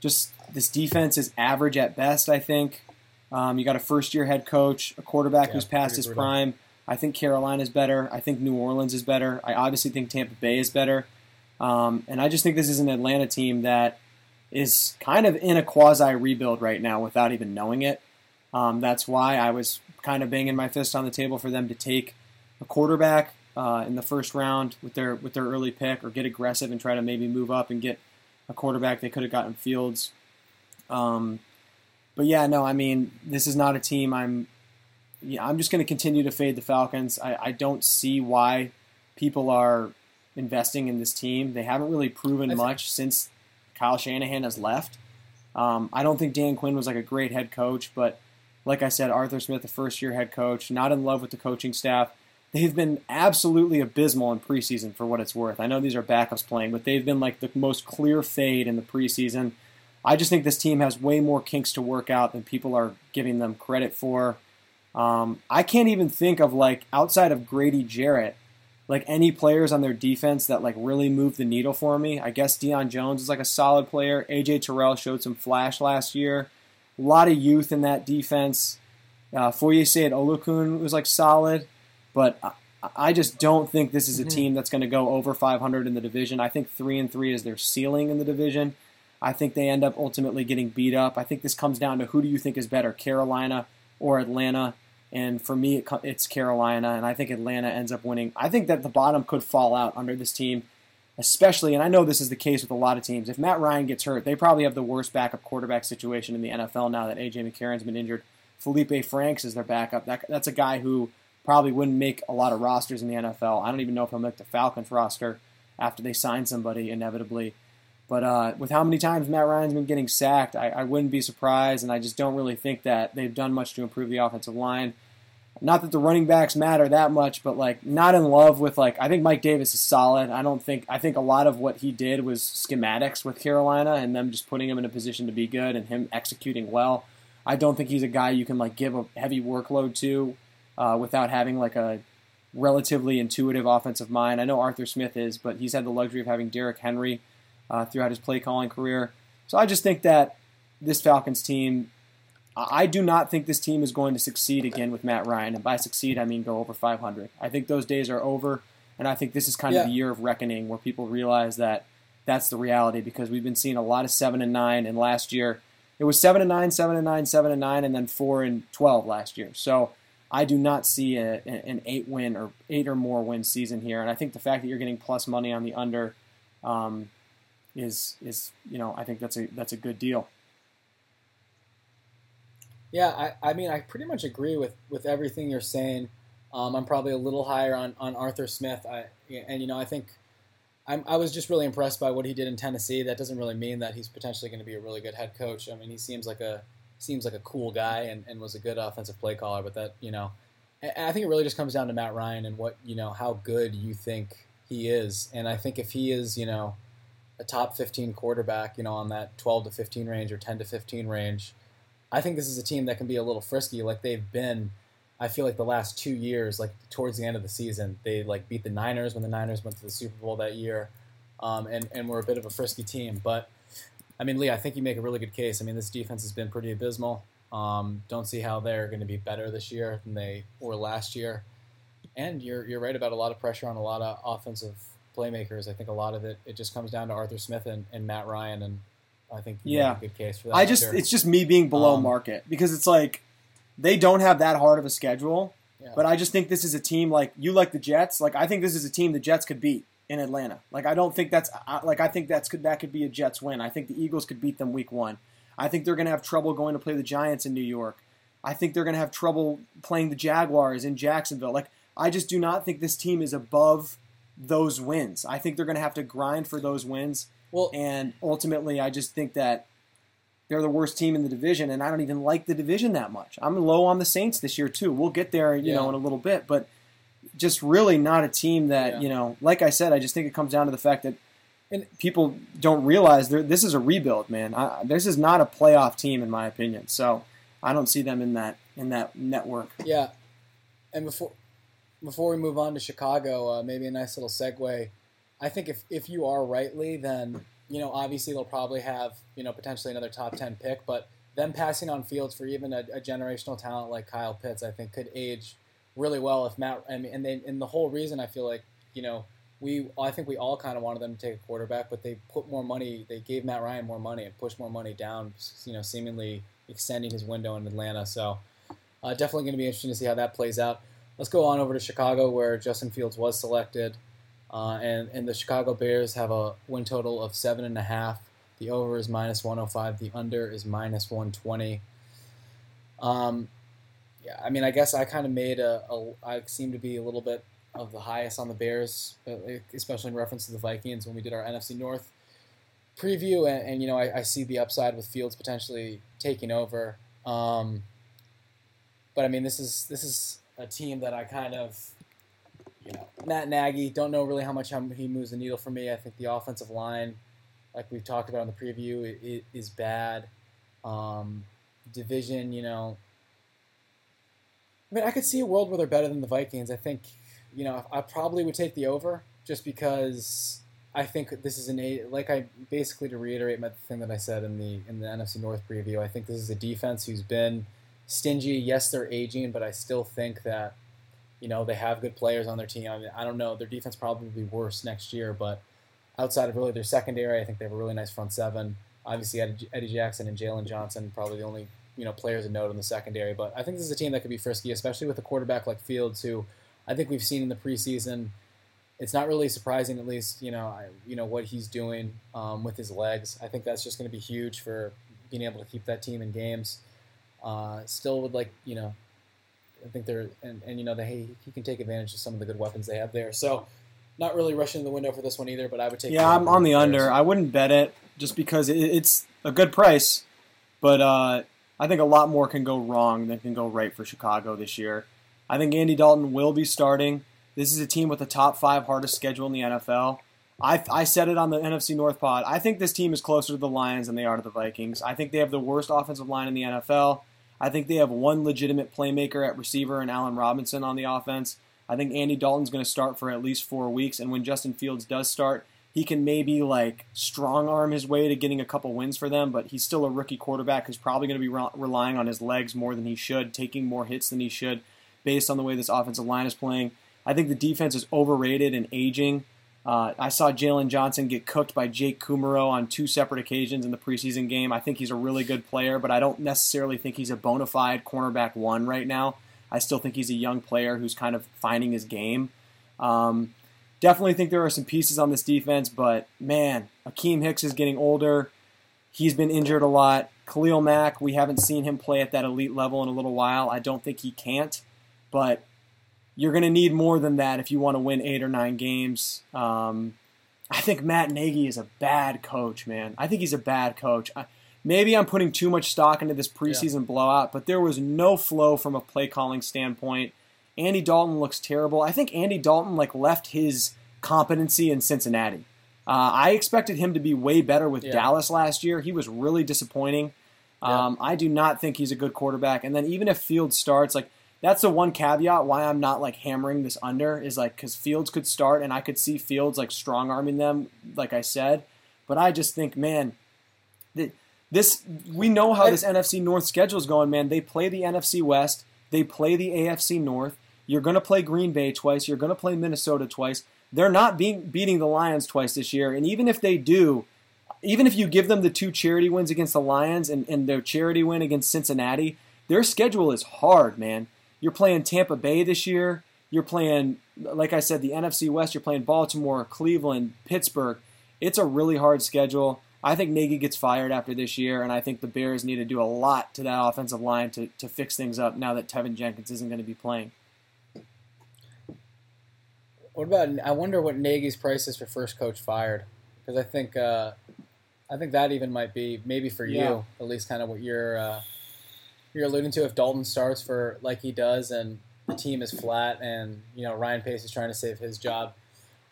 just this defense is average at best. I think um, you got a first-year head coach, a quarterback Yeah, who's past his brutal. prime. I think Carolina's better. I think New Orleans is better. I obviously think Tampa Bay is better. Um, and I just think this is an Atlanta team that is kind of in a quasi rebuild right now without even knowing it. Um, that's why I was kind of banging my fist on the table for them to take a quarterback uh, in the first round with their with their early pick, or get aggressive and try to maybe move up and get a quarterback. They could have gotten Fields. Um, but yeah, no, I mean this is not a team I'm. Yeah, I'm just going to continue to fade the Falcons. I, I don't see why people are investing in this team. They haven't really proven much since Kyle Shanahan has left. Um, I don't think Dan Quinn was like a great head coach, but like I said, Arthur Smith, the first year head coach, not in love with the coaching staff. They've been absolutely abysmal in preseason for what it's worth. I know these are backups playing, but they've been like the most clear fade in the preseason. I just think this team has way more kinks to work out than people are giving them credit for. Um, I can't even think of like outside of Grady Jarrett, like any players on their defense that like really moved the needle for me. I guess Deion Jones is like a solid player. AJ Terrell showed some flash last year. A lot of youth in that defense. Uh, Foyesade Oluokun was like solid, but I, I just don't think this is a Mhm. team that's going to go over 500 in the division. I think three and three is their ceiling in the division. I think they end up ultimately getting beat up. I think this comes down to who do you think is better, Carolina or Atlanta? And for me, it, it's Carolina, and I think Atlanta ends up winning. I think that the bottom could fall out under this team, especially, and I know this is the case with a lot of teams. If Matt Ryan gets hurt, they probably have the worst backup quarterback situation in the NFL now that AJ McCarron's been injured. Felipe Franks is their backup. That, that's a guy who probably wouldn't make a lot of rosters in the NFL. I don't even know if he'll make the Falcons roster after they sign somebody inevitably. But uh, with how many times Matt Ryan's been getting sacked, I, I wouldn't be surprised, and I just don't really think that they've done much to improve the offensive line. Not that the running backs matter that much, but like not in love with like I think Mike Davis is solid. I don't think I think a lot of what he did was schematics with Carolina and them just putting him in a position to be good and him executing well. I don't think he's a guy you can like give a heavy workload to uh, without having like a relatively intuitive offensive mind. I know Arthur Smith is, but he's had the luxury of having Derrick Henry uh, throughout his play calling career. So I just think that this Falcons team, I do not think this team is going to succeed again with Matt Ryan. And by succeed, I mean go over 500. I think those days are over, and I think this is kind Yeah. of the year of reckoning where people realize that that's the reality because we've been seeing a lot of seven and nine, and last year it was seven and nine, seven and nine, seven and nine, and then four and twelve last year. So I do not see a, an eight win or eight or more win season here, and I think the fact that you're getting plus money on the under um, is is you know I think that's a that's a good deal. Yeah, I, I mean, I pretty much agree with, with everything you're saying. Um, I'm probably a little higher on, on Arthur Smith. I and you know I think I'm, I was just really impressed by what he did in Tennessee. That doesn't really mean that he's potentially going to be a really good head coach. I mean, he seems like a seems like a cool guy and, and was a good offensive play caller. But that you know, I, I think it really just comes down to Matt Ryan and what you know how good you think he is. And I think if he is, you know, a top 15 quarterback, you know, on that 12 to 15 range or 10 to 15 range, I think this is a team that can be a little frisky like they've been. I feel like the last two years, like towards the end of the season, they like beat the Niners when the Niners went to the Super Bowl that year, um, and and were a bit of a frisky team. But I mean, Lee, I think you make a really good case. I mean, this defense has been pretty abysmal. Um, don't see how they're going to be better this year than they were last year. And you're you're right about a lot of pressure on a lot of offensive playmakers. I think a lot of it it just comes down to Arthur Smith and, and Matt Ryan, and I think you Yeah. a good case for that. I just Sure. it's just me being below Um, market because it's like they don't have that hard of a schedule. Yeah. But I just think this is a team like you like the Jets. Like I think this is a team the Jets could beat in Atlanta. Like I don't think that's like I think that's could that could be a Jets win. I think the Eagles could beat them week 1. I think they're going to have trouble going to play the Giants in New York. I think they're going to have trouble playing the Jaguars in Jacksonville. Like I just do not think this team is above those wins. I think they're going to have to grind for those wins. Well, And ultimately, I just think that they're the worst team in the division, and I don't even like the division that much. I'm low on the Saints this year too. We'll get there, you know, in a little bit, but just really not a team that Yeah. you know. Like I said, I just think it comes down to the fact that And- people don't realize this is a rebuild, man. I, this is not a playoff team, in my opinion. So I don't see them in that in that network. Yeah, and before before we move on to Chicago, uh, maybe a nice little segue. I think if if you are rightly, then you know obviously they'll probably have you know potentially another top ten pick, but them passing on Fields for even a, a generational talent like Kyle Pitts, I think could age really well if Matt. I mean, and they, and the whole reason I feel like you know we I think we all kind of wanted them to take a quarterback, but they put more money. They gave Matt Ryan more money and pushed more money down. You know, seemingly extending his window in Atlanta. So. Uh, definitely going to be interesting to see how that plays out. Let's go on over to Chicago, where Justin Fields was selected, uh, and and the Chicago Bears have a win total of seven and a half. The over is minus one hundred five. The under is minus one twenty. Um, yeah, I mean, I guess I kind of made a, a. I seem to be a little bit of the highest on the Bears, uh, especially in reference to the Vikings when we did our NFC North preview, and, and you know, I, I see the upside with Fields potentially taking over. Um, but I mean, this is this is a team that I kind of, you know, Matt Nagy. Don't know really how much he moves the needle for me. I think the offensive line, like we've talked about in the preview, i i is bad. Um, division, you know. I mean, I could see a world where they're better than the Vikings. I think, you know, I probably would take the over just because I think this is an a like I basically to reiterate my thing that I said in the in the NFC North preview. I think this is a defense who's been stingy. Yes, they're aging, but I still think that you know they have good players on their team. I, mean, I don't know their defense probably be worse next year, but outside of really their secondary, I think they have a really nice front seven. Obviously, Eddie, Jackson and Jaylon Johnson probably the only you know players to note in the secondary. But I think this is a team that could be frisky, especially with a quarterback like Fields, who I think we've seen in the preseason. It's not really surprising, at least you know, I, you know what he's doing um, with his legs. I think that's just going to be huge for being able to keep that team in games. Uh, still would like you know, I think they're and, and you know they he, he can take advantage of some of the good weapons they have there. So not really rushing the window for this one either, but I would take. Yeah, I'm on the under. I wouldn't bet it just because it, it's a good price, but uh, I think a lot more can go wrong than can go right for Chicago this year. I think Andy Dalton will be starting. This is a team with the top five hardest schedule in the NFL. I, I said it on the NFC North pod. I think this team is closer to the Lions than they are to the Vikings. I think they have the worst offensive line in the NFL. I think they have one legitimate playmaker at receiver and Allen Robinson on the offense. I think Andy Dalton's going to start for at least four weeks, and when Justin Fields does start, he can maybe like strong arm his way to getting a couple wins for them. But he's still a rookie quarterback who's probably going to be re- relying on his legs more than he should, taking more hits than he should, based on the way this offensive line is playing. I think the defense is overrated and aging. Uh, I saw Jaylon Johnson get cooked by Jake Kumerow on two separate occasions in the preseason game. I think he's a really good player, but I don't necessarily think he's a bona fide cornerback one right now. I still think he's a young player who's kind of finding his game. Um, definitely think there are some pieces on this defense, but man, Akiem Hicks is getting older. He's been injured a lot. Khalil Mack, we haven't seen him play at that elite level in a little while. I don't think he can't, but you're going to need more than that if you want to win eight or nine games. Um, I think Matt Nagy is a bad coach, man. I think he's a bad coach. I, maybe I'm putting too much stock into this preseason blowout, but there was no flow from a play calling standpoint. Andy Dalton looks terrible. I think Andy Dalton like left his competency in Cincinnati. Uh, I expected him to be way better with Yeah. Dallas last year. He was really disappointing. Um, I do not think he's a good quarterback. And then even if Fields starts, like that's the one caveat why I'm not like hammering this under is like because Fields could start and I could see Fields like strong arming them, like I said. But I just think, man, that this we know how this NFC North schedule is going, man. They play the NFC West, they play the AFC North. You're going to play Green Bay twice. You're going to play Minnesota twice. They're not being beating the Lions twice this year, and even if they do, even if you give them the two charity wins against the Lions and, and their charity win against Cincinnati, their schedule is hard, man. You're playing Tampa Bay this year. You're playing, like I said, the NFC West. You're playing Baltimore, Cleveland, Pittsburgh. It's a really hard schedule. I think Nagy gets fired after this year, and I think the Bears need to do a lot to that offensive line to, to fix things up now that Teven Jenkins isn't going to be playing. What about? I wonder what Nagy's price is for first coach fired, because I think uh, I think that even might be maybe for you Yeah. at least kind of what you're uh, you're alluding to. If Dalton starts for like he does, and the team is flat, and you know Ryan Pace is trying to save his job.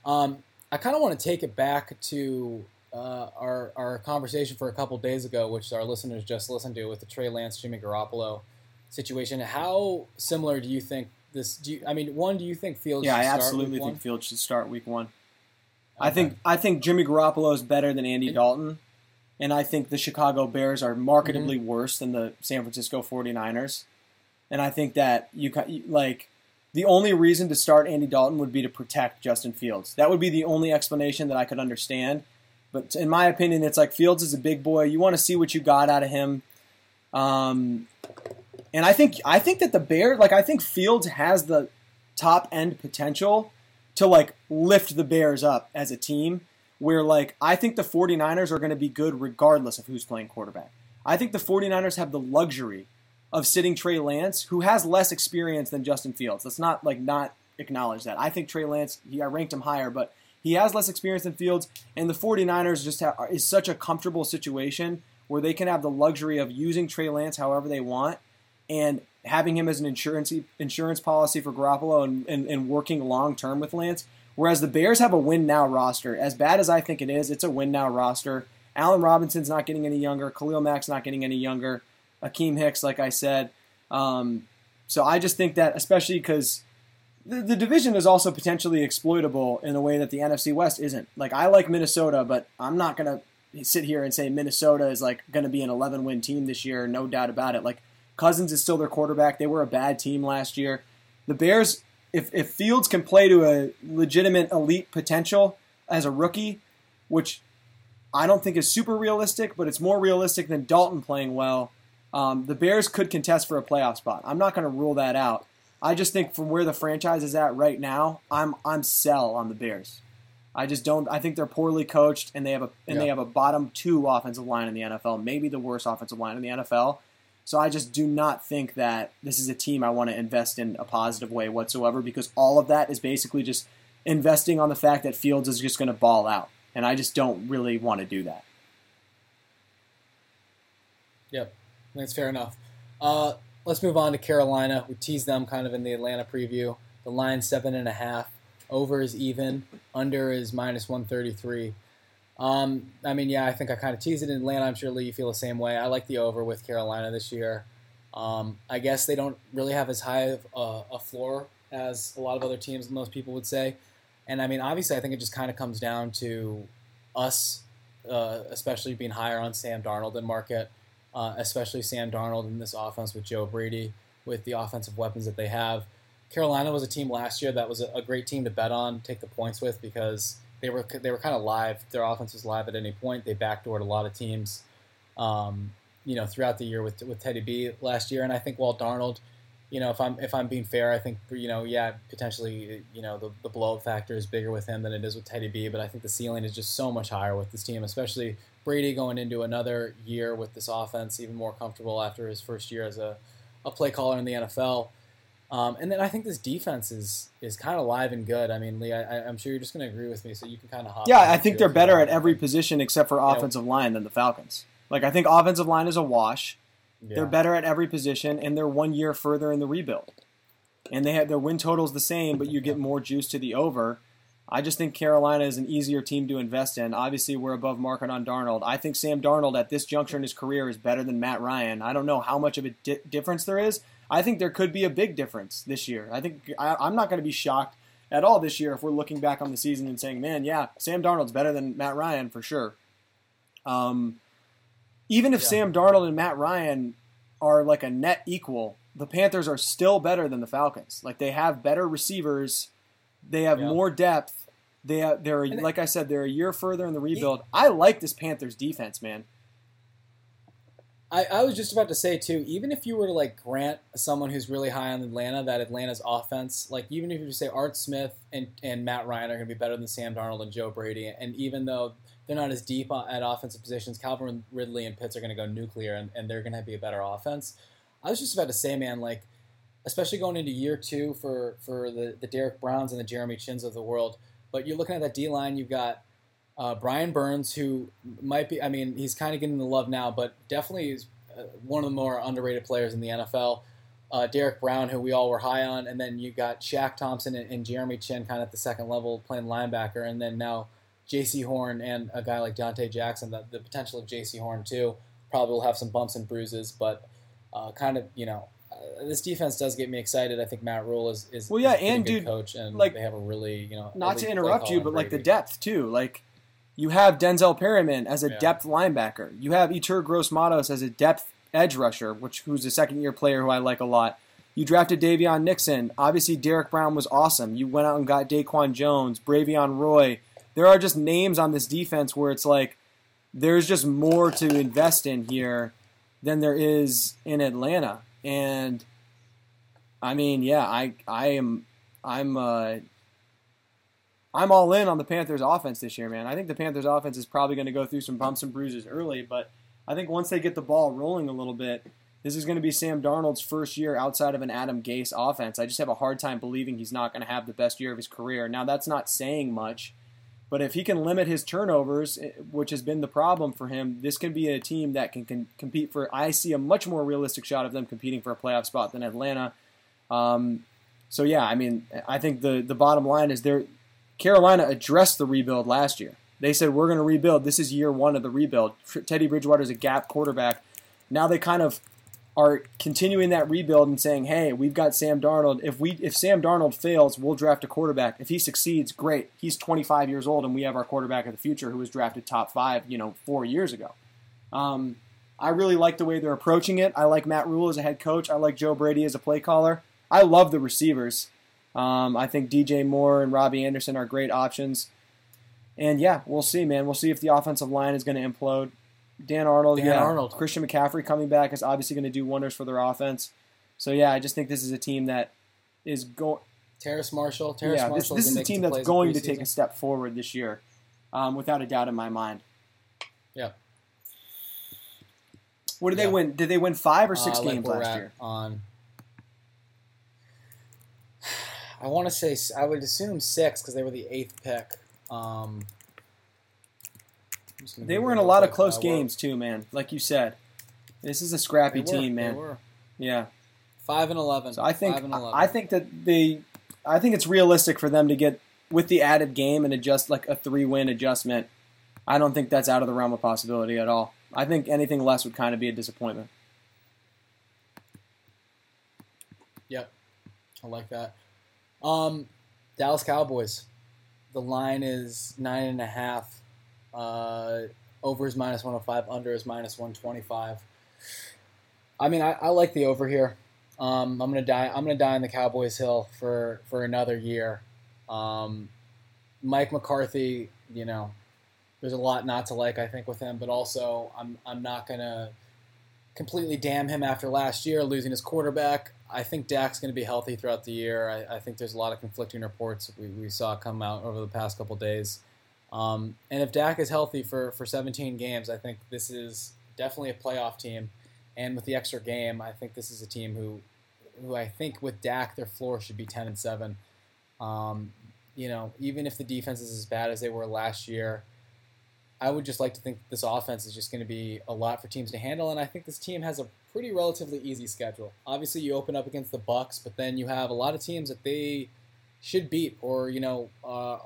Um, I kind of want to take it back to uh, our our conversation for a couple days ago, which our listeners just listened to with the Trey Lance Jimmy Garoppolo situation. How similar do you think this? Do you, I mean, one, do you think Fields? Yeah, I absolutely think one? Fields should start week one. I think I think Jimmy Garoppolo is better than Andy And- Dalton, and I think the Chicago Bears are marketably Mm-hmm. worse than the San Francisco 49ers. And I think that you you- like the only reason to start Andy Dalton would be to protect Justin Fields. That would be the only explanation that I could understand. But in my opinion, it's like Fields is a big boy. You want to see what you got out of him. Um, and I think I think that the Bears, like I think Fields has the top end potential to like lift the Bears up as a team. Where like I think the 49ers are going to be good regardless of who's playing quarterback. I think the 49ers have the luxury of sitting Trey Lance, who has less experience than Justin Fields. Let's not like not acknowledge that. I think Trey Lance, he, I ranked him higher, but he has less experience than Fields, and the 49ers just have, is such a comfortable situation where they can have the luxury of using Trey Lance however they want and having him as an insurance insurance policy for Garoppolo and, and, and working long term with Lance. Whereas the Bears have a win now roster. As bad as I think it is, it's a win now roster. Allen Robinson's not getting any younger. Khalil Mack's not getting any younger. Akiem Hicks, like I said. Um, so I just think that, especially because the, the division is also potentially exploitable in a way that the NFC West isn't. Like I like Minnesota, but I'm not gonna sit here and say Minnesota is like gonna be an 11 win team this year, no doubt about it. Like Cousins is still their quarterback. They were a bad team last year. The Bears, if if Fields can play to a legitimate elite potential as a rookie, which I don't think is super realistic, but it's more realistic than Dalton playing well. Um, the Bears could contest for a playoff spot. I'm not going to rule that out. I just think from where the franchise is at right now, I'm I'm sell on the Bears. I just don't. I think they're poorly coached, and they have a and they have a bottom two offensive line in the NFL, maybe the worst offensive line in the NFL. So I just do not think that this is a team I want to invest in a positive way whatsoever, because all of that is basically just investing on the fact that Fields is just going to ball out, and I just don't really want to do that. Yep, that's fair enough. Uh, let's move on to Carolina. We teased them kind of in the Atlanta preview. The line seven and a half. Over is even. Under is minus one thirty three. Um, I mean, yeah, I think I kind of teased it in Atlanta. I'm sure Lee, you feel the same way. I like the over with Carolina this year. Um, I guess they don't really have as high of a, a floor as a lot of other teams, most people would say. And I mean, obviously, I think it just kind of comes down to us, uh, especially being higher on Sam Darnold than Marquette, uh, especially Sam Darnold in this offense with Joe Brady, with the offensive weapons that they have. Carolina was a team last year that was a, a great team to bet on, take the points with because they were they were kind of live. Their offense was live at any point. They backdoored a lot of teams, um, you know, throughout the year with with Teddy B last year. And I think Walt Darnold, you know, if I'm if I'm being fair, I think you know, yeah, potentially, you know, the the blow up factor is bigger with him than it is with Teddy B. But I think the ceiling is just so much higher with this team, especially Brady going into another year with this offense, even more comfortable after his first year as a, a play caller in the NFL. Um, and then I think this defense is is kind of live and good. I mean, Lee, I, I'm sure you're just going to agree with me, so you can kind of hop. Yeah, I think they're better at every position except for offensive line than the Falcons. Like I think offensive line is a wash. Yeah. They're better at every position, and they're one year further in the rebuild. And they have their win totals the same, but you get more juice to the over. I just think Carolina is an easier team to invest in. Obviously, we're above market on Darnold. I think Sam Darnold at this juncture in his career is better than Matt Ryan. I don't know how much of a di- difference there is. I think there could be a big difference this year. I think I, I'm not going to be shocked at all this year if we're looking back on the season and saying, man, yeah, Sam Darnold's better than Matt Ryan for sure. Um, even if Yeah. Sam Darnold and Matt Ryan are like a net equal, the Panthers are still better than the Falcons. Like they have better receivers, they have Yeah. more depth. They they're And- like I said, they're a year further in the rebuild. I like this Panthers defense, man. I, I was just about to say too, even if you were to like grant someone who's really high on Atlanta that Atlanta's offense, like even if you say Art Smith and, and Matt Ryan are going to be better than Sam Darnold and Joe Brady, and even though they're not as deep at offensive positions, Calvin Ridley and Pitts are going to go nuclear and, and they're going to be a better offense. I was just about to say, man, like especially going into year two for for the the Derrick Browns and the Jeremy Chinns of the world, but you're looking at that D line, you've got uh, Brian Burns, who might be, I mean, he's kind of getting the love now, but definitely is uh, one of the more underrated players in the NFL. Uh, Derrick Brown, who we all were high on, and then you got Shaq Thompson and, and Jeremy Chinn kind of at the second level playing linebacker, and then now Jaycee Horn and a guy like Donte Jackson. The, the potential of Jaycee Horn too probably will have some bumps and bruises, but uh, kind of you know uh, this defense does get me excited. I think Matt Rhule is is Well, yeah, is a and good dude, coach, and like, they have a really you know Not to interrupt you, but like the depth too. Like you have Denzel Perryman as a Yeah. depth linebacker. You have Yetur Gross-Matos as a depth edge rusher, which who's a second year player who I like a lot. You drafted Daviyon Nixon. Obviously, Derrick Brown was awesome. You went out and got DaQuan Jones, Bravvion Roy. There are just names on this defense where it's like there's just more to invest in here than there is in Atlanta. And I mean, yeah, I I am I'm uh I'm all in on the Panthers offense this year, man. I think the Panthers offense is probably going to go through some bumps and bruises early, but I think once they get the ball rolling a little bit, this is going to be Sam Darnold's first year outside of an Adam Gase offense. I just have a hard time believing he's not going to have the best year of his career. Now, that's not saying much, but if he can limit his turnovers, eh, which has been the problem for him, this can be a team that can, can compete for. I see a much more realistic shot of them competing for a playoff spot than Atlanta. Um, so yeah, I mean, I think the the bottom line is they're Carolina addressed the rebuild last year. They said we're going to rebuild. This is year one of the rebuild. Teddy Bridgewater is a gap quarterback. Now they kind of are continuing that rebuild and saying, "Hey, we've got Sam Darnold. If we if Sam Darnold fails, we'll draft a quarterback. If he succeeds, great. He's 25 years old, and we have our quarterback of the future who was drafted top five, you know, four years ago." Um, I really like the way they're approaching it. I like Matt Rhule as a head coach. I like Joe Brady as a play caller. I love the receivers. Um, I think DJ Moore and Robbie Anderson are great options. And yeah, we'll see, man. We'll see if the offensive line is going to implode. Dan Arnold, Dan yeah. Arnold. Christian McCaffrey coming back is obviously going to do wonders for their offense. So yeah, I just think this is a team that is going. Terrace Marshall. Terrace Yeah, this, Marshall. this is a team that's going to take a step forward this year, um, without a doubt in my mind. Yeah. What did they win? Did they win five or six Uh, games we're last year? On, I want to say I would assume six because they were the eighth pick. Um, I'm just gonna They were in a lot of close Uh, games too, man. Like you said, this is a scrappy were, team, man. Yeah. Five and eleven. So I think Five and 11. I think that they, I think it's realistic for them to get with the added game and adjust like a three-win adjustment. I don't think that's out of the realm of possibility at all. I think anything less would kind of be a disappointment. Yep, I like that. Um, Dallas Cowboys. The line is nine and a half. Uh, over is minus one hundred five. Under is minus one twenty five. I mean, I, I like the over here. Um, I'm gonna die. I'm gonna die on the Cowboys hill for for another year. Um, Mike McCarthy, you know, there's a lot not to like. I think with him, but also I'm I'm not gonna completely damn him after last year losing his quarterback. I think Dak's going to be healthy throughout the year. I, I think there's a lot of conflicting reports we, we saw come out over the past couple days. Um, and if Dak is healthy for, for 17 games, I think this is definitely a playoff team. And with the extra game, I think this is a team who, who I think with Dak, their floor should be 10 and 7. Um, you know, even if the defense is as bad as they were last year, I would just like to think this offense is just going to be a lot for teams to handle, and I think this team has a pretty relatively easy schedule. Obviously, you open up against the Bucks, but then you have a lot of teams that they should beat, or you know, uh,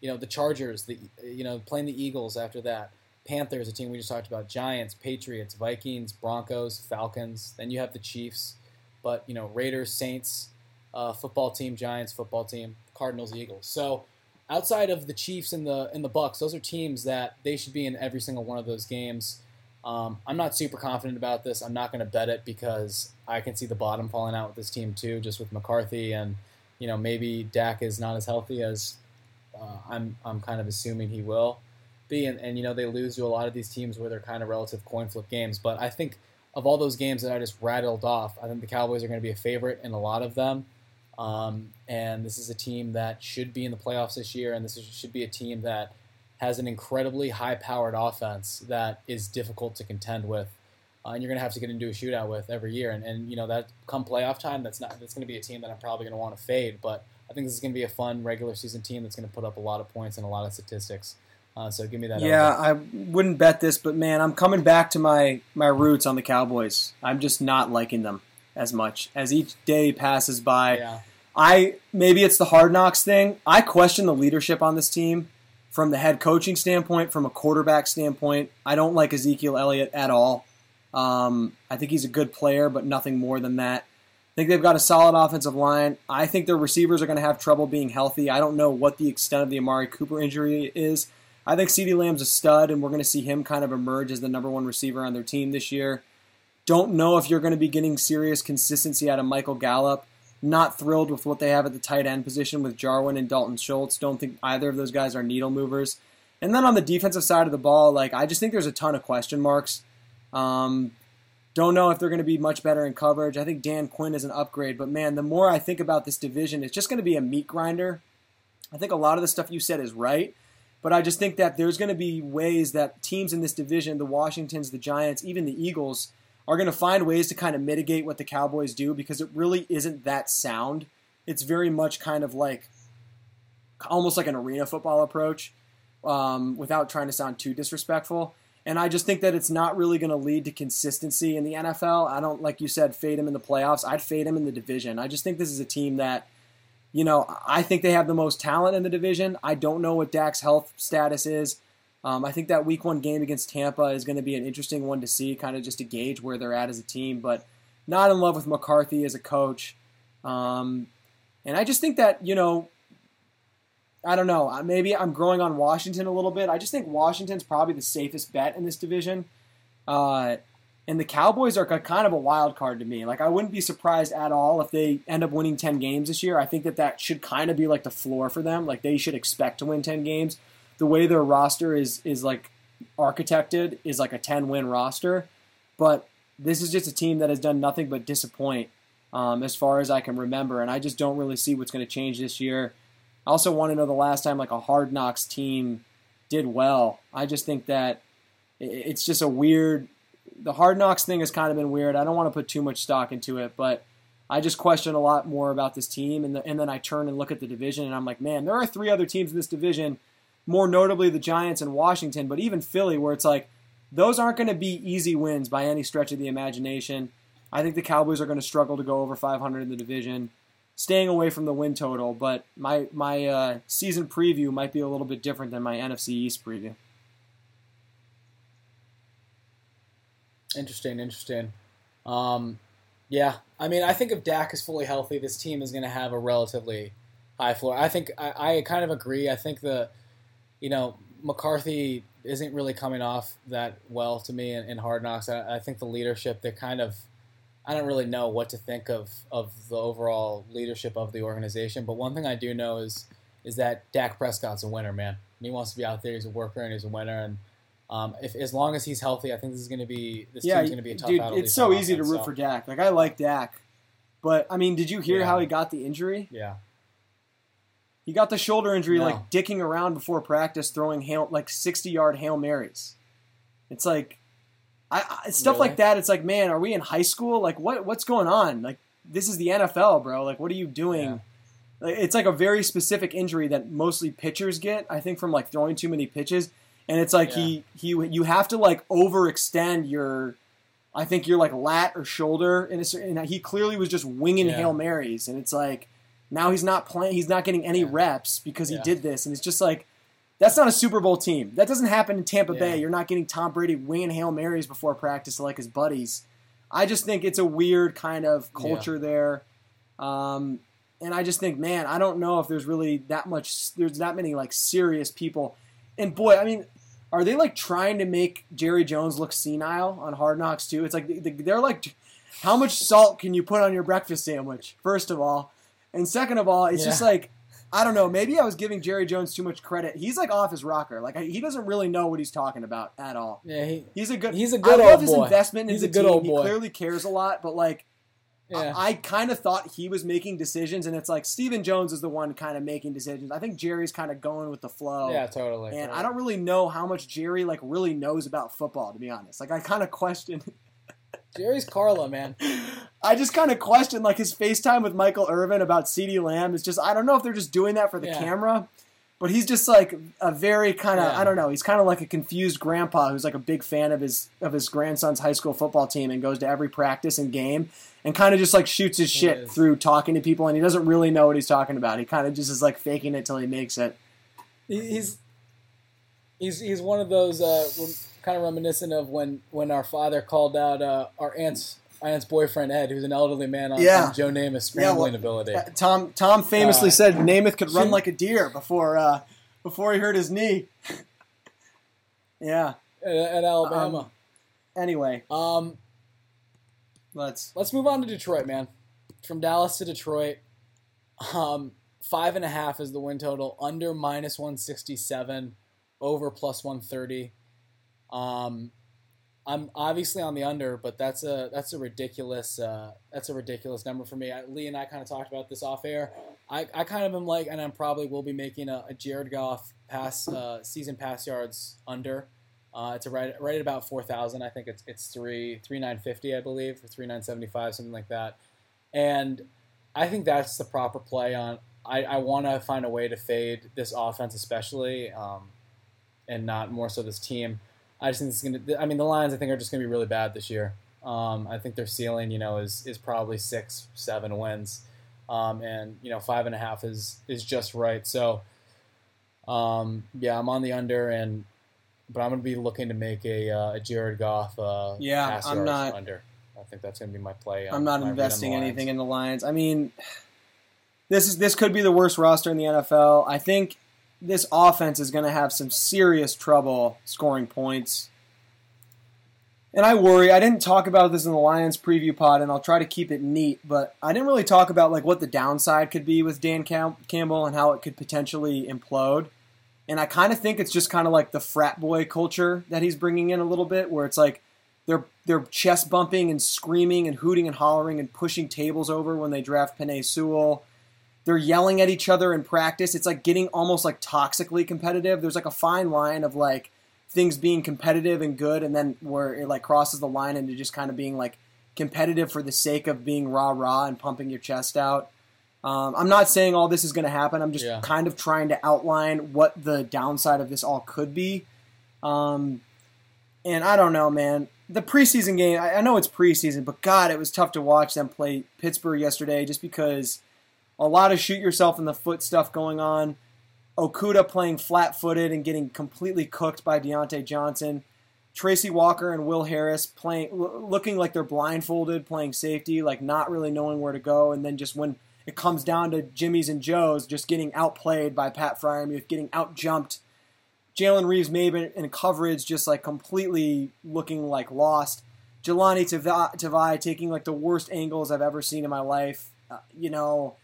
you know, the Chargers, the you know, playing the Eagles after that. Panthers, a team we just talked about. Giants, Patriots, Vikings, Broncos, Falcons. Then you have the Chiefs, but you know, Raiders, Saints, uh, football team, Giants, football team, Cardinals, Eagles. So outside of the Chiefs and the and the Bucks, those are teams that they should be in every single one of those games. Um, I'm not super confident about this. I'm not going to bet it because I can see the bottom falling out with this team too, just with McCarthy and you know maybe Dak is not as healthy as uh, I'm I'm kind of assuming he will be, and, and you know they lose to a lot of these teams where they're kind of relative coin flip games. But I think of all those games that I just rattled off, I think the Cowboys are going to be a favorite in a lot of them. Um, and this is a team that should be in the playoffs this year, and this is, should be a team that has an incredibly high-powered offense that is difficult to contend with, uh, and you're going to have to get into a shootout with every year. And, and you know that come playoff time, that's not that's going to be a team that I'm probably going to want to fade. But I think this is going to be a fun regular season team that's going to put up a lot of points and a lot of statistics. Uh, so give me that. Yeah, over. I wouldn't bet this, but man, I'm coming back to my my roots on the Cowboys. I'm just not liking them as much as each day passes by. Yeah. I maybe it's the hard knocks thing. I question the leadership on this team from the head coaching standpoint, from a quarterback standpoint. I don't like Ezekiel Elliott at all. Um, I think he's a good player, but nothing more than that. I think they've got a solid offensive line. I think their receivers are going to have trouble being healthy. I don't know what the extent of the Amari Cooper injury is. I think CeeDee Lamb's a stud, and we're going to see him kind of emerge as the number one receiver on their team this year. Don't know if you're going to be getting serious consistency out of Michael Gallup. Not thrilled with what they have at the tight end position with Jarwin and Dalton Schultz. Don't think either of those guys are needle movers. And then on the defensive side of the ball, like I just think there's a ton of question marks. Um, don't know if they're going to be much better in coverage. I think Dan Quinn is an upgrade, but man, the more I think about this division, it's just going to be a meat grinder. I think a lot of the stuff you said is right, but I just think that there's going to be ways that teams in this division, the Washingtons, the Giants, even the Eagles, are going to find ways to kind of mitigate what the Cowboys do because it really isn't that sound. It's very much kind of like almost like an arena football approach um, without trying to sound too disrespectful. And I just think that it's not really going to lead to consistency in the NFL. I don't, like you said, fade him in the playoffs. I'd fade him in the division. I just think this is a team that, you know, I think they have the most talent in the division. I don't know what Dak's health status is. Um, I think that week one game against Tampa is going to be an interesting one to see, kind of just to gauge where they're at as a team. But not in love with McCarthy as a coach. Um, and I just think that, you know, I don't know. Maybe I'm growing on Washington a little bit. I just think Washington's probably the safest bet in this division. Uh, and the Cowboys are kind of a wild card to me. Like, I wouldn't be surprised at all if they end up winning 10 games this year. I think that that should kind of be like the floor for them. Like, they should expect to win 10 games. The way their roster is, is like architected is like a 10 win roster. But this is just a team that has done nothing but disappoint um, as far as I can remember. And I just don't really see what's going to change this year. I also want to know the last time like a hard knocks team did well. I just think that it's just a weird. The hard knocks thing has kind of been weird. I don't want to put too much stock into it, but I just question a lot more about this team. And, the, and then I turn and look at the division, and I'm like, man, there are three other teams in this division, more notably the Giants and Washington, but even Philly, where it's like those aren't going to be easy wins by any stretch of the imagination. I think the Cowboys are going to struggle to go over 500 in the division staying away from the win total, but my my uh, season preview might be a little bit different than my NFC East preview. Interesting, interesting. Um, yeah, I mean, I think if Dak is fully healthy, this team is going to have a relatively high floor. I think I, I kind of agree. I think the, you know, McCarthy isn't really coming off that well to me in, in Hard Knocks. I, I think the leadership, they're kind of I don't really know what to think of of the overall leadership of the organization. But one thing I do know is is that Dak Prescott's a winner, man. And he wants to be out there. He's a worker and he's a winner. And um, if as long as he's healthy, I think this is going to be this yeah, team's going to be a tough Yeah, dude, battle. It's so easy to root so. for Dak. Like I like Dak, but I mean, did you hear Yeah. how he got the injury? Yeah, He got the shoulder injury No. like dicking around before practice, throwing hail, like sixty yard hail marys. It's like, I, I stuff Really? like that. It's like, man, are we in high school? Like, what what's going on? Like, this is the NFL, bro. Like, what are you doing? Like, It's like a very specific injury that mostly pitchers get. I think from like throwing too many pitches, and it's like he he you have to like overextend your. I think your like lat or shoulder, and, and he clearly was just winging Yeah. hail marys, and it's like now he's not playing. He's not getting any Yeah. reps because he Yeah. did this, and it's just like That's not a Super Bowl team. That doesn't happen in Tampa Yeah. Bay. You're not getting Tom Brady winging Hail Marys before practice like his buddies. I just think it's a weird kind of culture there. Um, and I just think, man, I don't know if there's really that much, there's that many like serious people. And boy, I mean, are they like trying to make Jerry Jones look senile on Hard Knocks too? It's like they're like, how much salt can you put on your breakfast sandwich? First of all, and second of all, it's just like I don't know. Maybe I was giving Jerry Jones too much credit. He's like off his rocker. Like he doesn't really know what he's talking about at all. Yeah, he, He's a good. He's a good I love old his boy. investment in He's the a good team. old He clearly cares a lot, but like yeah. I, I kind of thought he was making decisions, and it's like Stephen Jones is the one kind of making decisions. I think Jerry's kind of going with the flow. yeah, totally. And I don't really know how much Jerry like really knows about football, to be honest. Like I kind of question. Jerry's Carla, man. I just kind of question like his FaceTime with Michael Irvin about CeeDee Lamb is just I don't know if they're just doing that for the Yeah. camera, but he's just like a very kind of Yeah. I don't know. He's kind of like a confused grandpa who's like a big fan of his of his grandson's high school football team and goes to every practice and game and kind of just like shoots his shit through talking to people and he doesn't really know what he's talking about. He kind of just is like faking it till he makes it. He's he's he's one of those uh, kind of reminiscent of when when our father called out uh, our aunt's aunt's boyfriend Ed, who's an elderly man on, Yeah. on Joe Namath's Yeah, well, scrambling ability. Uh, Tom Tom famously Uh, said Namath could run like a deer before uh, before he hurt his knee. yeah. at, at Alabama. Anyway, Um, let's let's move on to Detroit, man. From Dallas to Detroit, um, five and a half is the win total. Under minus one sixty seven, over plus one thirty. Um, I'm obviously on the under, but that's a that's a ridiculous uh, that's a ridiculous number for me. I, Lee and I kind of talked about this off air. I, I kind of am like, and I probably will be making a, a Jared Goff pass uh, season pass yards under. Uh, it's a right right at about four thousand. I think it's it's three three nine fifty, I believe, or three nine seventy five, something like that. And I think that's the proper play on. I, I want to find a way to fade this offense, especially, um, and not more so this team. I just think it's going to. I mean, the Lions I think are just going to be really bad this year. Um, I think their ceiling, you know, is is probably six, seven wins, um, and you know, five and a half is is just right. So, um, yeah, I'm on the under, and but I'm going to be looking to make a, uh, a Jared Goff uh, Yeah, I'm not- under. I think that's going to be my play. I'm not my read on the investing anything in the Lions. I mean, this is this could be the worst roster in the NFL. I think this offense is going to have some serious trouble scoring points. And I worry. I didn't talk about this in the Lions preview pod, and I'll try to keep it neat. But I didn't really talk about like what the downside could be with Dan Cam- Campbell and how it could potentially implode. And I kind of think it's just kind of like the frat boy culture that he's bringing in a little bit, where it's like they're they're chest bumping and screaming and hooting and hollering and pushing tables over when they draft Penei Sewell. They're yelling at each other in practice. It's like getting almost like toxically competitive. There's like a fine line of like things being competitive and good, and then where it like crosses the line into just kind of being like competitive for the sake of being rah rah and pumping your chest out. Um, I'm not saying all this is going to happen. I'm just Yeah. kind of trying to outline what the downside of this all could be. Um, and I don't know, man. The preseason game, I, I know it's preseason, but God, it was tough to watch them play Pittsburgh yesterday just because a lot of shoot yourself in the foot stuff going on. Okudah playing flat footed and getting completely cooked by Diontae Johnson. Tracy Walker and Will Harris playing, looking like they're blindfolded, playing safety, like not really knowing where to go. And then just when it comes down to Jimmy's and Joe's, just getting outplayed by Pat Freiermuth, getting outjumped. Jalen Reeves-Maybin in coverage, just like completely looking like lost. Jahlani Tavai, taking like the worst angles I've ever seen in my life. Uh, you know,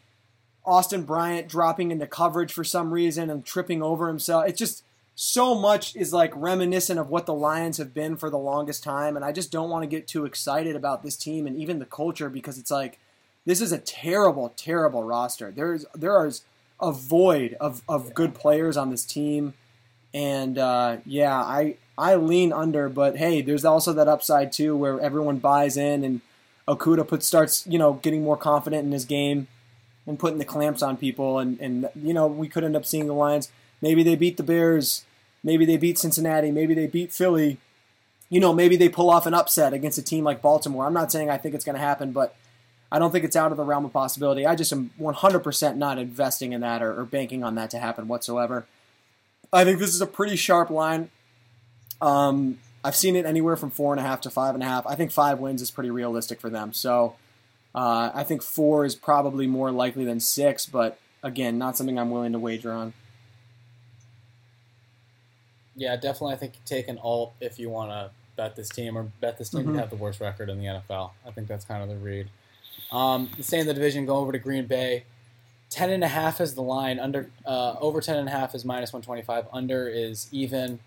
Austin Bryant dropping into coverage for some reason and tripping over himself. It's just so much is like reminiscent of what the Lions have been for the longest time, and I just don't want to get too excited about this team and even the culture because it's like this is a terrible, terrible roster. There's there is a void of, of good players on this team, and uh, yeah, I I lean under, but hey, there's also that upside too where everyone buys in and Okudah puts starts you know getting more confident in his game and putting the clamps on people, and and you know we could end up seeing the Lions. Maybe they beat the Bears, maybe they beat Cincinnati, maybe they beat Philly. You know, maybe they pull off an upset against a team like Baltimore. I'm not saying I think it's going to happen, but I don't think it's out of the realm of possibility. I just am 100% not investing in that or, or banking on that to happen whatsoever. I think this is a pretty sharp line. Um, I've seen it anywhere from four and a half to five and a half. I think five wins is pretty realistic for them. So uh, I think four is probably more likely than six, but again, not something I'm willing to wager on. Yeah, definitely. I think take an alt if you want to bet this team or bet this team Mhm. to have the worst record in the NFL. I think that's kind of the read. Um, stay in the division, go over to Green Bay. Ten and a half is the line. Under uh, over ten and a half is minus one twenty five. Under is even.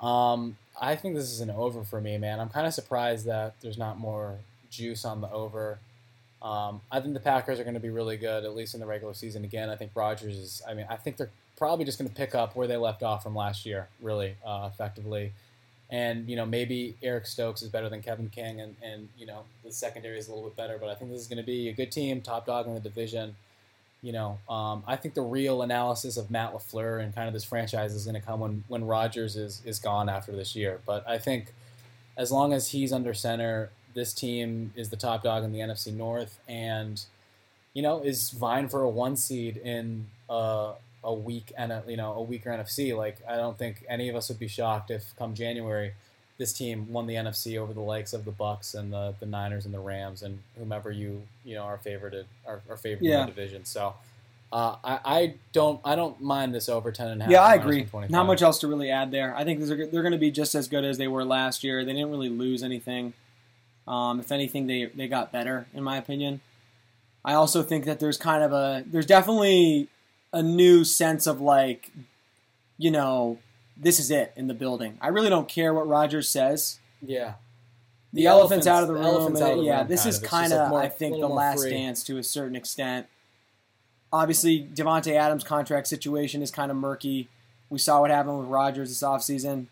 Um, I think this is an over for me, man. I'm kind of surprised that there's not more juice on the over. Um, I think the Packers are going to be really good, at least in the regular season. Again, I think Rodgers is. I mean, I think they're probably just going to pick up where they left off from last year, really uh, effectively. And you know, maybe Eric Stokes is better than Kevin King, and, and you know, the secondary is a little bit better. But I think this is going to be a good team, top dog in the division. You know, um, I think the real analysis of Matt LaFleur and kind of this franchise is going to come when when Rodgers is is gone after this year. But I think as long as he's under center, this team is the top dog in the NFC North, and you know is vying for a one seed in uh, a weak and a, you know a weaker NFC. Like I don't think any of us would be shocked if come January this team won the NFC over the likes of the Bucks and the, the Niners and the Rams and whomever you you know are favored are, are favored Yeah. in the division. So. Uh, I, I don't I don't mind this over ten and a half. Yeah, I agree. 125. Not much else to really add there. I think are, they're going to be just as good as they were last year. They didn't really lose anything. Um, if anything, they they got better, in my opinion. I also think that there's kind of a there's definitely a new sense of like, you know, this is it in the building. I really don't care what Rodgers says. Yeah. The, elephant's, out of the the room. and of the yeah, room, this kind is of. It's just, kind like, of, more- I think, the last free. dance to a certain extent. Obviously, Davante Adams' contract situation is kind of murky. We saw what happened with Rodgers this offseason.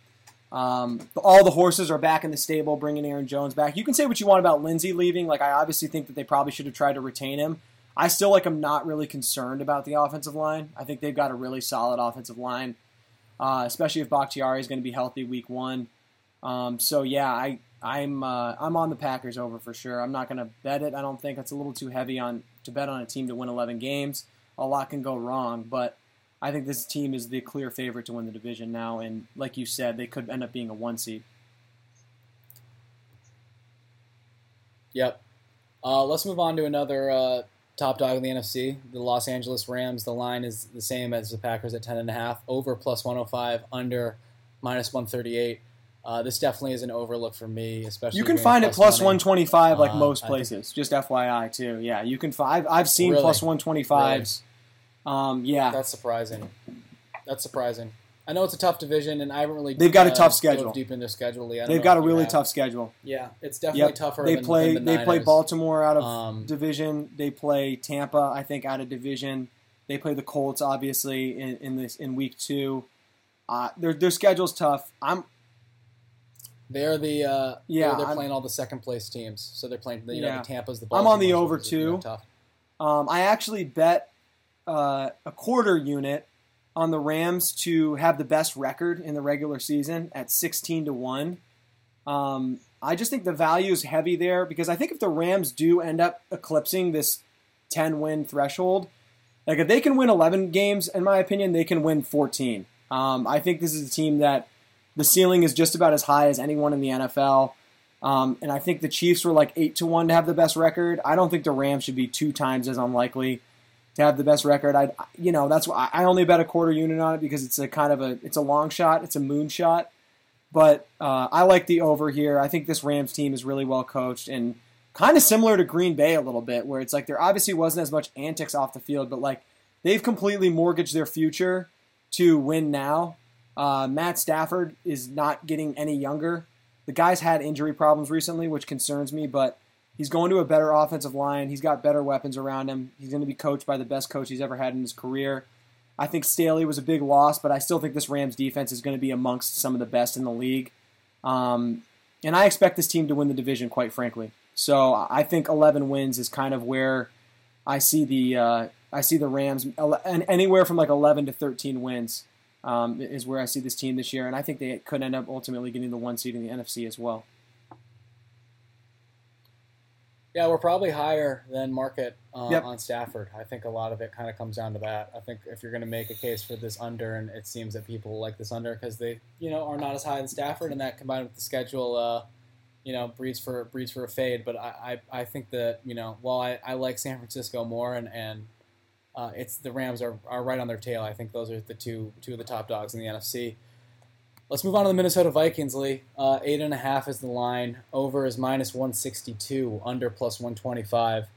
Um, all the horses are back in the stable, bringing Aaron Jones back. You can say what you want about Linsley leaving. Like, I obviously think that they probably should have tried to retain him. I still like. I'm not really concerned about the offensive line. I think they've got a really solid offensive line, uh, especially if Bakhtiari is going to be healthy week one. Um, so yeah, I I'm uh, I'm on the Packers over for sure. I'm not going to bet it. I don't think it's a little too heavy on to bet on a team to win 11 games. A lot can go wrong, but I think this team is the clear favorite to win the division now. And like you said, they could end up being a one seed. Yep. Uh, let's move on to another uh, top dog in the NFC, the Los Angeles Rams. The line is the same as the Packers at ten and a half. Over plus one hundred five, under minus one thirty eight. Uh, this definitely is an overlook for me, especially. You can find it plus plus money. 125 like Uh, most places. Just FYI too. Yeah, you can find. I've seen Really? plus 125s. Um, yeah, That's surprising. That's surprising. I know it's a tough division, and I haven't really. They've got a tough schedule. Deep into schedule. They've got a really have. tough schedule. Yeah, it's definitely Yep. tougher. They than, play. than the they play Baltimore out of Um, division. They play Tampa, I think, out of division. They play the Colts, obviously, in, in this in week two. Uh, their their schedule's tough. I'm They're the uh, Yeah, They're, they're I'm- playing all the second place teams, so they're playing. You know, the Tampa's the. I'm on the over which is, you know. Tough. um, I actually bet uh, a quarter unit on the Rams to have the best record in the regular season at 16 to one. Um, I just think the value is heavy there because I think if the Rams do end up eclipsing this 10 win threshold, like if they can win 11 games, in my opinion, they can win 14. Um, I think this is a team that the ceiling is just about as high as anyone in the NFL. Um, and I think the Chiefs were like eight to one to have the best record. I don't think the Rams should be two times as unlikely to have the best record. I, you know, that's why I only bet a quarter unit on it because it's a kind of a it's a long shot, it's a moon shot. But uh, I like the over here. I think this Rams team is really well coached and kind of similar to Green Bay a little bit, where it's like there obviously wasn't as much antics off the field, but like they've completely mortgaged their future to win now. Uh, Matt Stafford is not getting any younger. The guy's had injury problems recently, which concerns me, but he's going to a better offensive line. He's got better weapons around him. He's going to be coached by the best coach he's ever had in his career. I think Staley was a big loss, but I still think this Rams defense is going to be amongst some of the best in the league. Um, and I expect this team to win the division, quite frankly. So I think 11 wins is kind of where I see the uh, I see the Rams, and anywhere from like 11 to 13 wins um, is where I see this team this year, and I think they could end up ultimately getting the one seed in the NFC as well. Yeah, we're probably higher than market uh, Yep. on Stafford. I think a lot of it kind of comes down to that. I think if you're going to make a case for this under, and it seems that people like this under because they, you know, are not as high as Stafford, and that combined with the schedule, uh, you know, breeds for breeds for a fade. But I, I, I think that you know, while I, I like San Francisco more, and and uh, it's the Rams are, are right on their tail. I think those are the two two of the top dogs in the NFC. Let's move on to the Minnesota Vikings, Lee. Uh, eight and a half is the line. Over is minus one sixty two. Under plus one twenty five.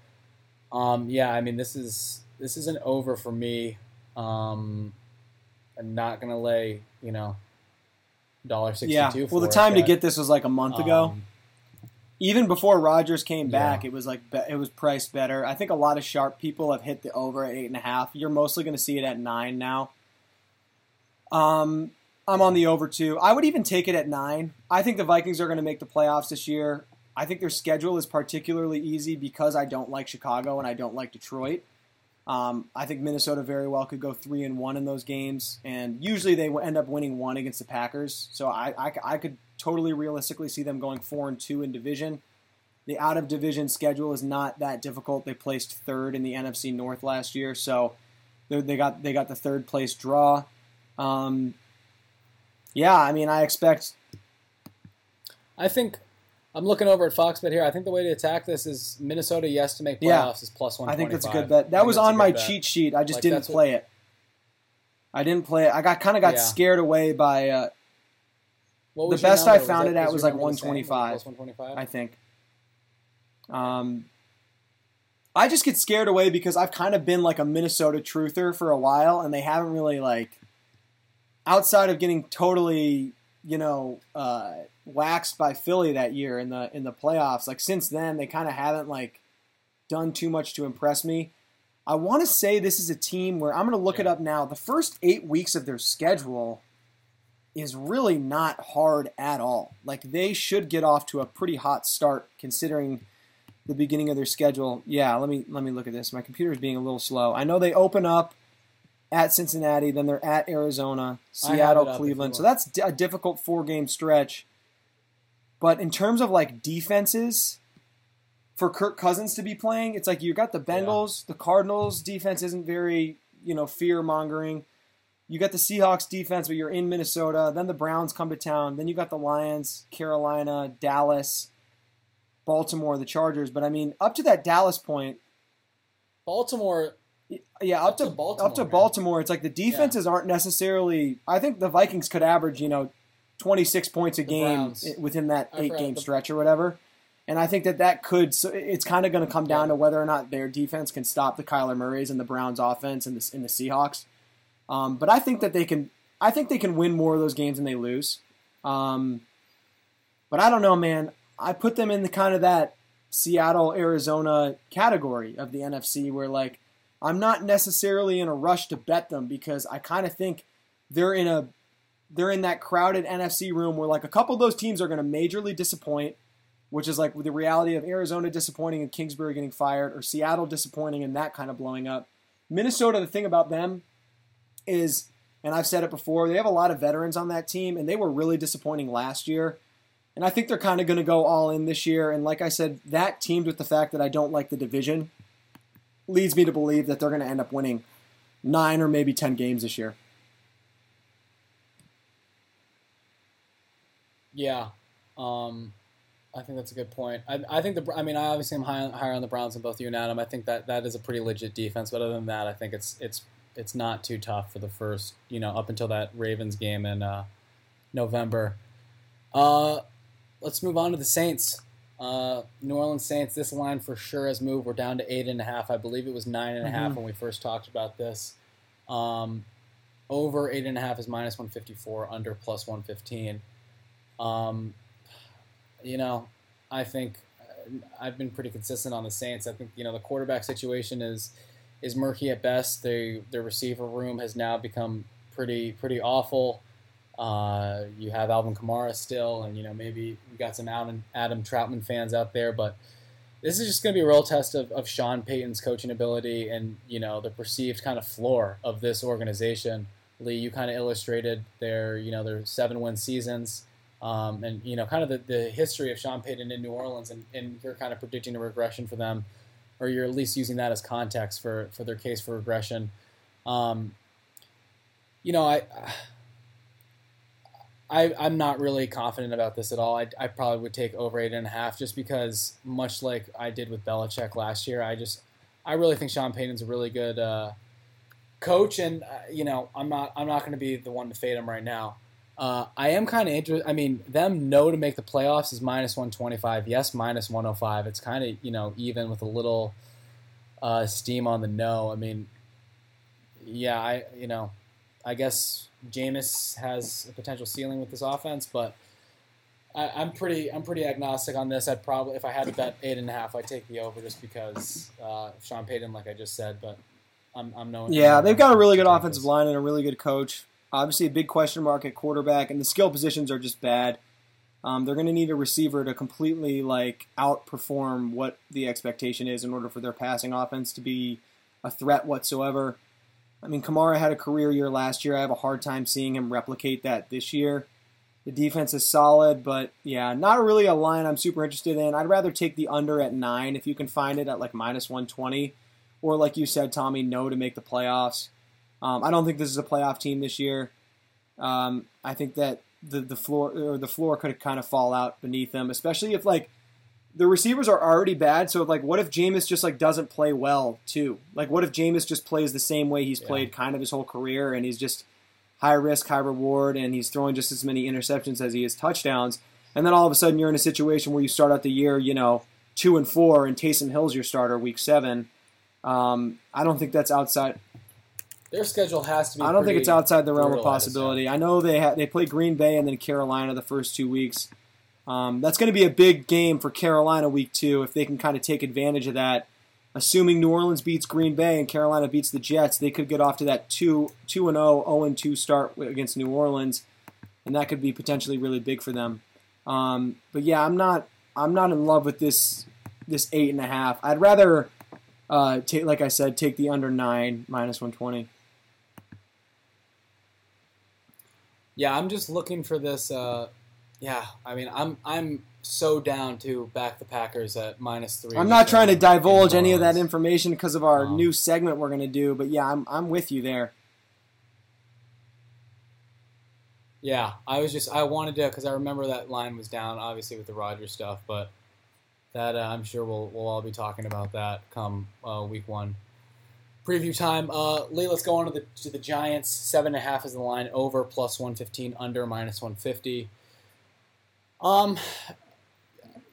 Um, yeah, I mean this is this is an over for me. Um, I'm not gonna lay you know dollar sixty two. Yeah. Well, the time to get this was like a month ago. Um, Even before Rodgers came Yeah. back, it was like be- it was priced better. I think a lot of sharp people have hit the over at eight and a half. You're mostly going to see it at nine now. Um, I'm on the over two. I would even take it at nine. I think the Vikings are going to make the playoffs this year. I think their schedule is particularly easy because I don't like Chicago and I don't like Detroit. Um, I think Minnesota very well could go three and one in those games, and usually they end up winning one against the Packers. So I, I, I could totally realistically see them going four and two in division. The out of division schedule is not that difficult. They placed third in the NFC North last year, so they got they got the third place draw. Um, yeah, I mean, I expect I think I'm looking over at Foxbet here. I think the way to attack this is Minnesota yes to make playoffs Yeah. is plus one. I think that's a good bet. That was on my cheat sheet. I just Like, didn't that's what- play it. I didn't play it. I got kind of got Yeah. scared away by uh, What the was best I found it at your was like number the same? 125. Plus 125. I think. Um, I just get scared away because I've kind of been like a Minnesota truther for a while, and they haven't really like, outside of getting totally, you know, uh, waxed by Philly that year in the in the playoffs. Like since then, they kind of haven't like done too much to impress me. I want to say this is a team where I'm going to look it up now. The first eight weeks of their schedule is really not hard at all. Like they should get off to a pretty hot start considering the beginning of their schedule. Yeah, let me let me look at this. My computer is being a little slow. I know they open up at Cincinnati, then they're at Arizona, Seattle, it up if Cleveland. So that's a difficult four game stretch. But in terms of like defenses, for Kirk Cousins to be playing, it's like you got the Bengals, the Cardinals defense isn't very, you know, fear mongering. You got the Seahawks defense, but you're in Minnesota. Then the Browns come to town. Then you got the Lions, Carolina, Dallas, Baltimore, the Chargers. But I mean, up to that Dallas point, Baltimore. Yeah, up, Up to, to Baltimore, up to man. Baltimore, it's like the defenses aren't necessarily. I think the Vikings could average, you know, 26 points a The game Browns. within that I eight game the- stretch or whatever. And I think that that could. So it's kind of going to come down to whether or not their defense can stop the Kyler Murrays and the Browns offense and the, and the Seahawks. Um, but I think that they can. I think they can win more of those games than they lose. Um, but I don't know, man. I put them in the kind of that Seattle, Arizona category of the NFC where like I'm not necessarily in a rush to bet them because I kind of think they're in a they're in that crowded NFC room where like a couple of those teams are going to majorly disappoint, which is like the reality of Arizona disappointing and Kingsbury getting fired or Seattle disappointing and that kind of blowing up. Minnesota, the thing about them is, and I've said it before, they have a lot of veterans on that team and they were really disappointing last year. And I think they're kind of going to go all in this year. And like I said, that teamed with the fact that I don't like the division leads me to believe that they're going to end up winning nine or maybe 10 games this year. Yeah, um, I think that's a good point. I, I think the. I mean, I obviously am high, higher on the Browns than both you and Adam. I think that that is a pretty legit defense. But other than that, I think it's it's it's not too tough for the first, you know, up until that Ravens game in uh, November. Uh, let's move on to the Saints. Uh, New Orleans Saints. This line for sure has moved. We're down to eight and a half. I believe it was nine and a half Mhm. when we first talked about this. Um, over eight and a half is minus one fifty four. Under plus one fifteen. Um, you know, I think uh, I've been pretty consistent on the Saints. I think you know the quarterback situation is is murky at best. They their receiver room has now become pretty pretty awful. Uh, you have Alvin Kamara still, and you know maybe we got some Adam, Adam Trautman fans out there, but this is just going to be a real test of, of Sean Payton's coaching ability and you know the perceived kind of floor of this organization. Lee, you kind of illustrated their you know their seven win seasons. Um, and you know, kind of the, the history of Sean Payton in New Orleans, and, and you're kind of predicting a regression for them, or you're at least using that as context for, for their case for regression. Um, you know, I, I I'm not really confident about this at all. I, I probably would take over eight and a half just because, much like I did with Belichick last year, I just I really think Sean Payton's a really good uh, coach, and uh, you know, I'm not I'm not going to be the one to fade him right now. Uh, I am kind of interested. I mean, them no to make the playoffs is minus 125. Yes, minus 105. It's kind of you know even with a little uh, steam on the no. I mean, yeah, I you know, I guess Jameis has a potential ceiling with this offense, but I, am pretty I'm pretty agnostic on this. I'd probably if I had to bet eight and a half, I'd take the over just because uh, Sean Payton, like I just said, but I'm I'm knowing. Yeah, they've got a really good offensive line and a really good coach. Obviously, a big question mark at quarterback, and the skill positions are just bad. Um, they're going to need a receiver to completely like outperform what the expectation is in order for their passing offense to be a threat whatsoever. I mean, Kamara had a career year last year. I have a hard time seeing him replicate that this year. The defense is solid, but yeah, not really a line I'm super interested in. I'd rather take the under at nine if you can find it at like minus 120, or like you said, Tommy, no to make the playoffs. Um, I don't think this is a playoff team this year. Um, I think that the the floor or the floor could kind of fall out beneath them, especially if like the receivers are already bad. So like, what if Jameis just like doesn't play well too? Like, what if Jameis just plays the same way he's yeah. played kind of his whole career, and he's just high risk, high reward, and he's throwing just as many interceptions as he is touchdowns. And then all of a sudden, you're in a situation where you start out the year, you know, two and four, and Taysom Hill's your starter week seven. Um, I don't think that's outside. Their schedule has to be. I don't think it's outside the realm of possibility. I know they ha- they play Green Bay and then Carolina the first two weeks. Um, that's going to be a big game for Carolina week two if they can kind of take advantage of that. Assuming New Orleans beats Green Bay and Carolina beats the Jets, they could get off to that 2 2 and 0, 0 and 2 start against New Orleans, and that could be potentially really big for them. Um, but yeah, I'm not I'm not in love with this this eight and a half. I'd rather uh, take like I said, take the under nine minus 120. Yeah, I'm just looking for this. Uh yeah, I mean, I'm I'm so down to back the Packers at minus three. I'm not trying to divulge any of that information because of our um, new segment we're going to do, but yeah, I'm I'm with you there. Yeah, I was just I wanted to because I remember that line was down, obviously with the Rodgers stuff, but that uh, I'm sure we'll we'll all be talking about that come uh, week one preview time. Uh, Lee, let's go on to the to the Giants. Seven and a half is the line over plus one fifteen under minus one fifty. Um,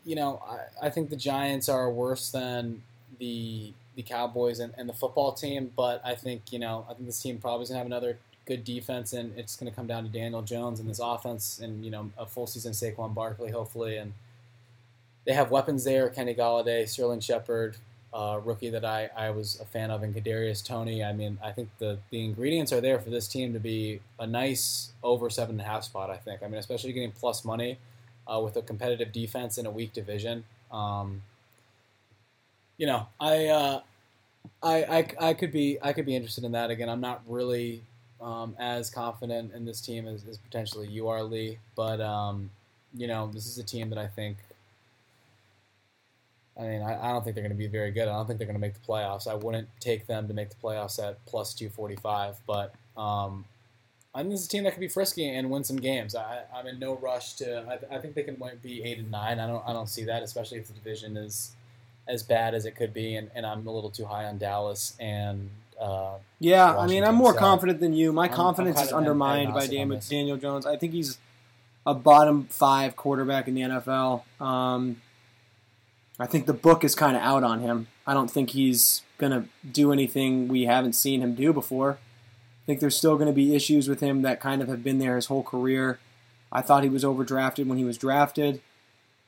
you know, I, I think the Giants are worse than the the Cowboys and, and the football team, but I think you know I think this team probably is gonna have another good defense, and it's gonna come down to Daniel Jones and this offense, and you know a full season Saquon Barkley hopefully, and they have weapons there: Kenny Golladay, Sterling Shepard, uh, rookie that I, I was a fan of, and Kadarius Toney. I mean, I think the the ingredients are there for this team to be a nice over seven and a half spot. I think. I mean, especially getting plus money uh, with a competitive defense in a weak division. Um, you know, I, uh, I, I, I could be I could be interested in that again. I'm not really um, as confident in this team as, as potentially you are, Lee. But um, you know, this is a team that I think. I mean, I, I don't think they're going to be very good. I don't think they're going to make the playoffs. I wouldn't take them to make the playoffs at plus 245. But um, I think this is a team that could be frisky and win some games. I, am in no rush to. I, I, think they can be eight and nine. I don't. I don't see that, especially if the division is as bad as it could be, and, and I'm a little too high on Dallas and. Uh, yeah, Washington. I mean, I'm more so confident than you. My I'm, confidence I'm is undermined by Daniel, Daniel Jones. I think he's a bottom five quarterback in the NFL. Um, I think the book is kind of out on him. I don't think he's going to do anything we haven't seen him do before think there's still going to be issues with him that kind of have been there his whole career. I thought he was overdrafted when he was drafted,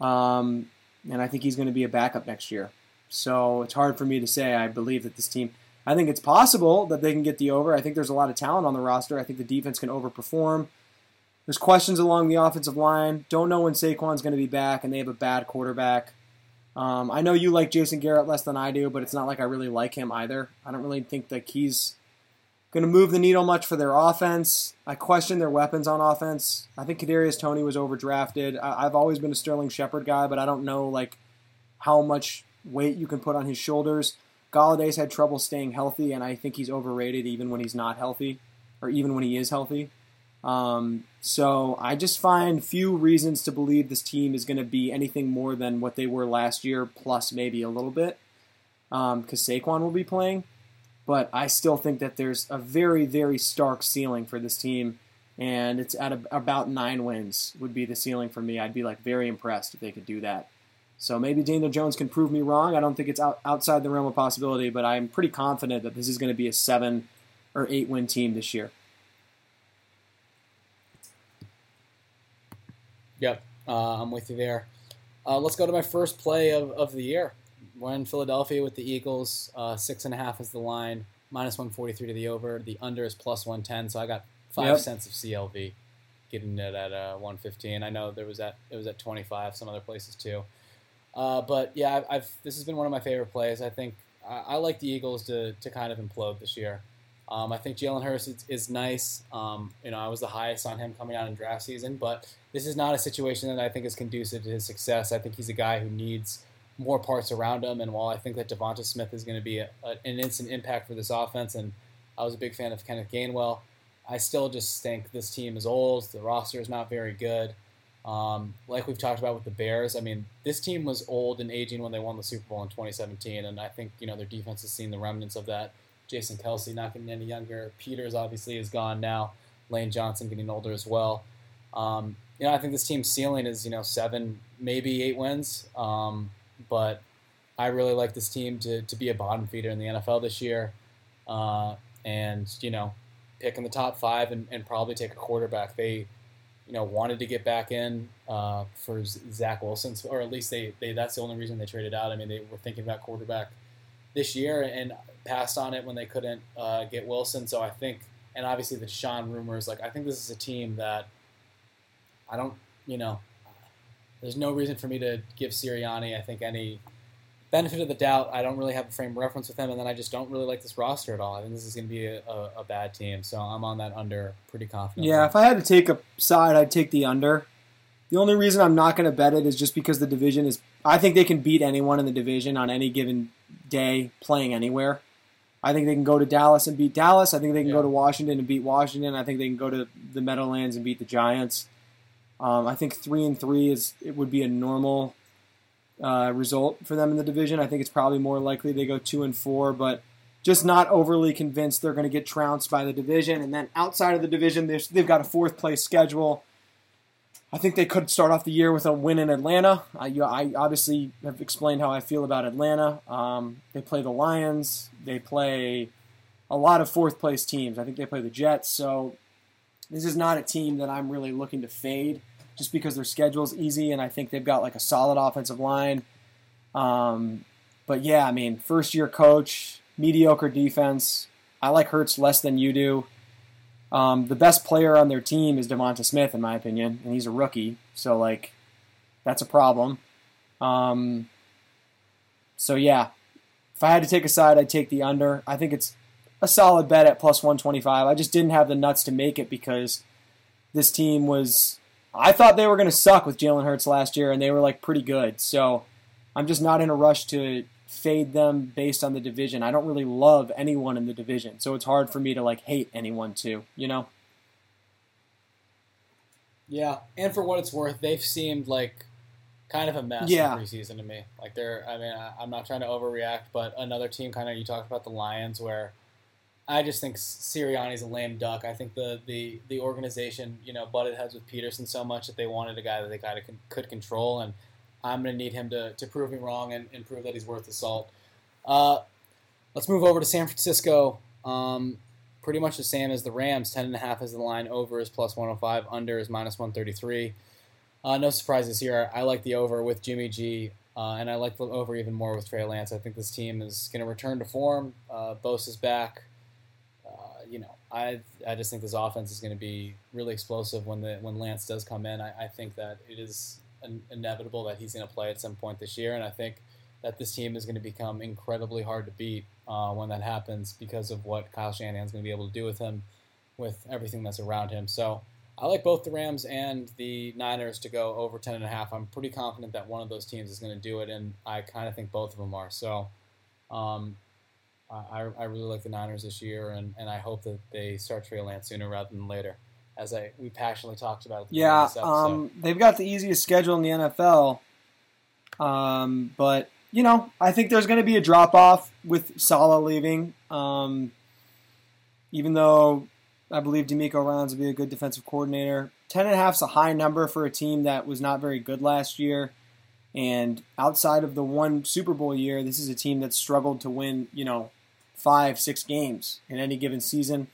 um, and I think he's going to be a backup next year. So it's hard for me to say. I believe that this team. I think it's possible that they can get the over. I think there's a lot of talent on the roster. I think the defense can overperform. There's questions along the offensive line. Don't know when Saquon's going to be back, and they have a bad quarterback. Um, I know you like Jason Garrett less than I do, but it's not like I really like him either. I don't really think that he's going to move the needle much for their offense. I question their weapons on offense. I think Kadarius Toney was overdrafted. I, have always been a Sterling Shepard guy, but I don't know like how much weight you can put on his shoulders. Golladay's had trouble staying healthy, and I think he's overrated even when he's not healthy, or even when he is healthy. Um, so I just find few reasons to believe this team is going to be anything more than what they were last year, plus maybe a little bit, because um, Saquon will be playing. But I still think that there's a very, very stark ceiling for this team, and it's at a, about nine wins would be the ceiling for me. I'd be like very impressed if they could do that. So maybe Daniel Jones can prove me wrong. I don't think it's out, outside the realm of possibility, but I'm pretty confident that this is going to be a seven or eight win team this year. Yep, uh, I'm with you there. Uh, let's go to my first play of, of the year. We're in Philadelphia with the Eagles. Uh, six and a half is the line, minus 143 to the over. The under is plus 110, so I got five yep. cents of CLV, getting it at uh, 115. I know there was at it was at 25, some other places too. Uh, but yeah, I've, I've, this has been one of my favorite plays. I think I, I, like the Eagles to, to kind of implode this year. Um, I think Jalen Hurts is, is nice. Um, you know, I was the highest on him coming out in draft season, but this is not a situation that I think is conducive to his success. I think he's a guy who needs more parts around him, and while I think that Devonta Smith is going to be a, a, an instant impact for this offense, and I was a big fan of Kenneth Gainwell, I still just think this team is old. The roster is not very good. Um, like we've talked about with the Bears, I mean, this team was old and aging when they won the Super Bowl in 2017, and I think you know their defense has seen the remnants of that. Jason Kelce not getting any younger. Peters obviously is gone now. Lane Johnson getting older as well. Um, you know, I think this team's ceiling is you know seven, maybe eight wins. Um, but I really like this team to, to be a bottom feeder in the NFL this year, uh, and you know, pick in the top five and, and probably take a quarterback. They you know, wanted to get back in uh, for Zach Wilson, or at least they, they that's the only reason they traded out. I mean, they were thinking about quarterback this year and passed on it when they couldn't uh, get Wilson. So I think, and obviously the Sean rumors, like I think this is a team that I don't, you know, there's no reason for me to give Sirianni, I think, any benefit of the doubt, I don't really have a frame reference with him, and then I just don't really like this roster at all. I think this is going to be a, a, a, bad team, so I'm on that under pretty confident. Yeah, if I had to take a side, I'd take the under. The only reason I'm not going to bet it is just because the division is. I think they can beat anyone in the division on any given day playing anywhere. I think they can go to Dallas and beat Dallas. I think they can yeah. go to Washington and beat Washington. I think they can go to the Meadowlands and beat the Giants. Um, I think three and three is it would be a normal uh, result for them in the division. I think it's probably more likely they go two and four, but just not overly convinced they're going to get trounced by the division. And then outside of the division, they've got a fourth place schedule. I think they could start off the year with a win in Atlanta. I, I obviously have explained how I feel about Atlanta. Um, they play the Lions. They play a lot of fourth place teams. I think they play the Jets. So this is not a team that I'm really looking to fade just because their schedule is easy and I think they've got like a solid offensive line. Um, but yeah, I mean, first year coach, mediocre defense. I like Hurts less than you do. Um, the best player on their team is Devonta Smith, in my opinion, and he's a rookie, so like that's a problem. Um, so yeah, if I had to take a side, I'd take the under. I think it's a solid bet at plus 125. I just didn't have the nuts to make it because this team was I thought they were going to suck with Jalen Hurts last year, and they were like pretty good. So I'm just not in a rush to fade them based on the division. I don't really love anyone in the division, so it's hard for me to like hate anyone too. You know? Yeah, and for what it's worth, they've seemed like kind of a mess yeah. in preseason to me. Like they're, I mean, I, I'm not trying to overreact, but another team, kind of, you talked about the Lions, where I just think Sirianni's a lame duck. I think the, the, the organization, you know, butted heads with Pederson so much that they wanted a guy that they kind of could control, and I'm going to need him to, to prove me wrong and, and prove that he's worth the salt. Uh, let's move over to San Francisco. Um, pretty much the same as the Rams. Ten and a half is the line. Over is plus 105. Under is minus 133. Uh, no surprises here. I like the over with Jimmy G, uh, and I like the over even more with Trey Lance. I think this team is going to return to form. Uh, Bosa is back I I just think this offense is going to be really explosive when the when Lance does come in. I, I think that it is inevitable that he's going to play at some point this year, and I think that this team is going to become incredibly hard to beat uh, when that happens because of what Kyle Shanahan's going to be able to do with him, with everything that's around him. So I like both the Rams and the Niners to go over 10.5. I'm pretty confident that one of those teams is going to do it, and I kind of think both of them are. So um, I, I really like the Niners this year, and, and I hope that they start Trey Lance sooner rather than later, as I we passionately talked about. yeah, um, they've got the easiest schedule in the NFL, um, but you know I think there's going to be a drop off with Saleh leaving. Um, even though I believe DeMeco Ryans will be a good defensive coordinator, ten and a half is a high number for a team that was not very good last year. And outside of the one Super Bowl year, this is a team that struggled to win, you know, five, six games in any given season.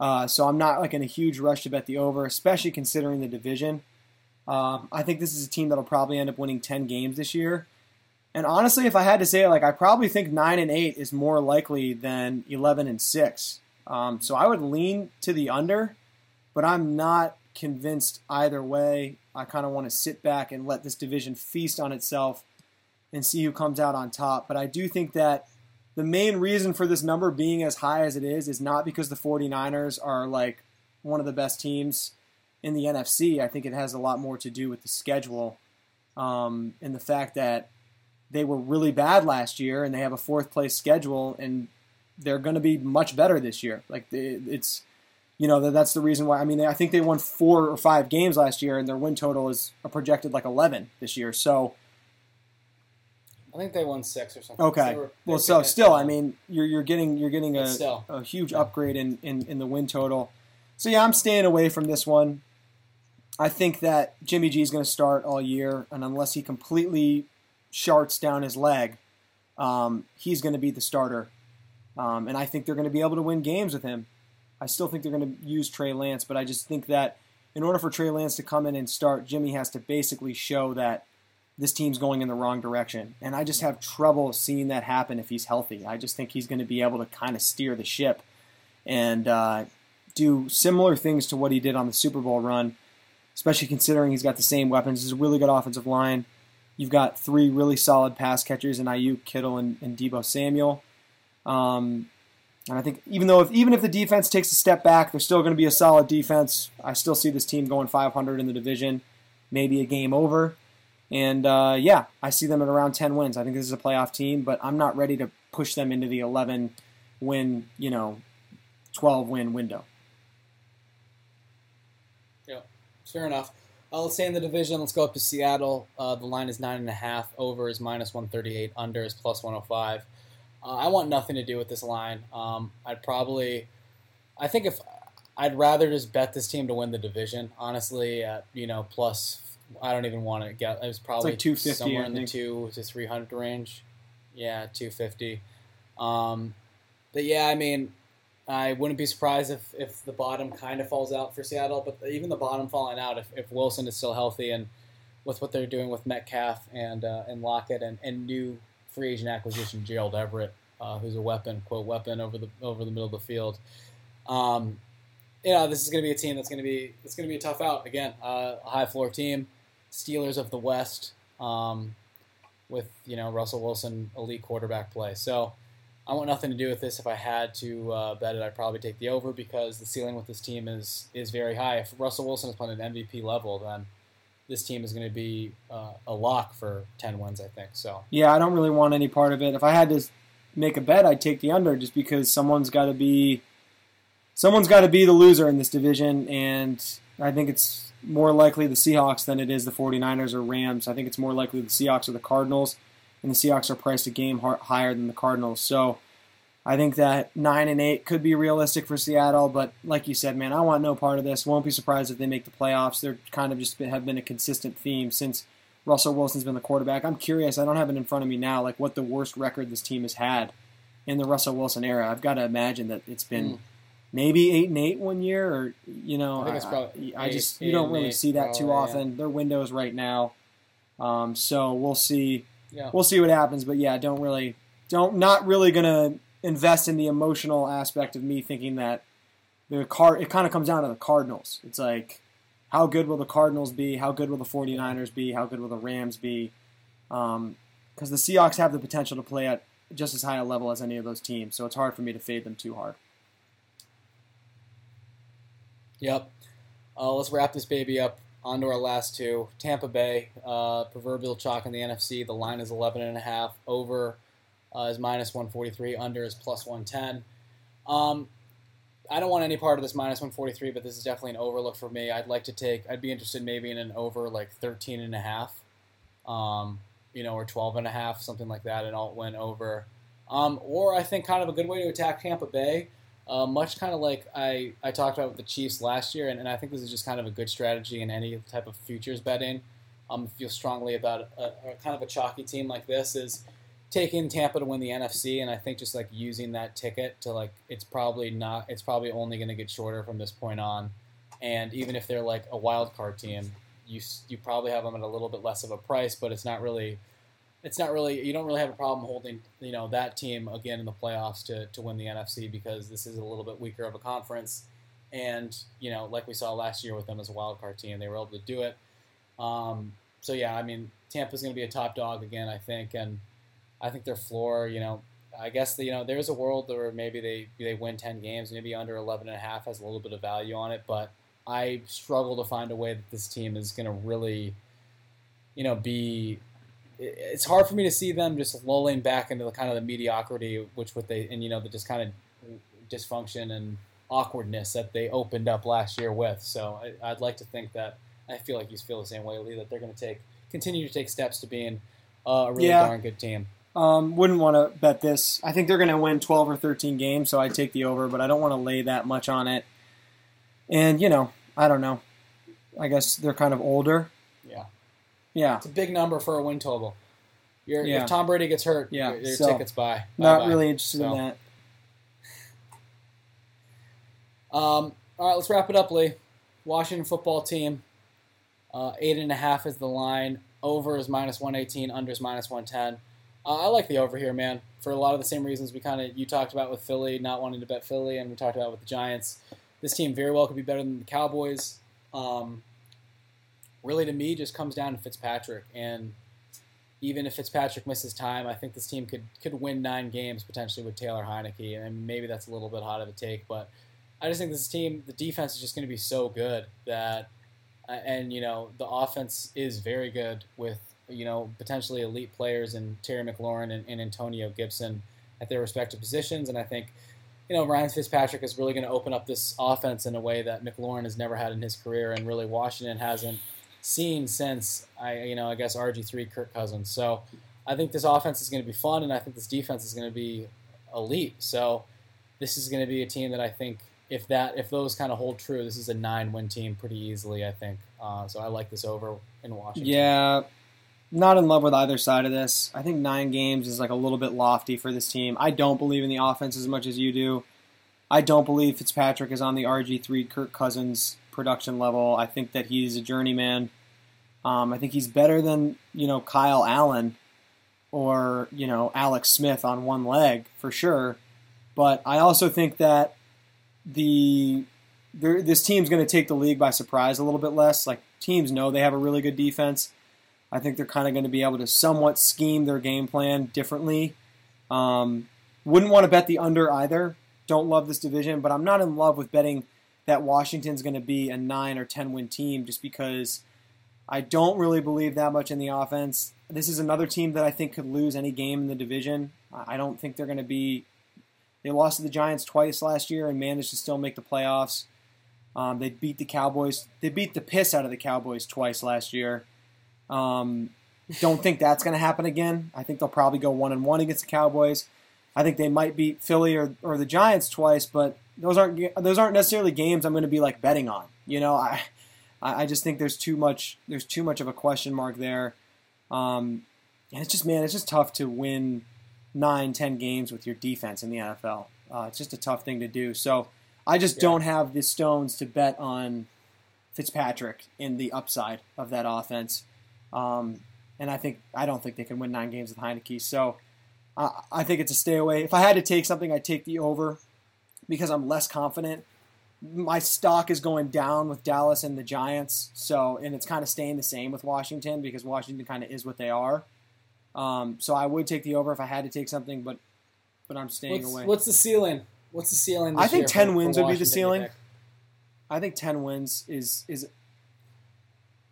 Uh, so I'm not like in a huge rush to bet the over, especially considering the division. Um, I think this is a team that'll probably end up winning 10 games this year. And honestly, if I had to say, like I probably think nine and eight is more likely than 11 and six. Um, so I would lean to the under, but I'm not convinced either way. I kind of want to sit back and let this division feast on itself and see who comes out on top. But I do think that the main reason for this number being as high as it is is not because the 49ers are like one of the best teams in the NFC. I think it has a lot more to do with the schedule um, and the fact that they were really bad last year and they have a fourth place schedule and they're going to be much better this year. Like it's, you know, that's the reason why. I mean, I think they won four or five games last year and their win total is projected like 11 this year. So I think they won six or something. Okay. They were, they well, so still, I mean, you're you're getting you're getting a, a huge yeah. upgrade in, in in the win total. So yeah, I'm staying away from this one. I think that Jimmy G is going to start all year, and unless he completely sharts down his leg, um, he's going to be the starter. Um, and I think they're going to be able to win games with him. I still think they're going to use Trey Lance, but I just think that in order for Trey Lance to come in and start, Jimmy has to basically show that this team's going in the wrong direction. And I just have trouble seeing that happen if he's healthy. I just think he's going to be able to kind of steer the ship and uh, do similar things to what he did on the Super Bowl run, especially considering he's got the same weapons. He's a really good offensive line. You've got three really solid pass catchers in Aiyuk, Kittle, and, and Deebo Samuel. Um, and I think even though if even if the defense takes a step back, they're still going to be a solid defense. I still see this team going 500 in the division, maybe a game over. And uh, yeah, I see them at around 10 wins. I think this is a playoff team, but I'm not ready to push them into the 11 win, you know, 12 win window. Yeah, fair enough. Uh, let's stay in the division. Let's go up to Seattle. Uh, the line is nine and a half. Over is minus 138. Under is plus 105. Uh, I want nothing to do with this line. Um, I'd probably, I think if I'd rather just bet this team to win the division. Honestly, at you know plus I don't even want to get. It was probably like 250, somewhere in the two to three hundred range. Yeah, two fifty. Um, but yeah, I mean, I wouldn't be surprised if, if the bottom kind of falls out for Seattle. But even the bottom falling out, if, if Wilson is still healthy and with what they're doing with Metcalf and uh, and Lockett and, and new free agent acquisition Gerald Everett, uh, who's a weapon, quote weapon over the over the middle of the field. Um, yeah, this is going to be a team that's going to be it's going to be a tough out again. Uh, a high floor team. Steelers of the West um, with you know Russell Wilson elite quarterback play. So I want nothing to do with this. If I had to uh, bet it, I'd probably take the over because the ceiling with this team is is very high. If Russell Wilson is playing an MVP level, then this team is going to be uh, a lock for ten wins. I think so. Yeah, I don't really want any part of it. If I had to make a bet, I'd take the under just because someone's got to be someone's got to be the loser in this division, and I think it's more likely the Seahawks than it is the 49ers or Rams. I think it's more likely the Seahawks or the Cardinals, and the Seahawks are priced a game higher than the Cardinals. So I think that 9 and 8 could be realistic for Seattle, but like you said, man, I want no part of this. Won't be surprised if they make the playoffs. They're kind of just have been a consistent theme since Russell Wilson's been the quarterback. I'm curious, I don't have it in front of me now, like what the worst record this team has had in the Russell Wilson era. I've got to imagine that it's been. Mm maybe eight and eight one year, or you know, I, probably I, I just you don't really see that too often. Yeah. Their windows right now, um, so we'll see. Yeah. We'll see what happens, but yeah, don't really, don't not really gonna invest in the emotional aspect of me thinking that the car. It kind of comes down to the Cardinals. It's like, how good will the Cardinals be? How good will the 49ers be? How good will the Rams be? Um, because the Seahawks have the potential to play at just as high a level as any of those teams. So it's hard for me to fade them too hard. Yep. Uh, let's wrap this baby up. On to our last two. Tampa Bay, uh, proverbial chalk in the NFC. The line is 11.5. Over uh, is minus 143. Under is plus 110. Um, I don't want any part of this minus 143, but this is definitely an overlook for me. I'd like to take, I'd be interested maybe in an over like 13 and a half, um, you know, or 12 and a half, something like that, an alt win over. Um, or I think kind of a good way to attack Tampa Bay, uh, much kind of like I, I talked about with the Chiefs last year, and, and I think this is just kind of a good strategy in any type of futures betting. Um, feel strongly about a, a kind of a chalky team like this is taking Tampa to win the NFC, and I think just like using that ticket to like it's probably not it's probably only going to get shorter from this point on, and even if they're like a wild card team, you you probably have them at a little bit less of a price, but it's not really it's not really you don't really have a problem holding you know that team again in the playoffs to to win the NFC because this is a little bit weaker of a conference, and you know like we saw last year with them as a wild card team, they were able to do it. Um, so yeah, I mean Tampa's going to be a top dog again, I think, and I think their floor, you know, I guess the, you know there's a world where maybe they they win 10 games, maybe under 11 and a half has a little bit of value on it, but I struggle to find a way that this team is going to really, you know, be. It's hard for me to see them just lulling back into the kind of the mediocrity, which what they and you know the just kind of dysfunction and awkwardness that they opened up last year with. So I, would like to think that I feel like you feel the same way, Lee, that they're going to take continue to take steps to being uh, a really yeah. darn good team. Um, wouldn't want to bet this. I think they're going to win 12 or 13 games, so I'd take the over, but I don't want to lay that much on it. And, you know, I don't know. I guess they're kind of older. Yeah. Yeah. It's a big number for a win total. yeah. If Tom Brady gets hurt, yeah. your, your so, ticket's buy. Not bye. really interested so. in that. Um, all right, let's wrap it up, Lee. Washington football team. Uh, eight and a half is the line. Over is minus 118. Under is minus 110. Uh, I like the over here, man, for a lot of the same reasons we kind of you talked about with Philly not wanting to bet Philly, and we talked about with the Giants. This team very well could be better than the Cowboys. Um, really, to me, just comes down to Fitzpatrick, and even if Fitzpatrick misses time, I think this team could could win nine games potentially with Taylor Heinicke, and maybe that's a little bit hot of a take, but I just think this team, the defense is just going to be so good that, uh, and you know, the offense is very good with you know, potentially elite players in Terry McLaurin and, and Antonio Gibson at their respective positions. And I think, you know, Ryan Fitzpatrick is really going to open up this offense in a way that McLaurin has never had in his career, and really Washington hasn't seen since I, you know, I guess RG three Kirk Cousins. So I think this offense is going to be fun, and I think this defense is going to be elite. So this is going to be a team that I think if that if those kind of hold true, this is a nine win team pretty easily. I think. Uh, so I like this over in Washington. Yeah, not in love with either side of this. I think nine games is like a little bit lofty for this team. I don't believe in the offense as much as you do. I don't believe Fitzpatrick is on the RG3 Kirk Cousins production level. I think that he's a journeyman. Um, I think he's better than you know Kyle Allen or you know Alex Smith on one leg for sure. But I also think that the this team's going to take the league by surprise a little bit less. Like teams know they have a really good defense I think they're kind of going to be able to somewhat scheme their game plan differently. Um, wouldn't want to bet the under either. Don't love this division, but I'm not in love with betting that Washington's going to be a 9 or 10 win team just because I don't really believe that much in the offense. This is another team that I think could lose any game in the division. I don't think they're going to be. They lost to the Giants twice last year and managed to still make the playoffs. Um, they beat the Cowboys. They beat the piss out of the Cowboys twice last year. Um, don't think that's going to happen again. I think they'll probably go one and one against the Cowboys. I think they might beat Philly or, or the Giants twice, but those aren't those aren't necessarily games I'm going to be like betting on. You know, I I just think there's too much there's too much of a question mark there. Um, and it's just man, it's just tough to win nine, ten games with your defense in the NFL. Uh, it's just a tough thing to do. So I just yeah. don't have the stones to bet on Fitzpatrick in the upside of that offense. Um, and I think I don't think they can win nine games with Heinicke. So uh, I think it's a stay away. If I had to take something, I'd take the over because I'm less confident. My stock is going down with Dallas and the Giants. So and it's kind of staying the same with Washington because Washington kind of is what they are. Um, so I would take the over if I had to take something, but but I'm staying What's, away. what's the ceiling? What's the ceiling? I think 10 for- wins for would be the ceiling. I think 10 wins is is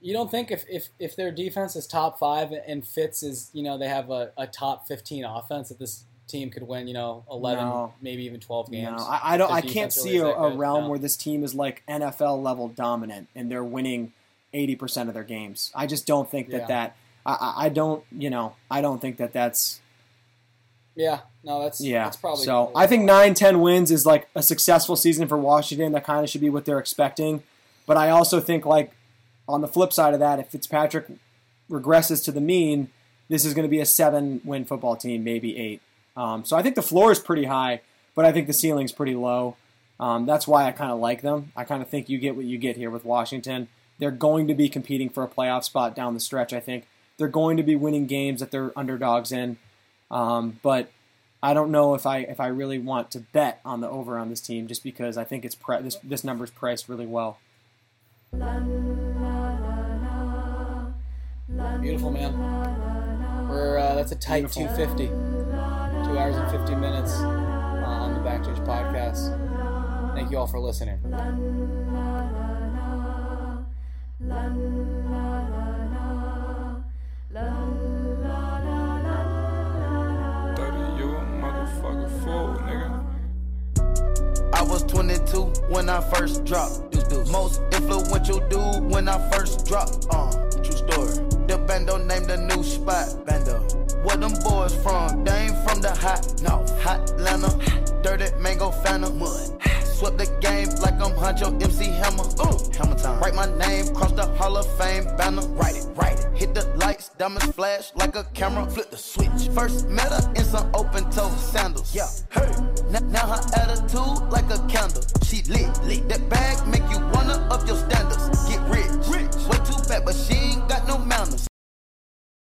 You don't think if, if, if their defense is top five and Fitz is, you know, they have a, a top 15 offense that this team could win, you know, 11, No. maybe even 12 games? No, I, I don't. I can't really see a, a realm No. where this team is like NFL level dominant and they're winning eighty percent of their games. I just don't think that Yeah. that. I, I- I don't. You know. I don't think that that's. Yeah, no, that's Yeah. That's probably so I think nine, ten wins is like a successful season for Washington. That kind of should be what they're expecting. But I also think like on the flip side of that, if Fitzpatrick regresses to the mean, this is going to be a seven-win football team, maybe eight. Um, so I think the floor is pretty high, but I think the ceiling's pretty low. Um, that's why I kind of like them. I kind of think you get what you get here with Washington. They're going to be competing for a playoff spot down the stretch. I think they're going to be winning games that they're underdogs in. Um, but I don't know if I if I really want to bet on the over on this team just because I think it's pri- this this number's priced really well. Beautiful, man. We're uh, that's a tight Beautiful. 250. Two hours and 50 minutes uh, on the Back Judge podcast. Thank you all for listening. You a motherfucker fool, nigga. I was 22 when I first dropped. Most influential dude when I first dropped. Uh, true story. The bando named the new spot. Bando. Where them boys from? They ain't from the hot. No. Hot Atlanta. Dirty mango phantom. Mud. Swept the game like I'm Huncho MC Hammer. Ooh, Hammer time. Write my name, cross the Hall of Fame banner. Write it, write it. Hit the lights, diamonds flash like a camera. Flip the switch. First met her in some open toe sandals. Yeah, hey. Now, now her attitude like a candle. She lit, lit. That bag make you wanna up your standards. Get rich. rich. Way too bad, but she ain't got no manners.